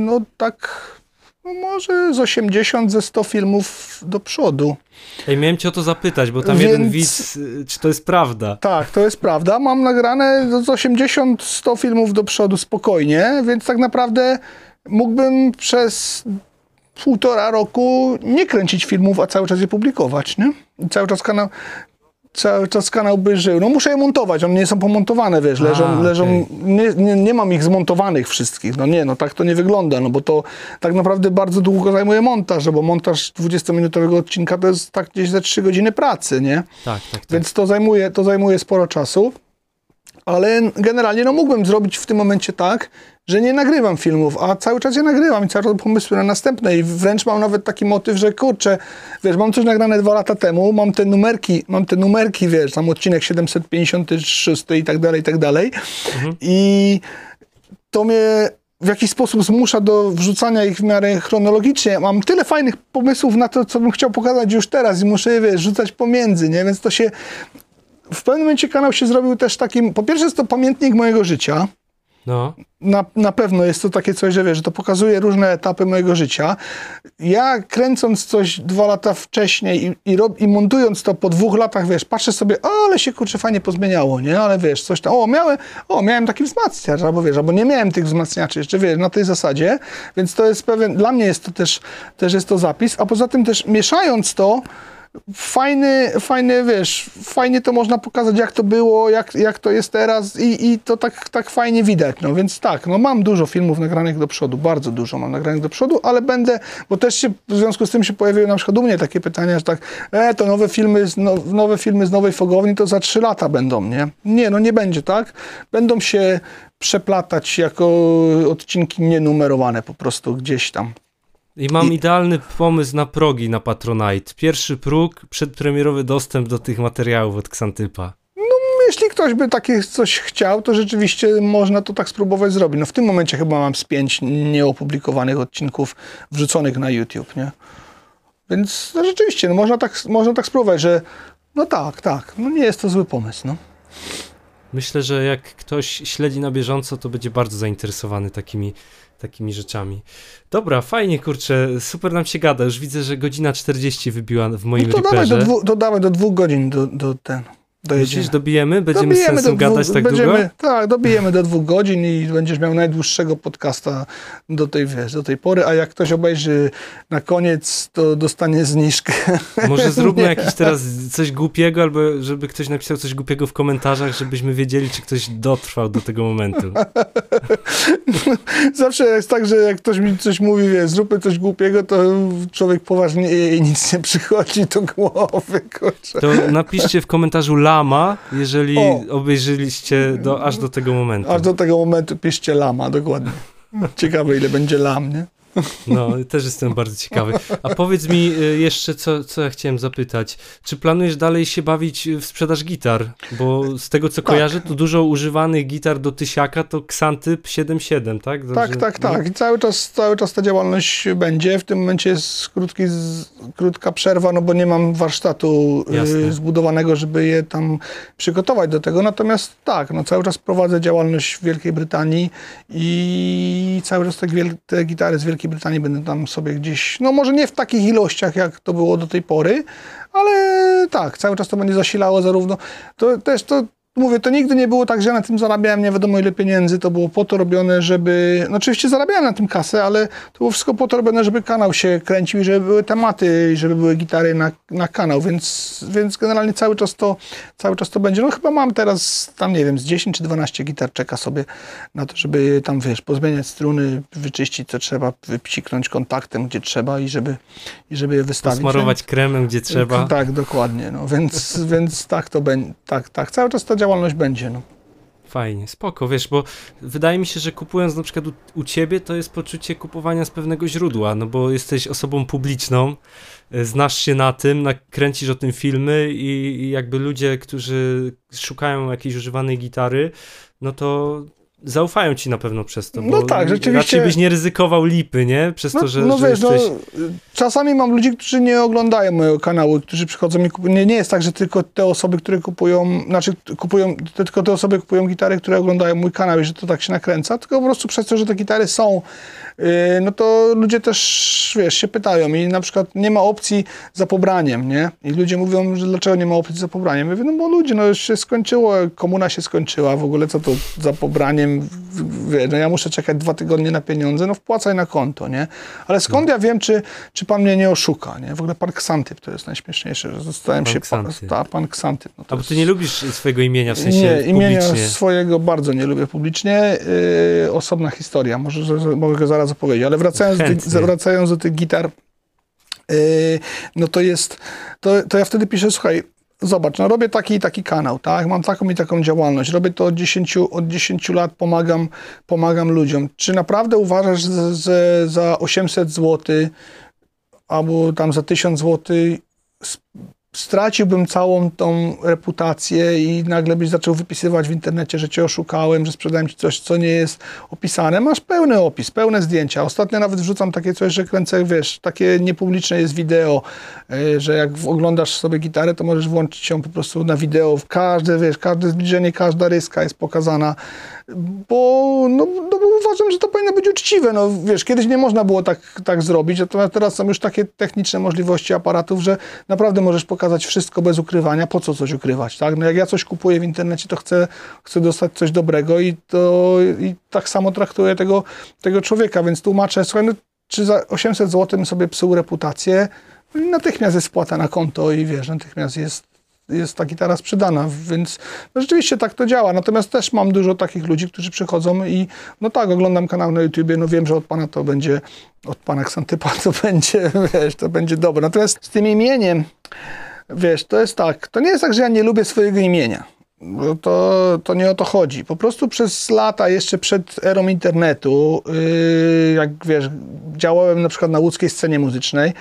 no tak, no może z 80, ze 100 filmów do przodu. Ej, miałem cię o to zapytać, bo tam Więc- jeden widz, y, czy to jest prawda? Tak, to jest prawda. Mam nagrane z 80, 100 filmów do przodu spokojnie, więc tak naprawdę mógłbym przez półtora roku nie kręcić filmów, a cały czas je publikować, nie? I cały czas kanał, cały czas kanał by żył. No muszę je montować, one nie są pomontowane, wiesz, leżą, A, leżą nie, nie, nie mam ich zmontowanych wszystkich, no nie, no tak to nie wygląda, no bo to tak naprawdę bardzo długo zajmuje montaż, no bo montaż 20-minutowego odcinka to jest tak gdzieś ze 3 godziny pracy, nie? Tak, tak, tak. Więc to zajmuje, to zajmuje sporo czasu. Ale generalnie no, mógłbym zrobić w tym momencie tak, że nie nagrywam filmów, a cały czas je nagrywam i cały czas pomysły na następne. I wręcz mam nawet taki motyw, że kurczę, wiesz, mam coś nagrane dwa lata temu, mam te numerki, mam te numerki, wiesz, tam odcinek 756 i tak dalej, i tak dalej. I to mnie w jakiś sposób zmusza do wrzucania ich w miarę chronologicznie. Mam tyle fajnych pomysłów na to, co bym chciał pokazać już teraz i muszę je, wiesz, rzucać pomiędzy, nie? Więc to się... W pewnym momencie kanał się zrobił też takim... Po pierwsze jest to pamiętnik mojego życia. No, Na, na pewno jest to takie coś, że wiesz, że to pokazuje różne etapy mojego życia. Ja kręcąc coś dwa lata wcześniej i, i, rob, i montując to po dwóch latach, wiesz, patrzę sobie, o, ale się kurczę fajnie pozmieniało, nie? Ale wiesz, coś tam, o, miałem, o, miałem taki wzmacniacz, albo wiesz, albo nie miałem tych wzmacniaczy jeszcze, wiesz, na tej zasadzie, więc to jest pewien, dla mnie jest to też, też jest to zapis, a poza tym też mieszając to, fajny, fajny, wiesz, fajnie to można pokazać, jak to było, jak, jak to jest teraz i, i to tak, tak fajnie widać, no więc tak, no mam dużo filmów nagranych do przodu, bardzo dużo mam nagranych do przodu, ale będę, bo też się w związku z tym się pojawiły na przykład u mnie takie pytania, że tak, e, to nowe filmy, z, no, nowe filmy z nowej fogowni to za trzy lata będą, nie? Nie, no nie będzie, tak? Będą się przeplatać jako odcinki nienumerowane po prostu gdzieś tam. I mam I- idealny pomysł na progi na Patronite. Pierwszy próg, przedpremierowy dostęp do tych materiałów od Ksantypa. Jeśli ktoś by takie coś chciał, to rzeczywiście można to tak spróbować zrobić. No w tym momencie chyba mam z pięć nieopublikowanych odcinków wrzuconych na YouTube, nie? Więc no rzeczywiście, no można, tak, można tak spróbować, że no tak, tak, no nie jest to zły pomysł, no. Myślę, że jak ktoś śledzi na bieżąco, to będzie bardzo zainteresowany takimi, takimi rzeczami. Dobra, fajnie, kurczę, super nam się gada. Już widzę, że godzina 40 wybiła w moim no to dawaj do, dwu, to do dwóch godzin do, do ten. Dojedziemy. Myślisz, dobijemy? Będziemy z Dobijemy sensem dwóch- gadać tak będziemy, długo? Tak, dobijemy do dwóch godzin i będziesz miał najdłuższego podcasta do tej, wiesz, do tej pory, a jak ktoś obejrzy na koniec, to dostanie zniżkę. [laughs] Może zróbmy Nie. jakiś teraz coś głupiego, albo żeby ktoś napisał coś głupiego w komentarzach, żebyśmy wiedzieli, czy ktoś dotrwał do tego momentu. [laughs] Zawsze jest tak, że jak ktoś mi coś mówi, wie, zróbmy coś głupiego, to człowiek poważnieje i nic nie przychodzi do głowy, kurczę. To napiszcie w komentarzu lama, jeżeli O. obejrzyliście do, aż do tego momentu. Aż do tego momentu piszcie lama, dokładnie. Ciekawe, ile będzie lam, nie? No, też jestem bardzo ciekawy. A powiedz mi y, jeszcze, co, co ja chciałem zapytać. Czy planujesz dalej się bawić w sprzedaż gitar? Bo z tego, co Tak. kojarzę, to dużo używanych gitar do tysiaka to Xantyp 7.7, tak? Dobrze? Tak, tak, tak. I cały czas, cały czas ta działalność będzie. W tym momencie jest krótki, krótka przerwa, no bo nie mam warsztatu Jasne. y, zbudowanego, żeby je tam przygotować do tego. Natomiast tak, no cały czas prowadzę działalność w Wielkiej Brytanii i cały czas te, te gitary z Wielkiej Brytanii będę tam sobie gdzieś, no może nie w takich ilościach, jak to było do tej pory, ale tak, cały czas to będzie zasilało zarówno, to też to Mówię, to nigdy nie było tak, że ja na tym zarabiałem nie wiadomo ile pieniędzy. To było po to robione, żeby. No oczywiście zarabiałem na tym kasę, ale to było wszystko po to robione, żeby kanał się kręcił i żeby były tematy, i żeby były gitary na, na kanał, więc, więc generalnie cały czas to cały czas to będzie. No chyba mam teraz tam nie wiem, z 10 czy 12 gitar czeka sobie na to, żeby tam wiesz, pozmieniać struny, wyczyścić co trzeba, wypsiknąć kontaktem gdzie trzeba i żeby, i żeby je wystawić. Smarować kremem, gdzie trzeba. Tak, dokładnie. No, więc, więc tak to będzie. Tak, tak. Cały czas ta działalność będzie. No. Fajnie, spoko, wiesz, bo wydaje mi się, że kupując na przykład u, u ciebie, to jest poczucie kupowania z pewnego źródła, no bo jesteś osobą publiczną, e, znasz się na tym, nakręcisz o tym filmy i, i jakby ludzie, którzy szukają jakiejś używanej gitary, no to zaufają ci na pewno przez to, No tak, rzeczywiście. raczej byś nie ryzykował lipy, nie? Przez No, to, że, no że wiesz, jesteś... no, czasami mam ludzi, którzy nie oglądają mojego kanału, którzy przychodzą i kupują. Nie, nie jest tak, że tylko te osoby, które kupują, znaczy kupują, tylko te osoby kupują gitary, które oglądają mój kanał i że to tak się nakręca, tylko po prostu przez to, że te gitary są, yy, no to ludzie też, wiesz, się pytają i na przykład nie ma opcji za pobraniem, nie? I ludzie mówią, że dlaczego nie ma opcji za pobraniem? Ja mówię, no bo ludzie, no już się skończyło, komuna się skończyła, w ogóle co to za pobraniem, no ja muszę czekać dwa tygodnie na pieniądze, no wpłacaj na konto, nie? Ale skąd ja wiem, czy, czy pan mnie nie oszuka, nie? W ogóle pan Ksantyp to jest najśmieszniejsze, że zostałem Pan się... Ksantyp. Ta, pan Ksantyp. No A bo jest- ty nie lubisz swojego imienia, w sensie nie, imienia publicznie. swojego bardzo nie lubię publicznie. Yy, osobna historia, może że, mogę go zaraz opowiedzieć, ale wracając, do wracając do tych gitar, yy, no to jest, to, to ja wtedy piszę, słuchaj, zobacz, no robię taki i taki kanał, tak, mam taką i taką działalność, robię to od 10, od 10 lat, pomagam, pomagam ludziom. Czy naprawdę uważasz, że, że za 800 zł albo tam za 1000 zł straciłbym całą tą reputację i nagle byś zaczął wypisywać w internecie, że cię oszukałem, że sprzedałem ci coś, co nie jest opisane. Masz pełny opis, pełne zdjęcia. Ostatnio nawet wrzucam takie coś, że kręcę, wiesz, takie niepubliczne jest wideo, y, że jak oglądasz sobie gitarę, to możesz włączyć ją po prostu na wideo. Każde, wiesz, każde zbliżenie, każda ryska jest pokazana, bo, no, no, bo uważam, że to powinno być uczciwe. No, wiesz, kiedyś nie można było tak, tak zrobić, natomiast teraz są już takie techniczne możliwości aparatów, że naprawdę możesz pokazać wszystko bez ukrywania. Po co coś ukrywać, tak? No jak ja coś kupuję w internecie, to chcę, chcę dostać coś dobrego i to i tak samo traktuję tego, tego człowieka, więc tłumaczę, słuchaj, no, czy za 800 zł sobie psuł reputację, natychmiast jest wpłata na konto i wiesz, natychmiast jest jest ta gitara sprzedana, więc no rzeczywiście tak to działa. Natomiast też mam dużo takich ludzi, którzy przychodzą i no tak, oglądam kanał na YouTubie, no wiem, że od pana to będzie, od pana Ksantypa to [laughs] będzie, wiesz, to będzie dobre. Natomiast z tym imieniem, wiesz, to jest tak, to nie jest tak, że ja nie lubię swojego imienia. To, to nie o to chodzi. Po prostu przez lata, jeszcze przed erą internetu, yy, jak wiesz, działałem na przykład na łódzkiej scenie muzycznej,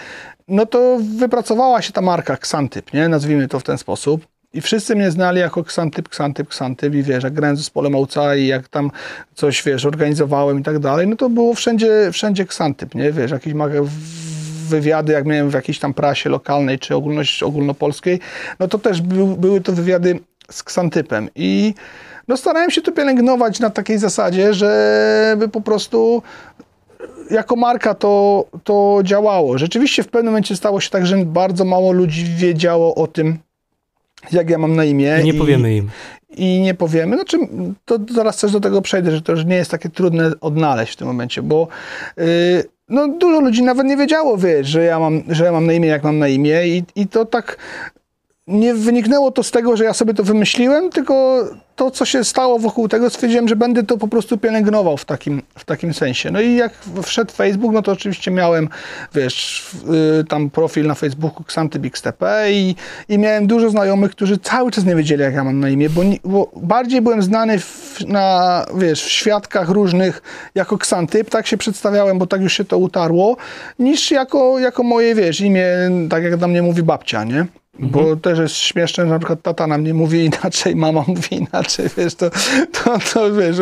no to wypracowała się ta marka Xantyp, nie? Nazwijmy to w ten sposób. I wszyscy mnie znali jako Xantyp, Xantyp, Xantyp i wiesz, jak grałem z zespołem Ołca i jak tam coś, wiesz, organizowałem i tak dalej, no to było wszędzie, wszędzie Xantyp, nie? Wiesz, jakieś wywiady, jak miałem w jakiejś tam prasie lokalnej czy ogólność, ogólnopolskiej, no to też był, były to wywiady z Ksantypem i no starałem się to pielęgnować na takiej zasadzie, żeby po prostu jako marka to, to działało. Rzeczywiście w pewnym momencie stało się tak, że bardzo mało ludzi wiedziało o tym, jak ja mam na imię. I nie powiemy im. I nie powiemy. Znaczy, to zaraz też do tego przejdę, że to już nie jest takie trudne odnaleźć w tym momencie, bo yy, no, dużo ludzi nawet nie wiedziało, wiesz, że ja mam, że ja mam na imię, jak mam na imię i, i to tak nie wyniknęło to z tego, że ja sobie to wymyśliłem, tylko to, co się stało wokół tego, stwierdziłem, że będę to po prostu pielęgnował w takim, w takim sensie. No i jak wszedł Facebook, no to oczywiście miałem, wiesz, yy, tam profil na Facebooku XantyBixTP i, i miałem dużo znajomych, którzy cały czas nie wiedzieli, jak ja mam na imię, bo, bo bardziej byłem znany w, na, wiesz, w świadkach różnych jako Xantyp, tak się przedstawiałem, bo tak już się to utarło, niż jako, jako moje, wiesz, imię, tak jak do mnie mówi babcia, nie? Bo mhm. też jest śmieszne, że na przykład tata na mnie mówi inaczej, mama [laughs] mówi inaczej, wiesz, to, to, to wiesz,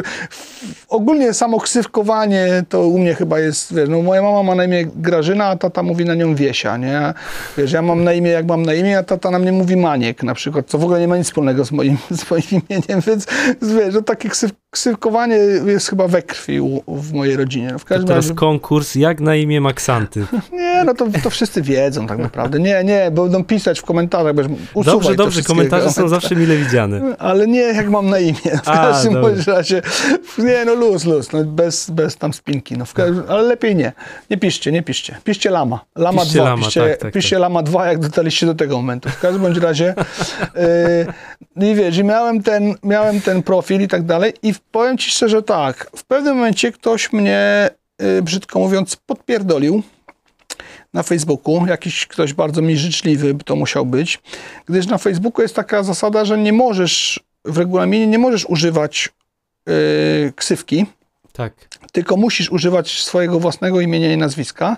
ogólnie samo ksywkowanie to u mnie chyba jest, wiesz, no moja mama ma na imię Grażyna, a tata mówi na nią Wiesia, nie? Wiesz, ja mam na imię jak mam na imię, a tata na mnie mówi Maniek na przykład, co w ogóle nie ma nic wspólnego z moim, [laughs] z moim imieniem, więc wiesz, no takie ksyw, ksywkowanie jest chyba we krwi u, w mojej rodzinie. No w każdym to teraz razie... konkurs, jak na imię Maksanty? Nie, no to, to wszyscy wiedzą tak naprawdę. Nie, nie, będą pisać w komentarzach, będziesz Dobrze, dobrze, komentarze są zawsze mile widziane. [laughs] Ale nie jak mam na imię. W A, każdym razie, nie, no luz, luz, no bez, bez tam spinki. No, każdym, ale lepiej nie. Nie piszcie, nie piszcie. Piszcie Lama. Lama piszcie 2. Lama, piszcie, tak, tak, piszcie tak. Lama 2, jak dotarliście do tego momentu. W każdym bądź razie yy, i wiesz, i miałem ten, miałem ten profil i tak dalej i powiem ci szczerze tak, w pewnym momencie ktoś mnie, yy, brzydko mówiąc, podpierdolił na Facebooku, jakiś ktoś bardzo mi życzliwy to musiał być, gdyż na Facebooku jest taka zasada, że nie możesz, w regulaminie nie możesz używać yy, ksywki, tak. Tylko musisz używać swojego własnego imienia i nazwiska.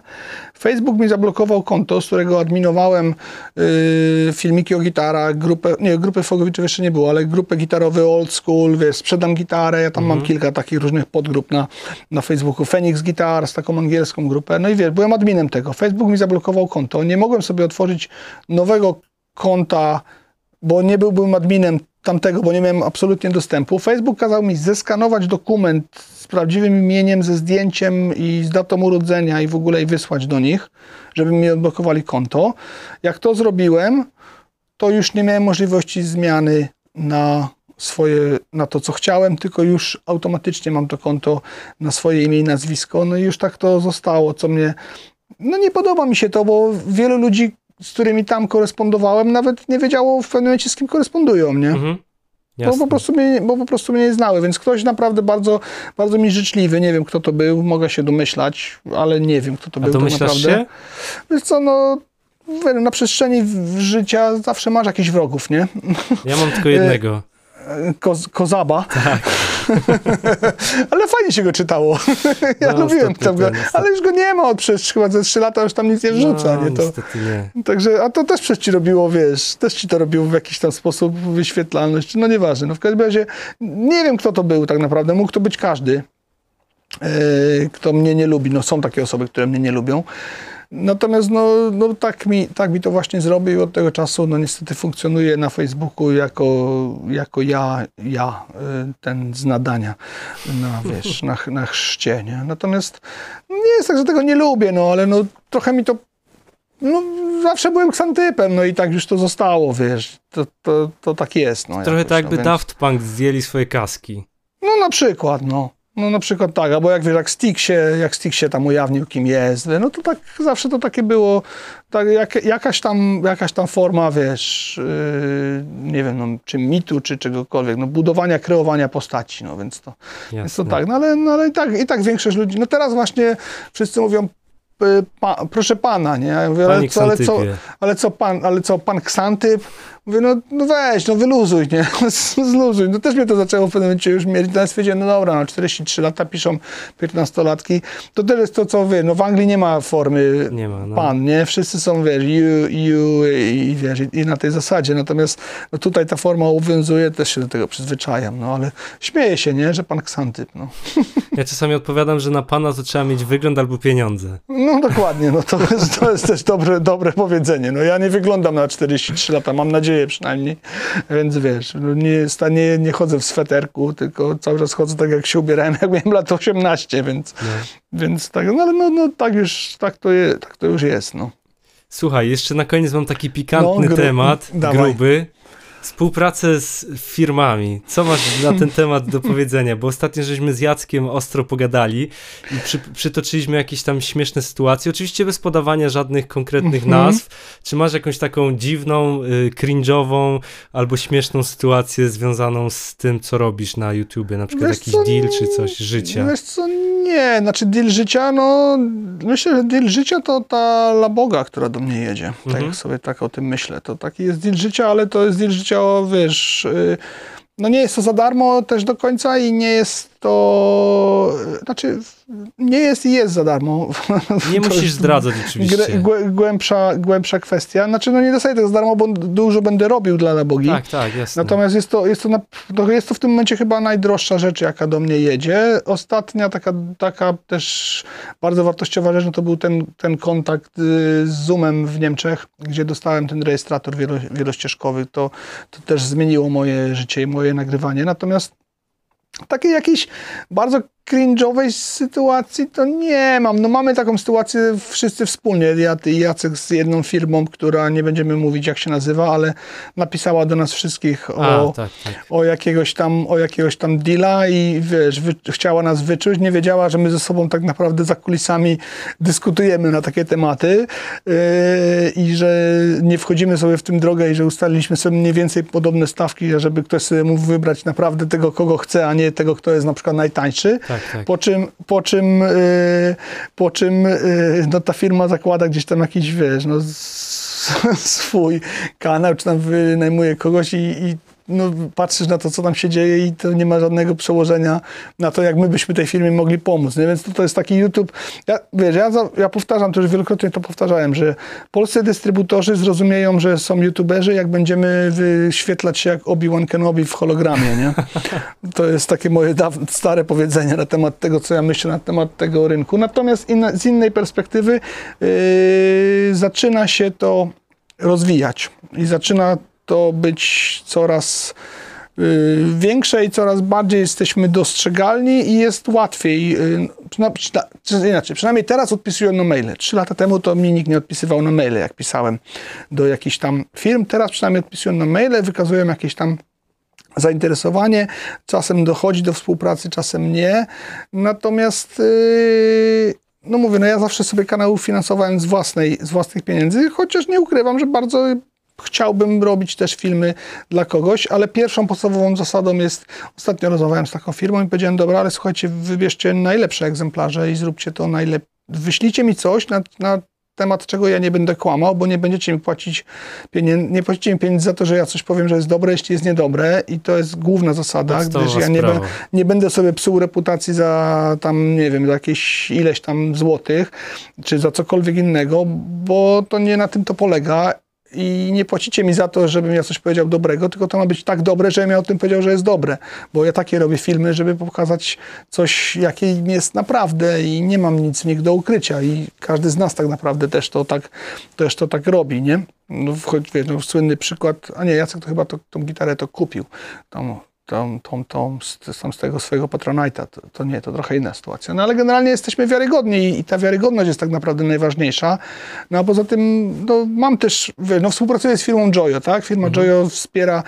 Facebook mi zablokował konto, z którego adminowałem yy, filmiki o gitarach, grupę, nie, grupy Fogowiczów jeszcze nie było, ale grupę gitarowe old school, wiesz, sprzedam gitarę, ja tam mhm. mam kilka takich różnych podgrup na, na Facebooku, Phoenix Guitars, taką angielską grupę, no i wiesz, byłem adminem tego. Facebook mi zablokował konto, nie mogłem sobie otworzyć nowego konta, bo nie byłbym adminem tamtego, bo nie miałem absolutnie dostępu. Facebook kazał mi zeskanować dokument z prawdziwym imieniem, ze zdjęciem i z datą urodzenia i w ogóle i wysłać do nich, żeby mi odblokowali konto. Jak to zrobiłem, to już nie miałem możliwości zmiany na swoje, na to, co chciałem, tylko już automatycznie mam to konto na swoje imię i nazwisko. No i już tak to zostało, co mnie, no nie podoba mi się to, bo wielu ludzi, z którymi tam korespondowałem, nawet nie wiedziało w pewnym momencie, z kim korespondują, nie? Mhm. Bo po, prostu mnie, bo po prostu mnie nie znały, więc ktoś naprawdę bardzo, bardzo mi życzliwy, nie wiem kto to był, mogę się domyślać, ale nie wiem kto to A był. Domyślasz tak naprawdę. się? Wiesz co, no na przestrzeni życia zawsze masz jakichś wrogów, nie? Ja mam tylko jednego. [laughs] Koz, kozaba. Tak. [laughs] ale fajnie się go czytało. [laughs] ja no, lubiłem tam go, ale już go nie ma od przez chyba ze 3 lata, już tam nic nie wrzuca. No, nie? To, nie. Także, a to też przez ci robiło, wiesz, też ci to robiło w jakiś tam sposób wyświetlalność, no nieważne. No w każdym razie nie wiem, kto to był tak naprawdę, mógł to być każdy, yy, kto mnie nie lubi. No są takie osoby, które mnie nie lubią. Natomiast no, no tak, mi, tak mi to właśnie zrobił i od tego czasu no niestety funkcjonuje na Facebooku jako, jako ja, ja, y, ten z nadania na, wiesz, na, na chrzcie, nie? Natomiast nie jest tak, że tego nie lubię, no ale no trochę mi to no, zawsze byłem ksantypem, no i tak już to zostało, wiesz, to, to, to tak jest. No, Trochę jakoś, tak jakby no, więc... Daft Punk zdjęli swoje kaski. No na przykład, no. No na przykład tak, albo jak wiesz, jak Stick się, jak Stick się tam ujawnił, kim jest, no to tak zawsze to takie było, tak jak, jakaś, tam, jakaś tam forma, wiesz, yy, nie wiem, no, czy mitu, czy czegokolwiek, no budowania, kreowania postaci, no więc to, więc to tak, no ale, no, ale i, tak, i tak większość ludzi, no teraz właśnie wszyscy mówią, y, Pa, proszę pana, nie? Ja mówię, ale co, ale, co, ale co pan, ale co pan ksantyp? Mówię, no, no weź, no wyluzuj, nie? [laughs] Zluzuj. No też mnie to zaczęło w pewnym momencie już mieć. Teraz stwierdziłem, no dobra, no 43 lata piszą 15-latki. To też jest to, co wy, no w Anglii nie ma formy nie ma, no. pan, nie? Wszyscy są, wiesz, you, you i, wiesz, i, i na tej zasadzie. Natomiast no tutaj ta forma obowiązuje, też się do tego przyzwyczajam, no ale śmieję się, nie? Że pan ksantyp, no. Ja czasami odpowiadam, że na pana to trzeba mieć wygląd albo pieniądze. No dokładnie, no to jest, to jest też dobre, dobre powiedzenie. No ja nie wyglądam na 43 lata, mam nadzieję, nadzieję przynajmniej. Więc wiesz, no nie, nie, nie chodzę w sweterku, tylko cały czas chodzę tak, jak się ubierałem, [laughs] jak miałem lat 18, więc, no. więc tak, no no, no, tak, już, tak, to je, tak to już jest. No. Słuchaj, jeszcze na koniec mam taki pikantny no, gru temat, dawaj. gruby. Współpracę z firmami. Co masz na ten temat do powiedzenia? Bo ostatnio żeśmy z Jackiem ostro pogadali i przy, przytoczyliśmy jakieś tam śmieszne sytuacje. Oczywiście bez podawania żadnych konkretnych mhm. nazw. Czy masz jakąś taką dziwną, y, cringe'ową albo śmieszną sytuację związaną z tym, co robisz na YouTubie? Na przykład wiesz jakiś co, deal czy coś, życia? Wiesz co, nie. Znaczy deal życia, no myślę, że deal życia to ta laboga, która do mnie jedzie. Tak mhm. sobie tak o tym myślę. To taki jest deal życia, ale to jest deal życia, wiesz... Yy, no nie jest to za darmo też do końca i nie jest to, znaczy nie jest i jest za darmo. Nie [laughs] musisz zdradzać oczywiście. Głębsza, głębsza kwestia. Znaczy no nie dostaję tego za darmo, bo dużo będę robił dla bogi. Tak, tak, jasne. Natomiast jest to, jest to, na, jest to w tym momencie chyba najdroższa rzecz, jaka do mnie jedzie. Ostatnia taka, taka też bardzo wartościowa rzecz, no to był ten, ten kontakt y, z Zoomem w Niemczech, gdzie dostałem ten rejestrator wielo, wielościeżkowy. To, to też zmieniło moje życie i moje nagrywanie. Natomiast takiej jakiejś bardzo cringe'owej sytuacji to nie mam. No mamy taką sytuację wszyscy wspólnie, ja ty i Jacek z jedną firmą, która nie będziemy mówić jak się nazywa, ale napisała do nas wszystkich o, A, tak, tak. o jakiegoś tam o jakiegoś tam deala i wiesz, wy, chciała nas wyczuć, nie wiedziała, że my ze sobą tak naprawdę za kulisami dyskutujemy na takie tematy yy, i że nie wchodzimy sobie w tym drogę i że ustaliliśmy sobie mniej więcej podobne stawki, żeby ktoś sobie mógł wybrać naprawdę tego, kogo chce, a nie tego, kto jest na przykład najtańszy. Tak. Tak, tak. Po czym, po czym, yy, po czym yy, no, ta firma zakłada gdzieś tam jakiś, wiesz, no, [laughs] swój kanał, czy tam wynajmuje kogoś i, i no, patrzysz na to, co tam się dzieje i to nie ma żadnego przełożenia na to, jak my byśmy tej firmie mogli pomóc. Nie? Więc to, to jest taki YouTube. Ja, wiesz, ja, ja powtarzam, to już wielokrotnie to powtarzałem, że polscy dystrybutorzy zrozumieją, że są YouTuberzy, jak będziemy wyświetlać się jak Obi-Wan Kenobi w hologramie. Nie? To jest takie moje stare powiedzenie na temat tego, co ja myślę na temat tego rynku. Natomiast z innej perspektywy yy, zaczyna się to rozwijać i zaczyna to być coraz y, większe i coraz bardziej jesteśmy dostrzegalni i jest łatwiej. Y, przyna, inaczej, przynajmniej teraz odpisują na maile. Trzy lata temu to mi nikt nie odpisywał na maile, jak pisałem do jakichś tam firm. Teraz przynajmniej odpisują na maile, wykazują jakieś tam zainteresowanie. Czasem dochodzi do współpracy, czasem nie. Natomiast yy, no mówię, no ja zawsze sobie kanał finansowałem z, własnej, z własnych pieniędzy, chociaż nie ukrywam, że bardzo chciałbym robić też filmy dla kogoś, ale pierwszą podstawową zasadą jest, ostatnio rozmawiałem z taką firmą i powiedziałem, dobra, ale słuchajcie, wybierzcie najlepsze egzemplarze i zróbcie to najlepiej. Wyślijcie mi coś na, na temat, czego ja nie będę kłamał, bo nie będziecie mi płacić pieniędzy, nie płacicie mi pieniędzy za to, że ja coś powiem, że jest dobre, jeśli jest niedobre i to jest główna zasada, Podstawowa gdyż ja nie, be, nie, będę sobie psuł reputacji za tam, nie wiem, za jakieś ileś tam złotych, czy za cokolwiek innego, bo to nie na tym to polega i nie płacicie mi za to, żebym ja coś powiedział dobrego, tylko to ma być tak dobre, żebym ja o tym powiedział, że jest dobre. Bo ja takie robię filmy, żeby pokazać coś, jakim jest naprawdę i nie mam nic w nich do ukrycia. I każdy z nas tak naprawdę też to tak, też to tak robi, nie? No, choć, wiesz, no, słynny przykład, a nie, Jacek to chyba to, tą gitarę to kupił. Tą, tą, tą, tą, z, z tego swojego patronajta. To, to, nie, to trochę inna sytuacja. No ale generalnie jesteśmy wiarygodni i, i ta wiarygodność jest tak naprawdę najważniejsza. No a poza tym no, mam też, no współpracuję z firmą Joyo, tak? Firma mhm. Joyo wspiera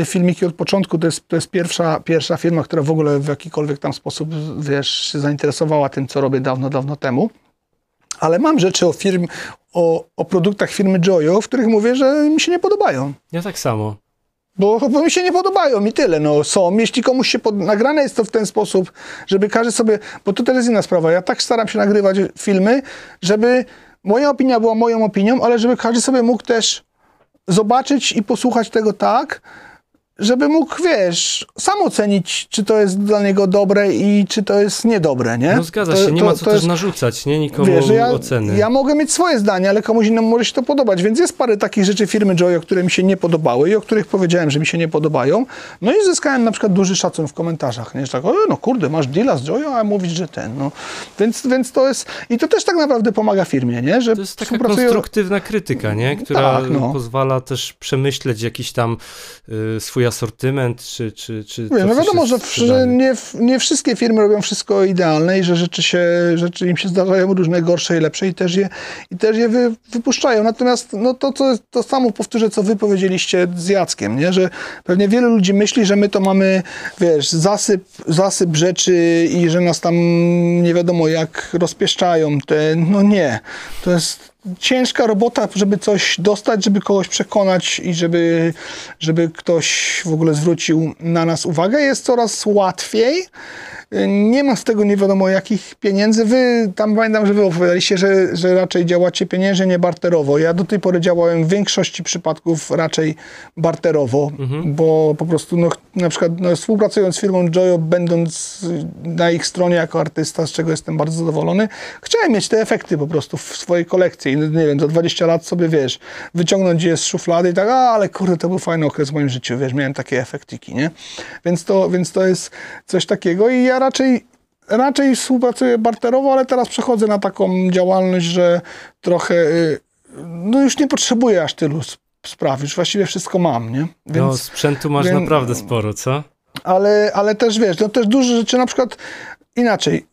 y, filmiki od początku. To jest, to jest pierwsza, pierwsza firma, która w ogóle w jakikolwiek tam sposób, wiesz, się zainteresowała tym, co robię dawno, dawno temu. Ale mam rzeczy o firm, o, o produktach firmy Joyo, w których mówię, że mi się nie podobają. Ja tak samo. Bo, bo mi się nie podobają i tyle. No, są. Jeśli komuś się pod... nagrane jest to w ten sposób, żeby każdy sobie. Bo to też jest inna sprawa. Ja tak staram się nagrywać filmy, żeby moja opinia była moją opinią, ale żeby każdy sobie mógł też zobaczyć i posłuchać tego tak, żeby mógł, wiesz, sam ocenić, czy to jest dla niego dobre i czy to jest niedobre, nie? No zgadza to, się, nie to, ma co też jest, narzucać, nie? Nikomu wiesz, ja, oceny. Ja mogę mieć swoje zdanie, ale komuś innemu może się to podobać, więc jest parę takich rzeczy firmy Joyo, które mi się nie podobały i o których powiedziałem, że mi się nie podobają. No i zyskałem na przykład duży szacun w komentarzach, nie? Że tak, o, no kurde, masz deala z Joyo, a mówisz, że ten, no. Więc, więc to jest, i to też tak naprawdę pomaga firmie, nie? Że to jest taka konstruktywna krytyka, nie? Która tak, no. pozwala też przemyśleć jakiś tam y, swój swój asortyment, czy, czy, czy Wiesz, no wiadomo, że, że nie, nie wszystkie firmy robią wszystko idealne i że rzeczy, się, rzeczy im się zdarzają różne, gorsze i lepsze i też je, i też je wy, wypuszczają. Natomiast no to, to, to samo powtórzę, co wy powiedzieliście z Jackiem, nie? że pewnie wielu ludzi myśli, że my to mamy, wiesz, zasyp, zasyp rzeczy i że nas tam nie wiadomo jak rozpieszczają. Te, no nie. To jest ciężka robota, żeby coś dostać, żeby kogoś przekonać i żeby, żeby ktoś w ogóle zwrócił na nas uwagę. Jest coraz łatwiej. Nie ma z tego nie wiadomo jakich pieniędzy. Wy tam pamiętam, że wy opowiadaliście, że, że raczej działacie pieniężnie, nie barterowo. Ja do tej pory działałem w większości przypadków raczej barterowo, mhm. bo po prostu no, na przykład no, współpracując z firmą Joyo, będąc na ich stronie jako artysta, z czego jestem bardzo zadowolony, chciałem mieć te efekty po prostu w swojej kolekcji. Nie wiem, za 20 lat sobie, wiesz, wyciągnąć je z szuflady i tak, a, ale kurde, to był fajny okres w moim życiu, wiesz, miałem takie efektiki, nie? Więc to, więc to jest coś takiego i ja raczej, raczej współpracuję barterowo, ale teraz przechodzę na taką działalność, że trochę, y, no już nie potrzebuję aż tylu spraw, już właściwie wszystko mam, nie? Więc, no, sprzętu masz więc, naprawdę sporo, co? Ale, ale też, wiesz, no też duże rzeczy, na przykład inaczej,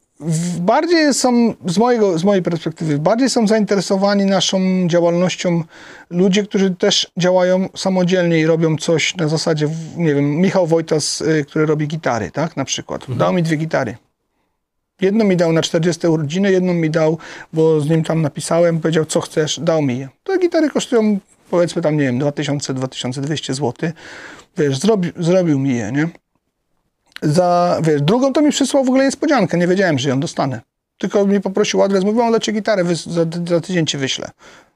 bardziej są, z, mojego, z mojej perspektywy, bardziej są zainteresowani naszą działalnością ludzie, którzy też działają samodzielnie i robią coś na zasadzie, nie wiem, Michał Wojtas, y, który robi gitary, tak, na przykład. Mhm. Dał mi dwie gitary. Jedną mi dał na 40 urodziny, jedną mi dał, bo z nim tam napisałem, powiedział, co chcesz, dał mi je. Te gitary kosztują, powiedzmy tam, nie wiem, 2000-2200 zł. Wiesz, zrobi, zrobił mi je, nie? Za, wiesz, drugą to mi przysłał w ogóle niespodziankę, nie wiedziałem, że ją dostanę. Tylko mi poprosił adres, mówił, on leci gitarę, za, za tydzień ci wyślę.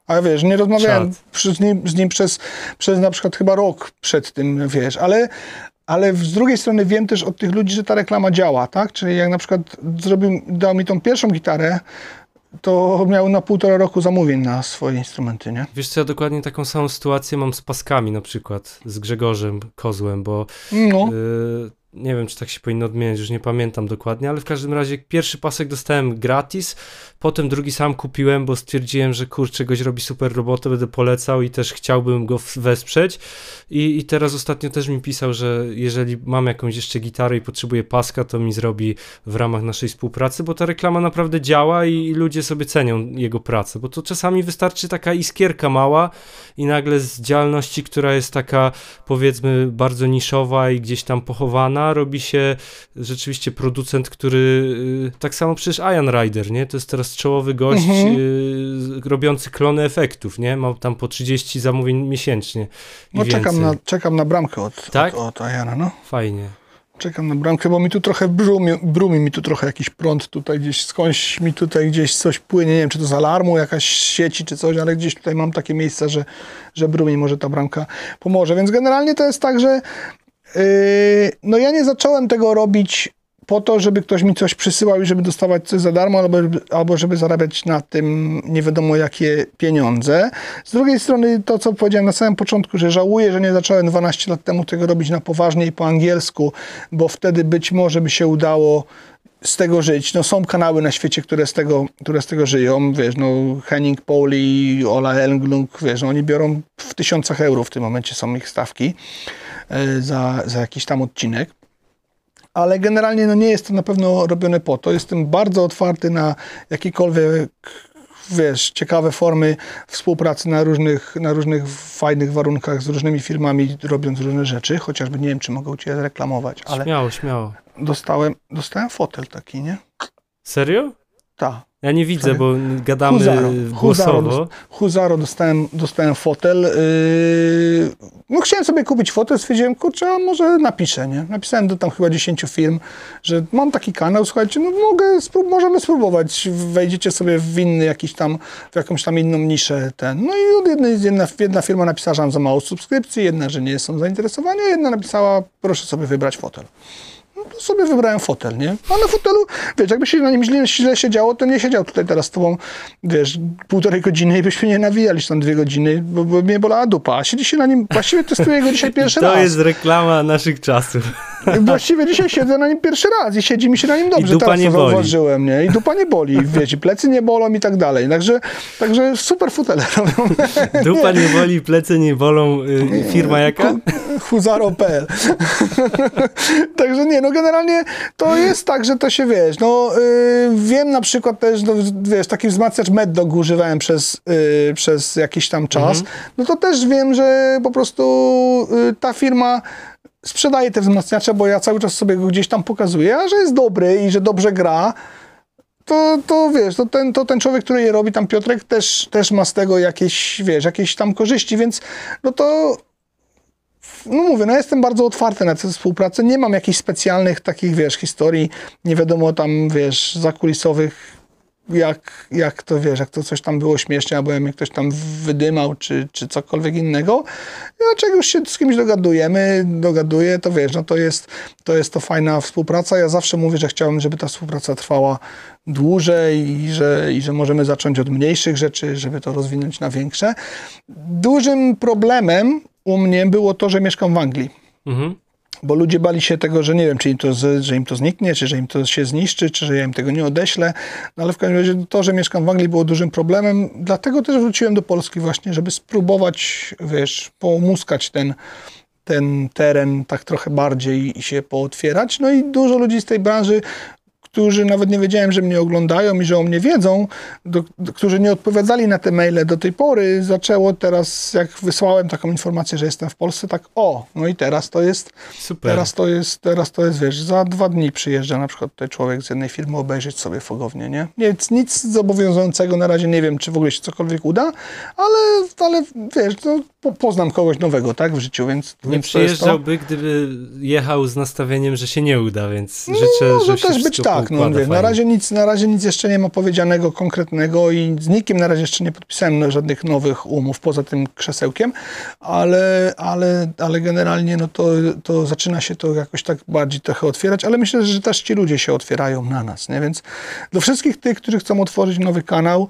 A wiesz, nie rozmawiałem z nim, z nim przez, przez na przykład chyba rok przed tym, wiesz, ale, ale z drugiej strony wiem też od tych ludzi, że ta reklama działa, tak? Czyli jak na przykład zrobił, dał mi tą pierwszą gitarę, to miał na półtora roku zamówień na swoje instrumenty, nie? Wiesz co, ja dokładnie taką samą sytuację mam z paskami na przykład, z Grzegorzem Kozłem, bo no. y, nie wiem, czy tak się powinno odmieniać, już nie pamiętam dokładnie, ale w każdym razie pierwszy pasek dostałem gratis, potem drugi sam kupiłem, bo stwierdziłem, że kurczę, goś robi super robotę, będę polecał i też chciałbym go wesprzeć. I, i teraz ostatnio też mi pisał, że jeżeli mam jakąś jeszcze gitarę i potrzebuję paska, to mi zrobi w ramach naszej współpracy, bo ta reklama naprawdę działa i, i ludzie sobie cenią jego pracę, bo to czasami wystarczy taka iskierka mała i nagle z działalności, która jest taka powiedzmy bardzo niszowa i gdzieś tam pochowana, robi się rzeczywiście producent, który y, tak samo przecież Ian Rider, nie? To jest teraz czołowy gość mhm. y, robiący klony efektów, nie? Ma tam po 30 zamówień miesięcznie. No czekam na, czekam na bramkę od, tak? od, od Iana, no. Fajnie. Czekam na bramkę, bo mi tu trochę brumi, brumi mi tu trochę jakiś prąd tutaj gdzieś, skądś mi tutaj gdzieś coś płynie, nie wiem, czy to z alarmu, jakaś sieci, czy coś, ale gdzieś tutaj mam takie miejsca, że, że brumi, może ta bramka pomoże. Więc generalnie to jest tak, że no ja nie zacząłem tego robić po to, żeby ktoś mi coś przysyłał i żeby dostawać coś za darmo, albo, albo żeby zarabiać na tym nie wiadomo jakie pieniądze. Z drugiej strony to, co powiedziałem na samym początku, że żałuję, że nie zacząłem 12 lat temu tego robić na poważnie i po angielsku, bo wtedy być może by się udało z tego żyć. No, są kanały na świecie, które z tego, które z tego żyją. Wiesz, no, Henning Pauli, Ola Englund, wiesz, no, oni biorą w tysiącach euro w tym momencie są ich stawki. E, za, za jakiś tam odcinek. Ale generalnie no nie jest to na pewno robione po to. Jestem bardzo otwarty na jakiekolwiek wiesz, ciekawe formy współpracy na różnych, na różnych fajnych warunkach z różnymi firmami, robiąc różne rzeczy. Chociażby nie wiem, czy mogę cię reklamować, ale. Śmiało, śmiało. Dostałem, dostałem fotel taki, nie? Serio? Tak. Ja nie widzę, bo gadamy Huzaro. głosowo. Huzaro, Huzaro dostałem, dostałem fotel. Yy, no chciałem sobie kupić fotel, stwierdziłem, kurczę, a może napiszę, nie? Napisałem do tam chyba 10 firm, że mam taki kanał, słuchajcie, no mogę, sprób możemy spróbować. Wejdziecie sobie w inny jakiś tam, w jakąś tam inną niszę ten. No i od jednej, jedna, jedna firma napisała, że mam za mało subskrypcji, jedna, że nie są zainteresowani, a jedna napisała, proszę sobie wybrać fotel sobie wybrałem fotel, nie? A na fotelu, wiesz, jakby się na nim źle, źle siedziało, to nie siedział tutaj teraz z tobą, wiesz, półtorej godziny i byśmy nie nawijali tam dwie godziny, bo, bo mnie bolała dupa. A siedzi się na nim, właściwie testuję go dzisiaj pierwszy [laughs] to raz. To jest reklama naszych czasów. [laughs] Właściwie dzisiaj siedzę na nim pierwszy raz i siedzi mi się na nim dobrze. I dupa teraz nie to zauważyłem, nie? I dupa nie boli, [laughs] wiecie, plecy nie bolą i tak dalej. Także, także super fotele robią. Dupa nie boli, plecy nie bolą. Y, firma jaka? Huzaro.pl Także nie, no generalnie to jest tak, że to się wiesz, no yy, wiem na przykład też, no, wiesz, taki wzmacniacz MedDog używałem przez, yy, przez jakiś tam czas, mhm. no to też wiem, że po prostu yy, ta firma sprzedaje te wzmacniacze, bo ja cały czas sobie go gdzieś tam pokazuję, a że jest dobry i że dobrze gra, to, to wiesz, to ten, to ten człowiek, który je robi, tam Piotrek, też, też ma z tego jakieś, wiesz, jakieś tam korzyści, więc no to no mówię, no jestem bardzo otwarty na tę współpracę. Nie mam jakichś specjalnych takich, wiesz, historii, nie wiadomo tam, wiesz, zakulisowych, jak, jak to, wiesz, jak to coś tam było śmiesznie, albo jak ktoś tam wydymał, czy, czy cokolwiek innego. Jak już się z kimś dogadujemy, dogaduję, to wiesz, no to jest, to jest to fajna współpraca. Ja zawsze mówię, że chciałbym, żeby ta współpraca trwała dłużej i że, i że możemy zacząć od mniejszych rzeczy, żeby to rozwinąć na większe. Dużym problemem u mnie było to, że mieszkam w Anglii. Mhm. Bo ludzie bali się tego, że nie wiem, czy im to, że im to zniknie, czy że im to się zniszczy, czy że ja im tego nie odeślę. No ale w każdym razie to, że mieszkam w Anglii było dużym problemem. Dlatego też wróciłem do Polski właśnie, żeby spróbować, wiesz, pomuskać ten, ten teren tak trochę bardziej i się pootwierać. No i dużo ludzi z tej branży którzy nawet nie wiedziałem, że mnie oglądają i że o mnie wiedzą, do, do, którzy nie odpowiadali na te maile do tej pory, zaczęło teraz, jak wysłałem taką informację, że jestem w Polsce, tak o, no i teraz to jest, Super. teraz to jest, teraz to jest, wiesz, za dwa dni przyjeżdża na przykład tutaj człowiek z jednej firmy obejrzeć sobie fogownie, nie? Nic, nic zobowiązującego na razie nie wiem, czy w ogóle się cokolwiek uda, ale, ale wiesz, to po, poznam kogoś nowego, tak, w życiu, więc... Nie więc przyjeżdżałby, gdyby jechał z nastawieniem, że się nie uda, więc życzę, no, że też być tak, no, mówię, na, razie nic, na razie nic jeszcze nie ma powiedzianego konkretnego i z nikim na razie jeszcze nie podpisałem żadnych nowych umów poza tym krzesełkiem, ale, ale, ale generalnie no to, to zaczyna się to jakoś tak bardziej trochę otwierać, ale myślę, że też ci ludzie się otwierają na nas, nie? więc do wszystkich tych, którzy chcą otworzyć nowy kanał,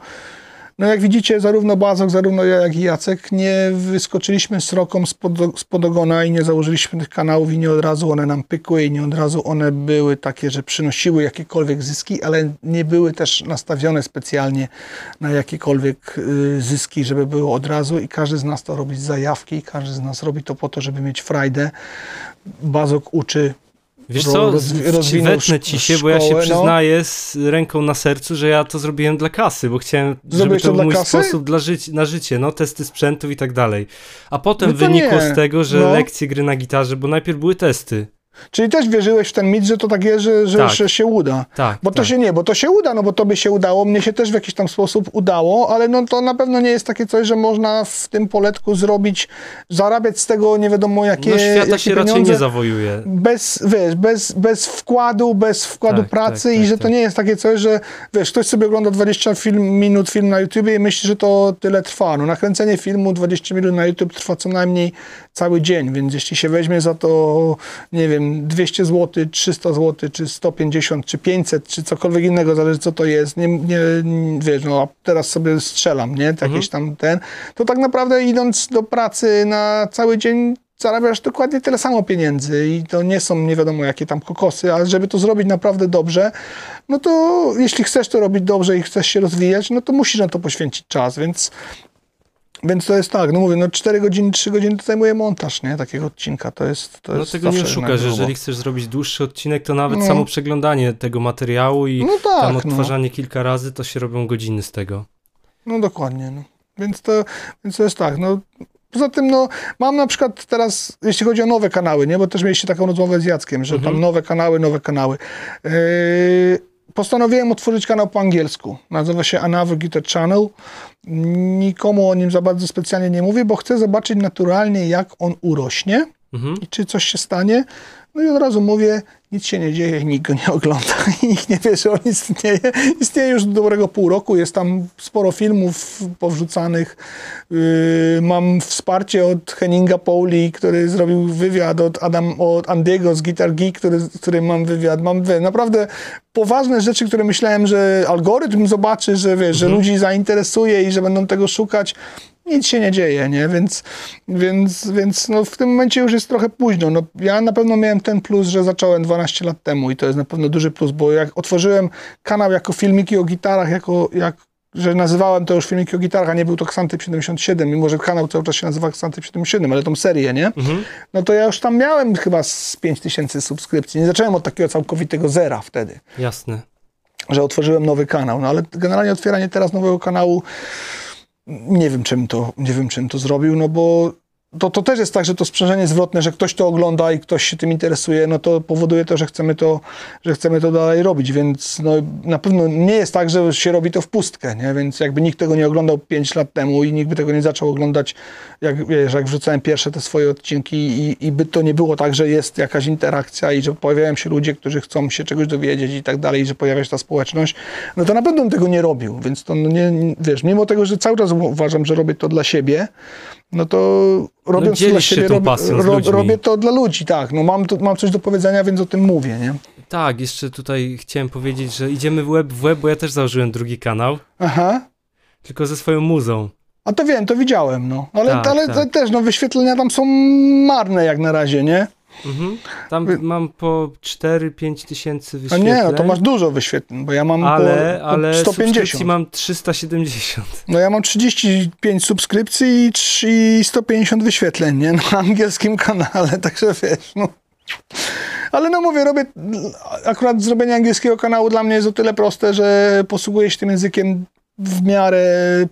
no jak widzicie, zarówno Bazok, zarówno ja, jak i Jacek nie wyskoczyliśmy sroką spod, spod ogona i nie założyliśmy tych kanałów i nie od razu one nam pykły i nie od razu one były takie, że przynosiły jakiekolwiek zyski, ale nie były też nastawione specjalnie na jakiekolwiek y, zyski, żeby było od razu i każdy z nas to robi z zajawki i każdy z nas robi to po to, żeby mieć frajdę. Bazok uczy Wiesz co, wetnę ci się, szkołę, bo ja się no. przyznaję no. z ręką na sercu, że ja to zrobiłem dla kasy, bo chciałem, Zrobiłeś żeby to, to był mój kasy? sposób dla ży na życie, no testy sprzętów i tak dalej. A potem no wynikło nie. z tego, że no. lekcje gry na gitarze, bo najpierw były testy. Czyli też wierzyłeś w ten mit, że to tak jest, że, że, tak. że się uda. Tak, bo to tak. się nie, bo to się uda, no bo to by się udało, mnie się też w jakiś tam sposób udało, ale no to na pewno nie jest takie coś, że można w tym poletku zrobić, zarabiać z tego nie wiadomo jakie No świata jakie się raczej nie zawojuje. Bez, wiesz, bez, bez wkładu, bez wkładu tak, pracy tak, i tak, że to nie jest takie coś, że wiesz, ktoś sobie ogląda 20 film, minut film na YouTube i myśli, że to tyle trwa. No nakręcenie filmu 20 minut na YouTube trwa co najmniej cały dzień, więc jeśli się weźmie za to, nie wiem, 200 zł, 300 zł, czy 150, czy 500, czy cokolwiek innego, zależy co to jest, nie, nie, wiesz, no a teraz sobie strzelam, nie, mhm. tam ten, to tak naprawdę idąc do pracy na cały dzień zarabiasz dokładnie tyle samo pieniędzy i to nie są nie wiadomo jakie tam kokosy, ale żeby to zrobić naprawdę dobrze, no to jeśli chcesz to robić dobrze i chcesz się rozwijać, no to musisz na to poświęcić czas, więc więc to jest tak, no mówię, no 4 godziny, 3 godziny to zajmuje montaż, nie? Takiego odcinka, to jest to No jest tego nie oszukasz, jeżeli chcesz zrobić dłuższy odcinek, to nawet no. samo przeglądanie tego materiału i no tak, tam no. odtwarzanie no. kilka razy, to się robią godziny z tego. No dokładnie, no. Więc to, więc to jest tak, no Poza tym, no, mam na przykład teraz, jeśli chodzi o nowe kanały, nie, bo też mieliście taką rozmowę z Jackiem, że mhm. tam nowe kanały, nowe kanały. Yy, postanowiłem otworzyć kanał po angielsku. Nazywa się Another Guitar Channel. Nikomu o nim za bardzo specjalnie nie mówię, bo chcę zobaczyć naturalnie, jak on urośnie mhm. i czy coś się stanie. No i od razu mówię, nic się nie dzieje, nikt go nie ogląda i [laughs] nikt nie wie, że on istnieje. Istnieje już do dobrego pół roku, jest tam sporo filmów powrzucanych. Yy, mam wsparcie od Henninga Pauli, który zrobił wywiad, od, Adam, od Andiego z Guitar Geek, który, z którym mam wywiad. Mam wie, naprawdę poważne rzeczy, które myślałem, że algorytm zobaczy, że, wie, mhm. że ludzi zainteresuje i że będą tego szukać nic się nie dzieje, nie? Więc, więc, więc no w tym momencie już jest trochę późno. No, ja na pewno miałem ten plus, że zacząłem 12 lat temu i to jest na pewno duży plus, bo jak otworzyłem kanał jako filmiki o gitarach, jako, jak że nazywałem to już filmiki o gitarach, a nie był to Xantyp 77, mimo że kanał cały czas się nazywa Xantyp 77, ale tą serię, nie? Mhm. No to ja już tam miałem chyba z 5000 subskrypcji. Nie zacząłem od takiego całkowitego zera wtedy, Jasne. że otworzyłem nowy kanał. No ale generalnie otwieranie teraz nowego kanału, nie wiem czym to, nie wiem czym to zrobił, no bo to, to też jest tak, że to sprzężenie zwrotne, że ktoś to ogląda i ktoś się tym interesuje, no to powoduje to, że chcemy to, że chcemy to dalej robić, więc no, na pewno nie jest tak, że się robi to w pustkę, nie? więc jakby nikt tego nie oglądał 5 lat temu i nikt by tego nie zaczął oglądać, jak, wiesz, jak wrzucałem pierwsze te swoje odcinki i, i by to nie było tak, że jest jakaś interakcja i że pojawiają się ludzie, którzy chcą się czegoś dowiedzieć i tak dalej, że pojawia się ta społeczność, no to na pewno bym tego nie robił, więc to no nie- wiesz, mimo tego, że cały czas uważam, że robię to dla siebie, no to robiąc to dla siebie, tą robię, pasją z ro, ludźmi. robię to dla ludzi, tak. No mam, mam coś do powiedzenia, więc o tym mówię, nie? Tak, jeszcze tutaj chciałem powiedzieć, że idziemy w web w web, bo ja też założyłem drugi kanał, Aha. tylko ze swoją muzą. A to wiem, to widziałem, no. Ale, Tak, ale tak. też, no wyświetlenia tam są marne jak na razie, nie? Mhm. Tam mam po 4-5 tysięcy A wyświetleń. nie, no to masz dużo wyświetleń, bo ja mam ale, po, po ale 150. subskrypcji mam 370. No ja mam 35 subskrypcji i trz- i 150 wyświetleń, nie? Na angielskim kanale, [laughs] także wiesz, no. Ale no mówię, robię, akurat zrobienie angielskiego kanału dla mnie jest o tyle proste, że posługuję się tym językiem w miarę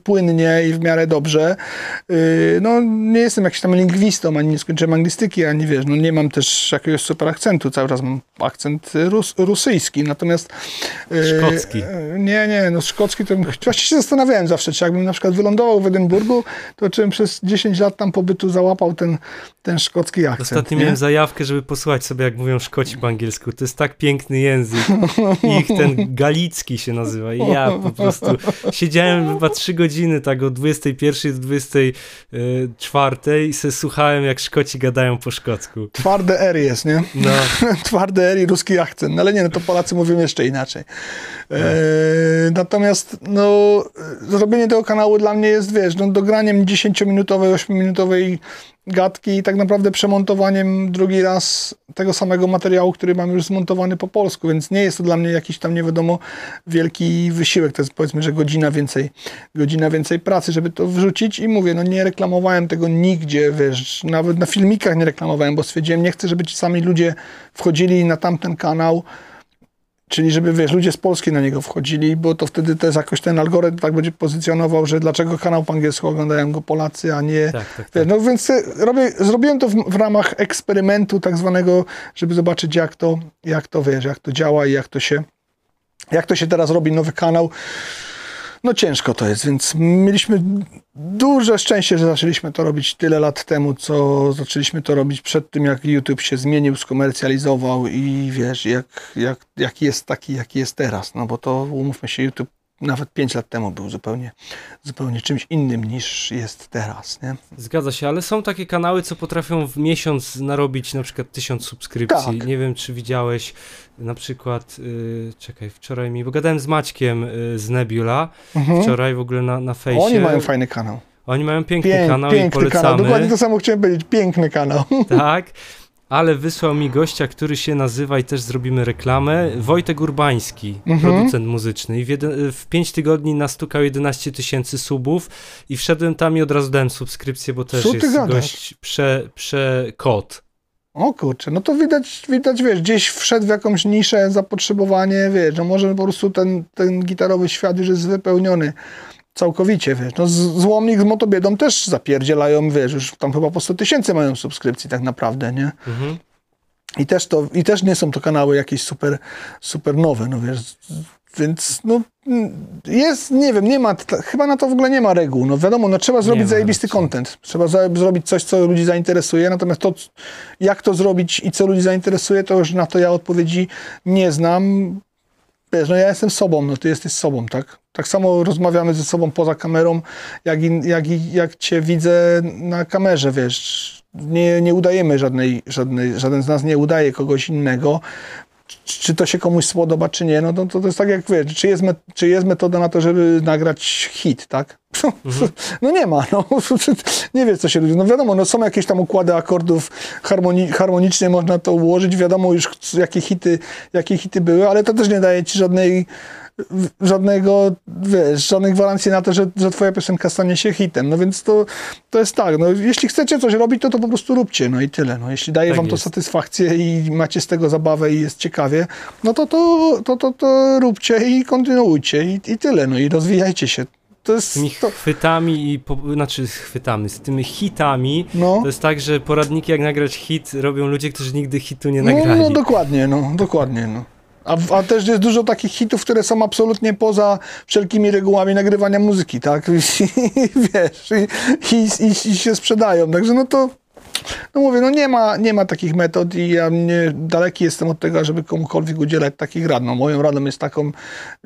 płynnie i w miarę dobrze. Yy, No nie jestem jakimś tam lingwistą, ani nie skończyłem anglistyki, ani wiesz, no nie mam też jakiegoś super akcentu, cały czas mam akcent rus, rosyjski, natomiast... yy, Szkocki. yy, Nie, nie, no szkocki to [laughs] właściwie się zastanawiałem zawsze, czy jakbym na przykład wylądował w Edynburgu, to czy bym przez 10 lat tam pobytu załapał ten, ten szkocki akcent. Ostatnio nie? miałem zajawkę, żeby posłuchać sobie, jak mówią Szkoci po angielsku. To jest tak piękny język. Ich ten galicki się nazywa. I ja po prostu siedziałem chyba trzy godziny, tak od 21 do 24 i se słuchałem, jak Szkoci gadają po szkocku. Twarde R jest, nie? No, [laughs] Twarde R i ruski akcent. No ale nie, no to Polacy mówią jeszcze inaczej. E, natomiast no, e, zrobienie tego kanału dla mnie jest, wiesz, no, dograniem 10-minutowej, 8-minutowej gadki i tak naprawdę przemontowaniem drugi raz tego samego materiału, który mam już zmontowany po polsku, więc nie jest to dla mnie jakiś tam nie wiadomo wielki wysiłek. To jest powiedzmy, że godzina więcej, godzina więcej pracy, żeby to wrzucić i mówię, no nie reklamowałem tego nigdzie, wiesz, nawet na filmikach nie reklamowałem, bo stwierdziłem, nie chcę, żeby ci sami ludzie wchodzili na tamten kanał, Czyli żeby, wiesz, ludzie z Polski na niego wchodzili, bo to wtedy też jakoś ten algorytm tak będzie pozycjonował, że dlaczego kanał po angielsku oglądają go Polacy, a nie... tak, tak. Wiesz, tak. no więc e, robię, zrobiłem to w, w ramach eksperymentu tak zwanego, żeby zobaczyć jak to, jak to, wiesz, jak to działa i jak to się, jak to się teraz robi nowy kanał. No ciężko to jest, więc mieliśmy duże szczęście, że zaczęliśmy to robić tyle lat temu, co zaczęliśmy to robić przed tym, jak YouTube się zmienił, skomercjalizował i wiesz, jak, jak, jaki jest taki, jaki jest teraz. No bo to, umówmy się, YouTube nawet 5 lat temu był zupełnie, zupełnie czymś innym niż jest teraz, nie? Zgadza się, ale są takie kanały, co potrafią w miesiąc narobić na przykład tysiąc subskrypcji. Tak. Nie wiem, czy widziałeś na przykład, y, czekaj, wczoraj mi, bo gadałem z Maćkiem y, z Nebula, Mhm. wczoraj w ogóle na, na fejsie. Oni mają fajny kanał. Oni mają piękny Pięk, kanał i piękny polecamy. kanał. Dokładnie to samo chciałem powiedzieć. Piękny kanał. Tak, [laughs] ale wysłał mi gościa, który się nazywa i też zrobimy reklamę, Wojtek Urbański, Mhm. producent muzyczny. I w, jeden, w 5 tygodni nastukał 11 tysięcy subów i wszedłem tam i od razu dałem subskrypcję, bo też Co jest gadasz? gość prze, przekot. O kurczę, no to widać, widać, wiesz, gdzieś wszedł w jakąś niszę, zapotrzebowanie, wiesz, no może po prostu ten, ten gitarowy świat już jest wypełniony całkowicie, wiesz. No z- Złomnik z Motobiedą też zapierdzielają, wiesz, już tam chyba po 100 tysięcy mają subskrypcji tak naprawdę, nie? Mhm. I też to, i też nie są to kanały jakieś super, super nowe, no wiesz, więc no jest, nie wiem, nie ma, chyba na to w ogóle nie ma reguł, no wiadomo, no trzeba zrobić zajebisty content, trzeba za, zrobić coś, co ludzi zainteresuje, natomiast to, jak to zrobić i co ludzi zainteresuje, to już na to ja odpowiedzi nie znam, wiesz, no ja jestem sobą, no ty jesteś sobą, tak? Tak samo rozmawiamy ze sobą poza kamerą, jak, i, jak, jak cię widzę na kamerze, wiesz. Nie, nie udajemy żadnej, żadnej, żaden z nas nie udaje kogoś innego. Czy, to się komuś spodoba, czy nie, no to, to jest tak jak wiesz, czy jest, met, czy jest metoda na to, żeby nagrać hit, tak? No [laughs] nie ma, no. [laughs] Nie wiesz, co się ludzie. No wiadomo, no są jakieś tam układy akordów harmoni harmonicznie, można to ułożyć, wiadomo już jakie hity, jakie hity były, ale to też nie daje ci żadnej żadnego, wiesz, żadnej gwarancji na to, że, że twoja piosenka stanie się hitem. No więc to, to jest tak, no jeśli chcecie coś robić, to to po prostu róbcie, no i tyle. No, jeśli daje Tak wam to jest. satysfakcję i macie z tego zabawę i jest ciekawie, no to to, to, to, to róbcie i kontynuujcie i, i tyle, no i rozwijajcie się. To jest, Z tymi to, chwytami i, po, znaczy chwytami, z tymi hitami, no. to jest tak, że poradniki jak nagrać hit robią ludzie, którzy nigdy hitu nie No, nagrali. no dokładnie, no, dokładnie, no. A, a też jest dużo takich hitów, które są absolutnie poza wszelkimi regułami nagrywania muzyki, tak? [laughs] I, wiesz, i, i, i, się sprzedają. Także no to, no mówię, no nie ma, nie ma takich metod i ja nie, daleki jestem od tego, żeby komukolwiek udzielać takich rad. No, moją radą jest taką,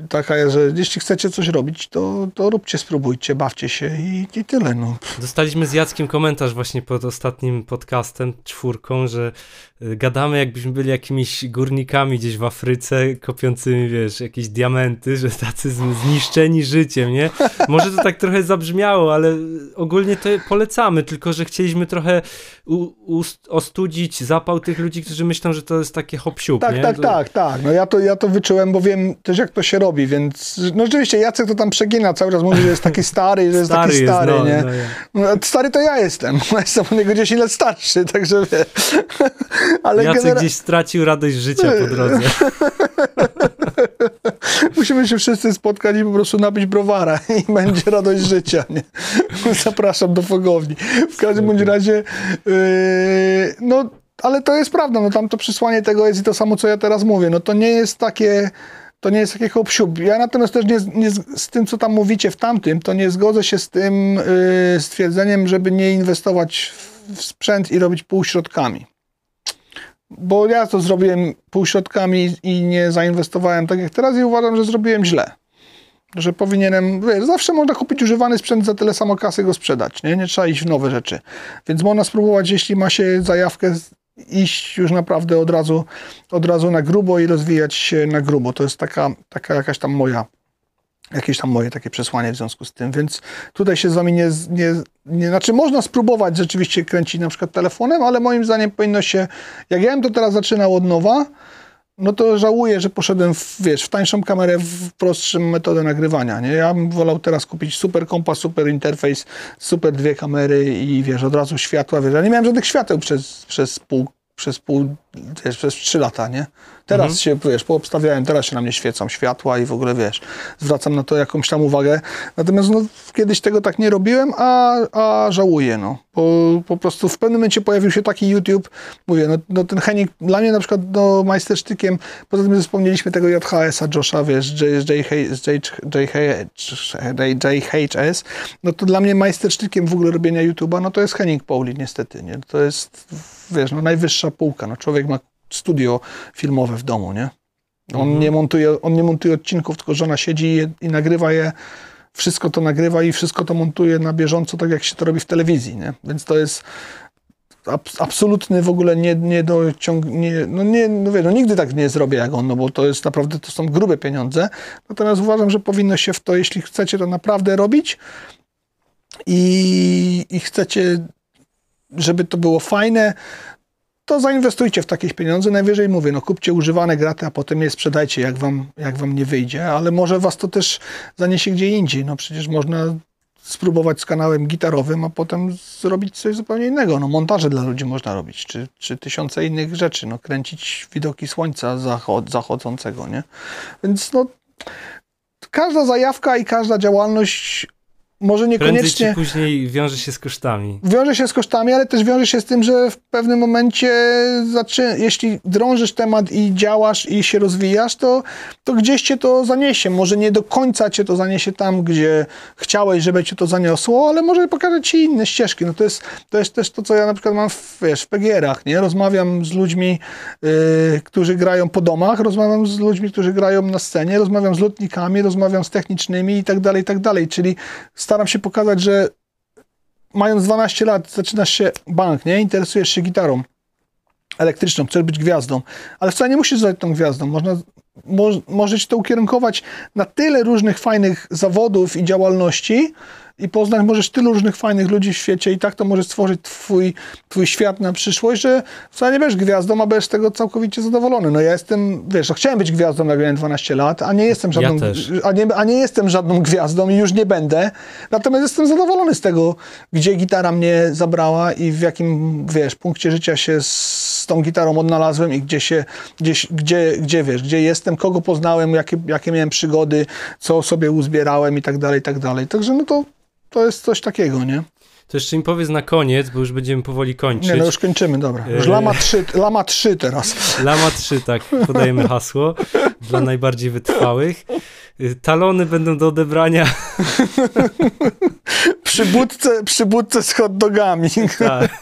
taka, że jeśli chcecie coś robić, to, to róbcie, spróbujcie, bawcie się i, i tyle, no. Dostaliśmy z Jackiem komentarz właśnie pod ostatnim podcastem, czwórką, że gadamy jakbyśmy byli jakimiś górnikami gdzieś w Afryce, kopiącymi, wiesz, jakieś diamenty, że tacy zniszczeni życiem, nie? Może to tak trochę zabrzmiało, ale ogólnie to polecamy, tylko że chcieliśmy trochę ostudzić zapał tych ludzi, którzy myślą, że to jest takie hop Tak, nie? tak, To- tak, tak. No ja to, ja to wyczułem, bo wiem też jak to się robi, więc no rzeczywiście Jacek to tam przegina cały czas, mówi, że jest taki stary, że jest taki jest, stary, no, nie? no, ja. No, stary to ja jestem, [laughs] ja jestem od niego 10 lat starszy, także wiesz. Ale Jacek genera- gdzieś stracił radość życia po drodze. [laughs] musimy się wszyscy spotkać i po prostu napić browara [laughs] i będzie radość życia, nie? [laughs] Zapraszam do fogowni. W każdym bądź razie, yy, no, ale to jest prawda, no tam to przesłanie tego jest i to samo, co ja teraz mówię, no to nie jest takie, to nie jest takie hop Ja natomiast też nie, z- nie z tym, co tam mówicie w tamtym, to nie zgodzę się z tym yy, stwierdzeniem, żeby nie inwestować w, w sprzęt i robić półśrodkami. Bo ja to zrobiłem półśrodkami i nie zainwestowałem tak jak teraz i uważam, że zrobiłem źle. Że powinienem, wiesz, zawsze można kupić używany sprzęt za tyle samo kasy go sprzedać, nie? Nie trzeba iść w nowe rzeczy. Więc można spróbować, jeśli ma się zajawkę, iść już naprawdę od razu, od razu na grubo i rozwijać się na grubo. To jest taka, taka jakaś tam moja, jakieś tam moje takie przesłanie w związku z tym, więc tutaj się z wami nie, nie, nie znaczy można spróbować rzeczywiście kręcić na przykład telefonem, ale moim zdaniem powinno się, jak ja bym to teraz zaczynał od nowa, no to żałuję, że poszedłem w, wiesz, w tańszą kamerę, w prostszą metodę nagrywania, nie? Ja bym wolał teraz kupić super kompas, super interfejs, super dwie kamery i wiesz, od razu światła, wiesz, ja nie miałem żadnych świateł przez, przez pół, przez pół, wiesz, przez trzy lata, nie? Teraz Mhm. się, wiesz, poobstawiałem, teraz się na mnie świecą światła i w ogóle, wiesz, zwracam na to jakąś tam uwagę. Natomiast no, kiedyś tego tak nie robiłem, a, a żałuję, no. Bo po prostu w pewnym momencie pojawił się taki YouTube, mówię, no, no ten Henning, dla mnie na przykład no, majstersztykiem, poza tym, że wspomnieliśmy tego JHS-a, Josha, wiesz, J- JH, z JH, JHS, no to dla mnie majstersztykiem w ogóle robienia YouTube'a, no to jest Henning Pauli, niestety, nie? To jest, wiesz, no najwyższa półka, no człowiek ma studio filmowe w domu, nie? On, Mhm. nie, montuje, on nie montuje odcinków, tylko żona siedzi i, je, i nagrywa je, wszystko to nagrywa i wszystko to montuje na bieżąco, tak jak się to robi w telewizji, nie? Więc to jest abs- absolutny w ogóle nie, nie dociąg... Nie, no nie, no wie, no nigdy tak nie zrobię jak on, no bo to jest naprawdę, to są grube pieniądze. Natomiast uważam, że powinno się w to, jeśli chcecie to naprawdę robić i, i chcecie, żeby to było fajne, to zainwestujcie w takieś pieniądze. Najwyżej mówię, no kupcie używane graty, a potem je sprzedajcie, jak wam, jak wam nie wyjdzie, ale może was to też zaniesie gdzie indziej. No przecież można spróbować z kanałem gitarowym, a potem zrobić coś zupełnie innego. No montaże dla ludzi można robić, czy, czy tysiące innych rzeczy, no kręcić widoki słońca zachod, zachodzącego, nie? Więc no każda zajawka i każda działalność może Prędzej niekoniecznie czy później wiąże się z kosztami. wiąże się z kosztami, ale też wiąże się z tym, że w pewnym momencie, zaczy... jeśli drążysz temat i działasz i się rozwijasz, to, to gdzieś cię to zaniesie. Może nie do końca cię to zaniesie tam, gdzie chciałeś, żeby cię to zaniosło, ale może pokaże ci inne ścieżki. No to jest, to jest też to, co ja na przykład mam w, wiesz, w PGR-ach, nie? Rozmawiam z ludźmi, yy, którzy grają po domach, rozmawiam z ludźmi, którzy grają na scenie, rozmawiam z lotnikami, rozmawiam z technicznymi i tak dalej, i tak dalej. Czyli staram się pokazać, że mając 12 lat, zaczynasz się bank, nie? Interesujesz się gitarą elektryczną, chcesz być gwiazdą, ale wcale nie musisz zostać tą gwiazdą. Można, mo, to ukierunkować na tyle różnych fajnych zawodów i działalności i poznać możesz tylu różnych fajnych ludzi w świecie i tak to możesz stworzyć twój, twój świat na przyszłość, że wcale nie będziesz gwiazdą, a będziesz z tego całkowicie zadowolony. No ja jestem, wiesz, no chciałem być gwiazdą, jak miałem 12 lat, a nie jestem żadną, Ja a nie, a nie jestem żadną gwiazdą i już nie będę. Natomiast jestem zadowolony z tego, gdzie gitara mnie zabrała i w jakim, wiesz, punkcie życia się z tą gitarą odnalazłem i gdzie się, gdzie, gdzie, gdzie wiesz, gdzie jestem, kogo poznałem, jakie, jakie miałem przygody, co sobie uzbierałem i tak dalej, i tak dalej. Także no to, to jest coś takiego, nie? To jeszcze mi powiedz na koniec, bo już będziemy powoli kończyć. Nie, no już kończymy, dobra. Już Yy. lama 3, lama 3 teraz. [laughs] Lama 3, tak, podajemy hasło [laughs] dla najbardziej wytrwałych. Y, Talony będą do odebrania. [laughs] Przy budce, przy budce z hot dogami. Tak,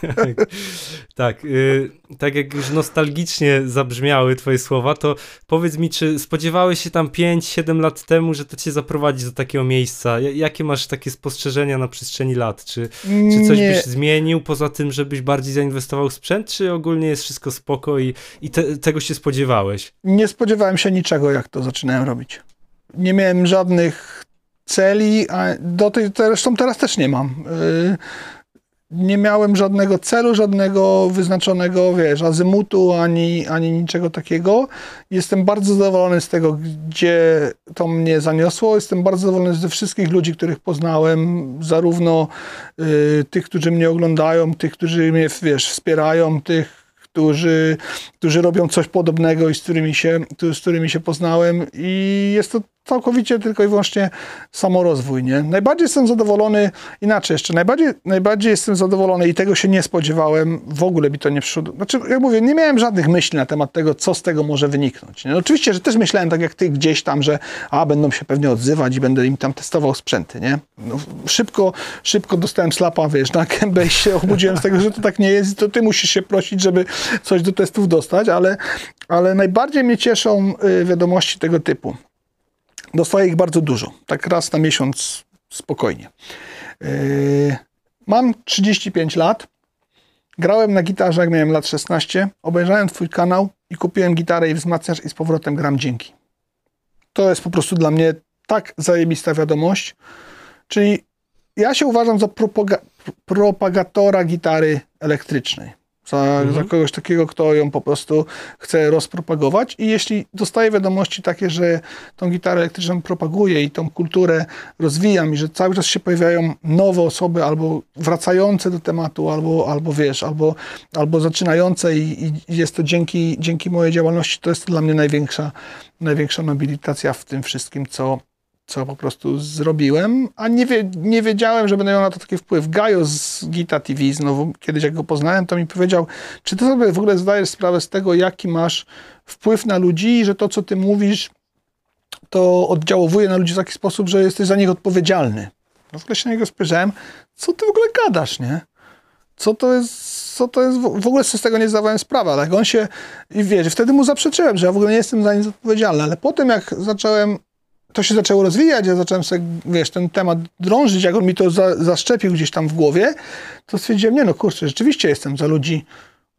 tak. Tak jak już nostalgicznie zabrzmiały twoje słowa, to powiedz mi, czy spodziewałeś się tam 5-7 lat temu, że to cię zaprowadzi do takiego miejsca? Ja- Jakie masz takie spostrzeżenia na przestrzeni lat? Czy, czy coś Nie. byś zmienił poza tym, żebyś bardziej zainwestował w sprzęt, czy ogólnie jest wszystko spoko i, i te, tego się spodziewałeś? Nie spodziewałem się niczego, jak to zaczynałem robić. Nie miałem żadnych celi, a do tej, zresztą teraz też nie mam. Yy, Nie miałem żadnego celu, żadnego wyznaczonego, wiesz, azymutu, ani, ani niczego takiego. Jestem bardzo zadowolony z tego, gdzie to mnie zaniosło. Jestem bardzo zadowolony ze wszystkich ludzi, których poznałem, zarówno y, tych, którzy mnie oglądają, tych, którzy mnie, wiesz, wspierają, tych, którzy, którzy robią coś podobnego i z którymi, się, z którymi się poznałem i jest to całkowicie tylko i wyłącznie samorozwój, nie? Najbardziej jestem zadowolony, inaczej jeszcze, najbardziej, najbardziej jestem zadowolony i tego się nie spodziewałem, w ogóle mi to nie przyszło. Znaczy, jak mówię, nie miałem żadnych myśli na temat tego, co z tego może wyniknąć. Nie? No, oczywiście, że też myślałem tak jak ty gdzieś tam, że a, będą się pewnie odzywać i będę im tam testował sprzęty, nie? No, szybko, szybko dostałem slapa, wiesz, na gębę i się obudziłem z tego, że to tak nie jest i to ty musisz się prosić, żeby coś do testów dostać, ale, ale najbardziej mnie cieszą y, wiadomości tego typu. Dostaję ich bardzo dużo, tak raz na miesiąc spokojnie. Yy, mam 35 lat, grałem na gitarze jak miałem lat 16, obejrzałem twój kanał i kupiłem gitarę i wzmacniacz i z powrotem gram dzięki. To jest po prostu dla mnie tak zajebista wiadomość, czyli ja się uważam za propaga- propagatora gitary elektrycznej. Za, za kogoś takiego, kto ją po prostu chce rozpropagować. I jeśli dostaję wiadomości takie, że tą gitarę elektryczną propaguję i tą kulturę rozwijam, i że cały czas się pojawiają nowe osoby, albo wracające do tematu, albo, albo wiesz, albo, albo zaczynające, i, i jest to dzięki, dzięki mojej działalności, to jest dla mnie największa, największa nobilitacja w tym wszystkim, co, co po prostu zrobiłem, a nie, wie, nie wiedziałem, że będę miał na to taki wpływ. Gajo z Gita TV, znowu kiedyś jak go poznałem, to mi powiedział, czy ty sobie w ogóle zdajesz sprawę z tego, jaki masz wpływ na ludzi że to, co ty mówisz, to oddziałuje na ludzi w taki sposób, że jesteś za nich odpowiedzialny. No w ogóle się na niego spojrzałem, co ty w ogóle gadasz, nie? Co to jest, co to jest, w ogóle z tego nie zdawałem sprawy, ale jak on się, i wiesz, wtedy mu zaprzeczyłem, że ja w ogóle nie jestem za nic odpowiedzialny, ale potem jak zacząłem to się zaczęło rozwijać, ja zacząłem sobie, wiesz, ten temat drążyć, jak on mi to za, zaszczepił gdzieś tam w głowie, to stwierdziłem, nie no kurczę, rzeczywiście jestem za ludzi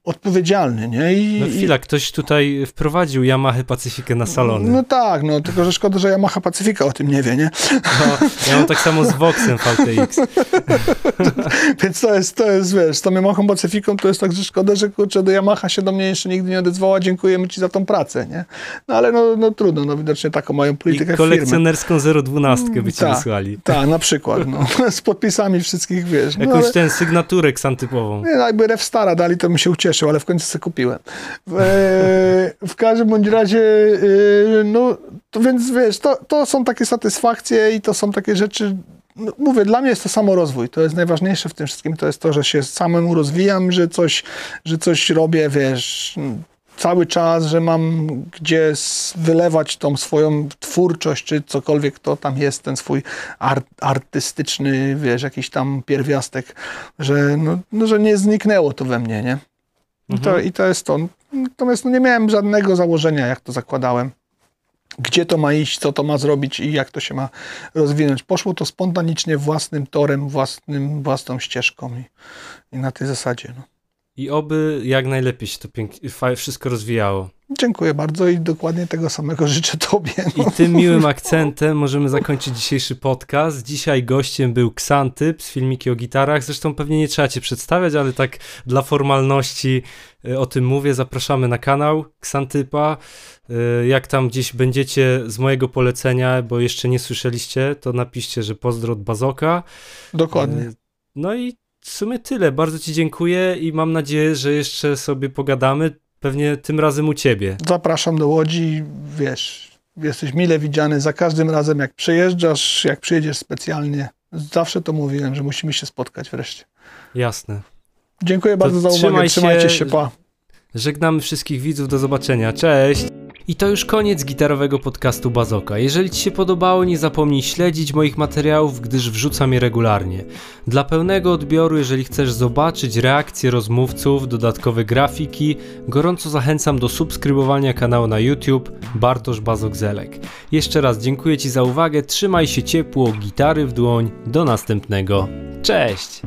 odpowiedzialny, nie? I, No chwila, ktoś tutaj wprowadził Yamaha Pacyfikę na salony. No tak, no tylko, że szkoda, że Yamaha Pacyfika o tym nie wie, nie? No, ja mam tak samo z Voxem VTX. [laughs] Więc to jest, to jest, wiesz, z tą Yamaha Pacyfiką to jest tak, że szkoda, że kurczę, do Yamaha się do mnie jeszcze nigdy nie odezwała, dziękujemy ci za tą pracę, nie? No ale no, no trudno, no widocznie taką mają I politykę firmy. kolekcjonerską 012 by ci Tak. wysłali. Tak, na przykład, no. [laughs] Z podpisami wszystkich, wiesz. No, Jakąś ale- ten sygnaturę ksantypową. Nie, no jakby Rev Stara dali, to bym się ucieszył, ale w końcu sobie kupiłem. W, e, każdym bądź razie, e, no, to więc wiesz, to, to są takie satysfakcje i to są takie rzeczy, no, mówię, dla mnie jest to samorozwój, to jest najważniejsze w tym wszystkim, to jest to, że się samemu rozwijam, że coś, że coś robię, wiesz, cały czas, że mam gdzie wylewać tą swoją twórczość, czy cokolwiek to tam jest, ten swój art, artystyczny, wiesz, jakiś tam pierwiastek, że, no, no, że nie zniknęło to we mnie, nie? I, to, I to jest to. Natomiast no, nie miałem żadnego założenia, jak to zakładałem. Gdzie to ma iść, co to ma zrobić i jak to się ma rozwinąć. Poszło to spontanicznie, własnym torem, własnym, własną ścieżką i, i na tej zasadzie. No. I oby jak najlepiej się to pięknie, wszystko rozwijało. Dziękuję bardzo i dokładnie tego samego [laughs] życzę Tobie. No. I tym miłym akcentem możemy zakończyć dzisiejszy podcast. Dzisiaj gościem był Ksantyp z filmiki o gitarach. Zresztą pewnie nie trzeba Cię przedstawiać, ale tak dla formalności y, o tym mówię. Zapraszamy na kanał Ksantypa. Y, jak tam gdzieś będziecie z mojego polecenia, bo jeszcze nie słyszeliście, to napiszcie, że pozdro od Bazoka. Dokładnie. Y, No i w sumie tyle. Bardzo Ci dziękuję i mam nadzieję, że jeszcze sobie pogadamy. Pewnie tym razem u Ciebie. Zapraszam do Łodzi, wiesz, jesteś mile widziany za każdym razem, jak przyjeżdżasz, jak przyjedziesz specjalnie. Zawsze to mówiłem, że musimy się spotkać wreszcie. Jasne. Dziękuję bardzo za uwagę, trzymaj trzymajcie się. się, pa. Żegnamy wszystkich widzów, do zobaczenia. Cześć! I to już koniec gitarowego podcastu Bazoka. Jeżeli Ci się podobało, nie zapomnij śledzić moich materiałów, gdyż wrzucam je regularnie. Dla pełnego odbioru, jeżeli chcesz zobaczyć reakcje rozmówców, dodatkowe grafiki, gorąco zachęcam do subskrybowania kanału na YouTube Bartosz Bazok Zelek. Jeszcze raz dziękuję Ci za uwagę, trzymaj się ciepło, gitary w dłoń, do następnego. Cześć!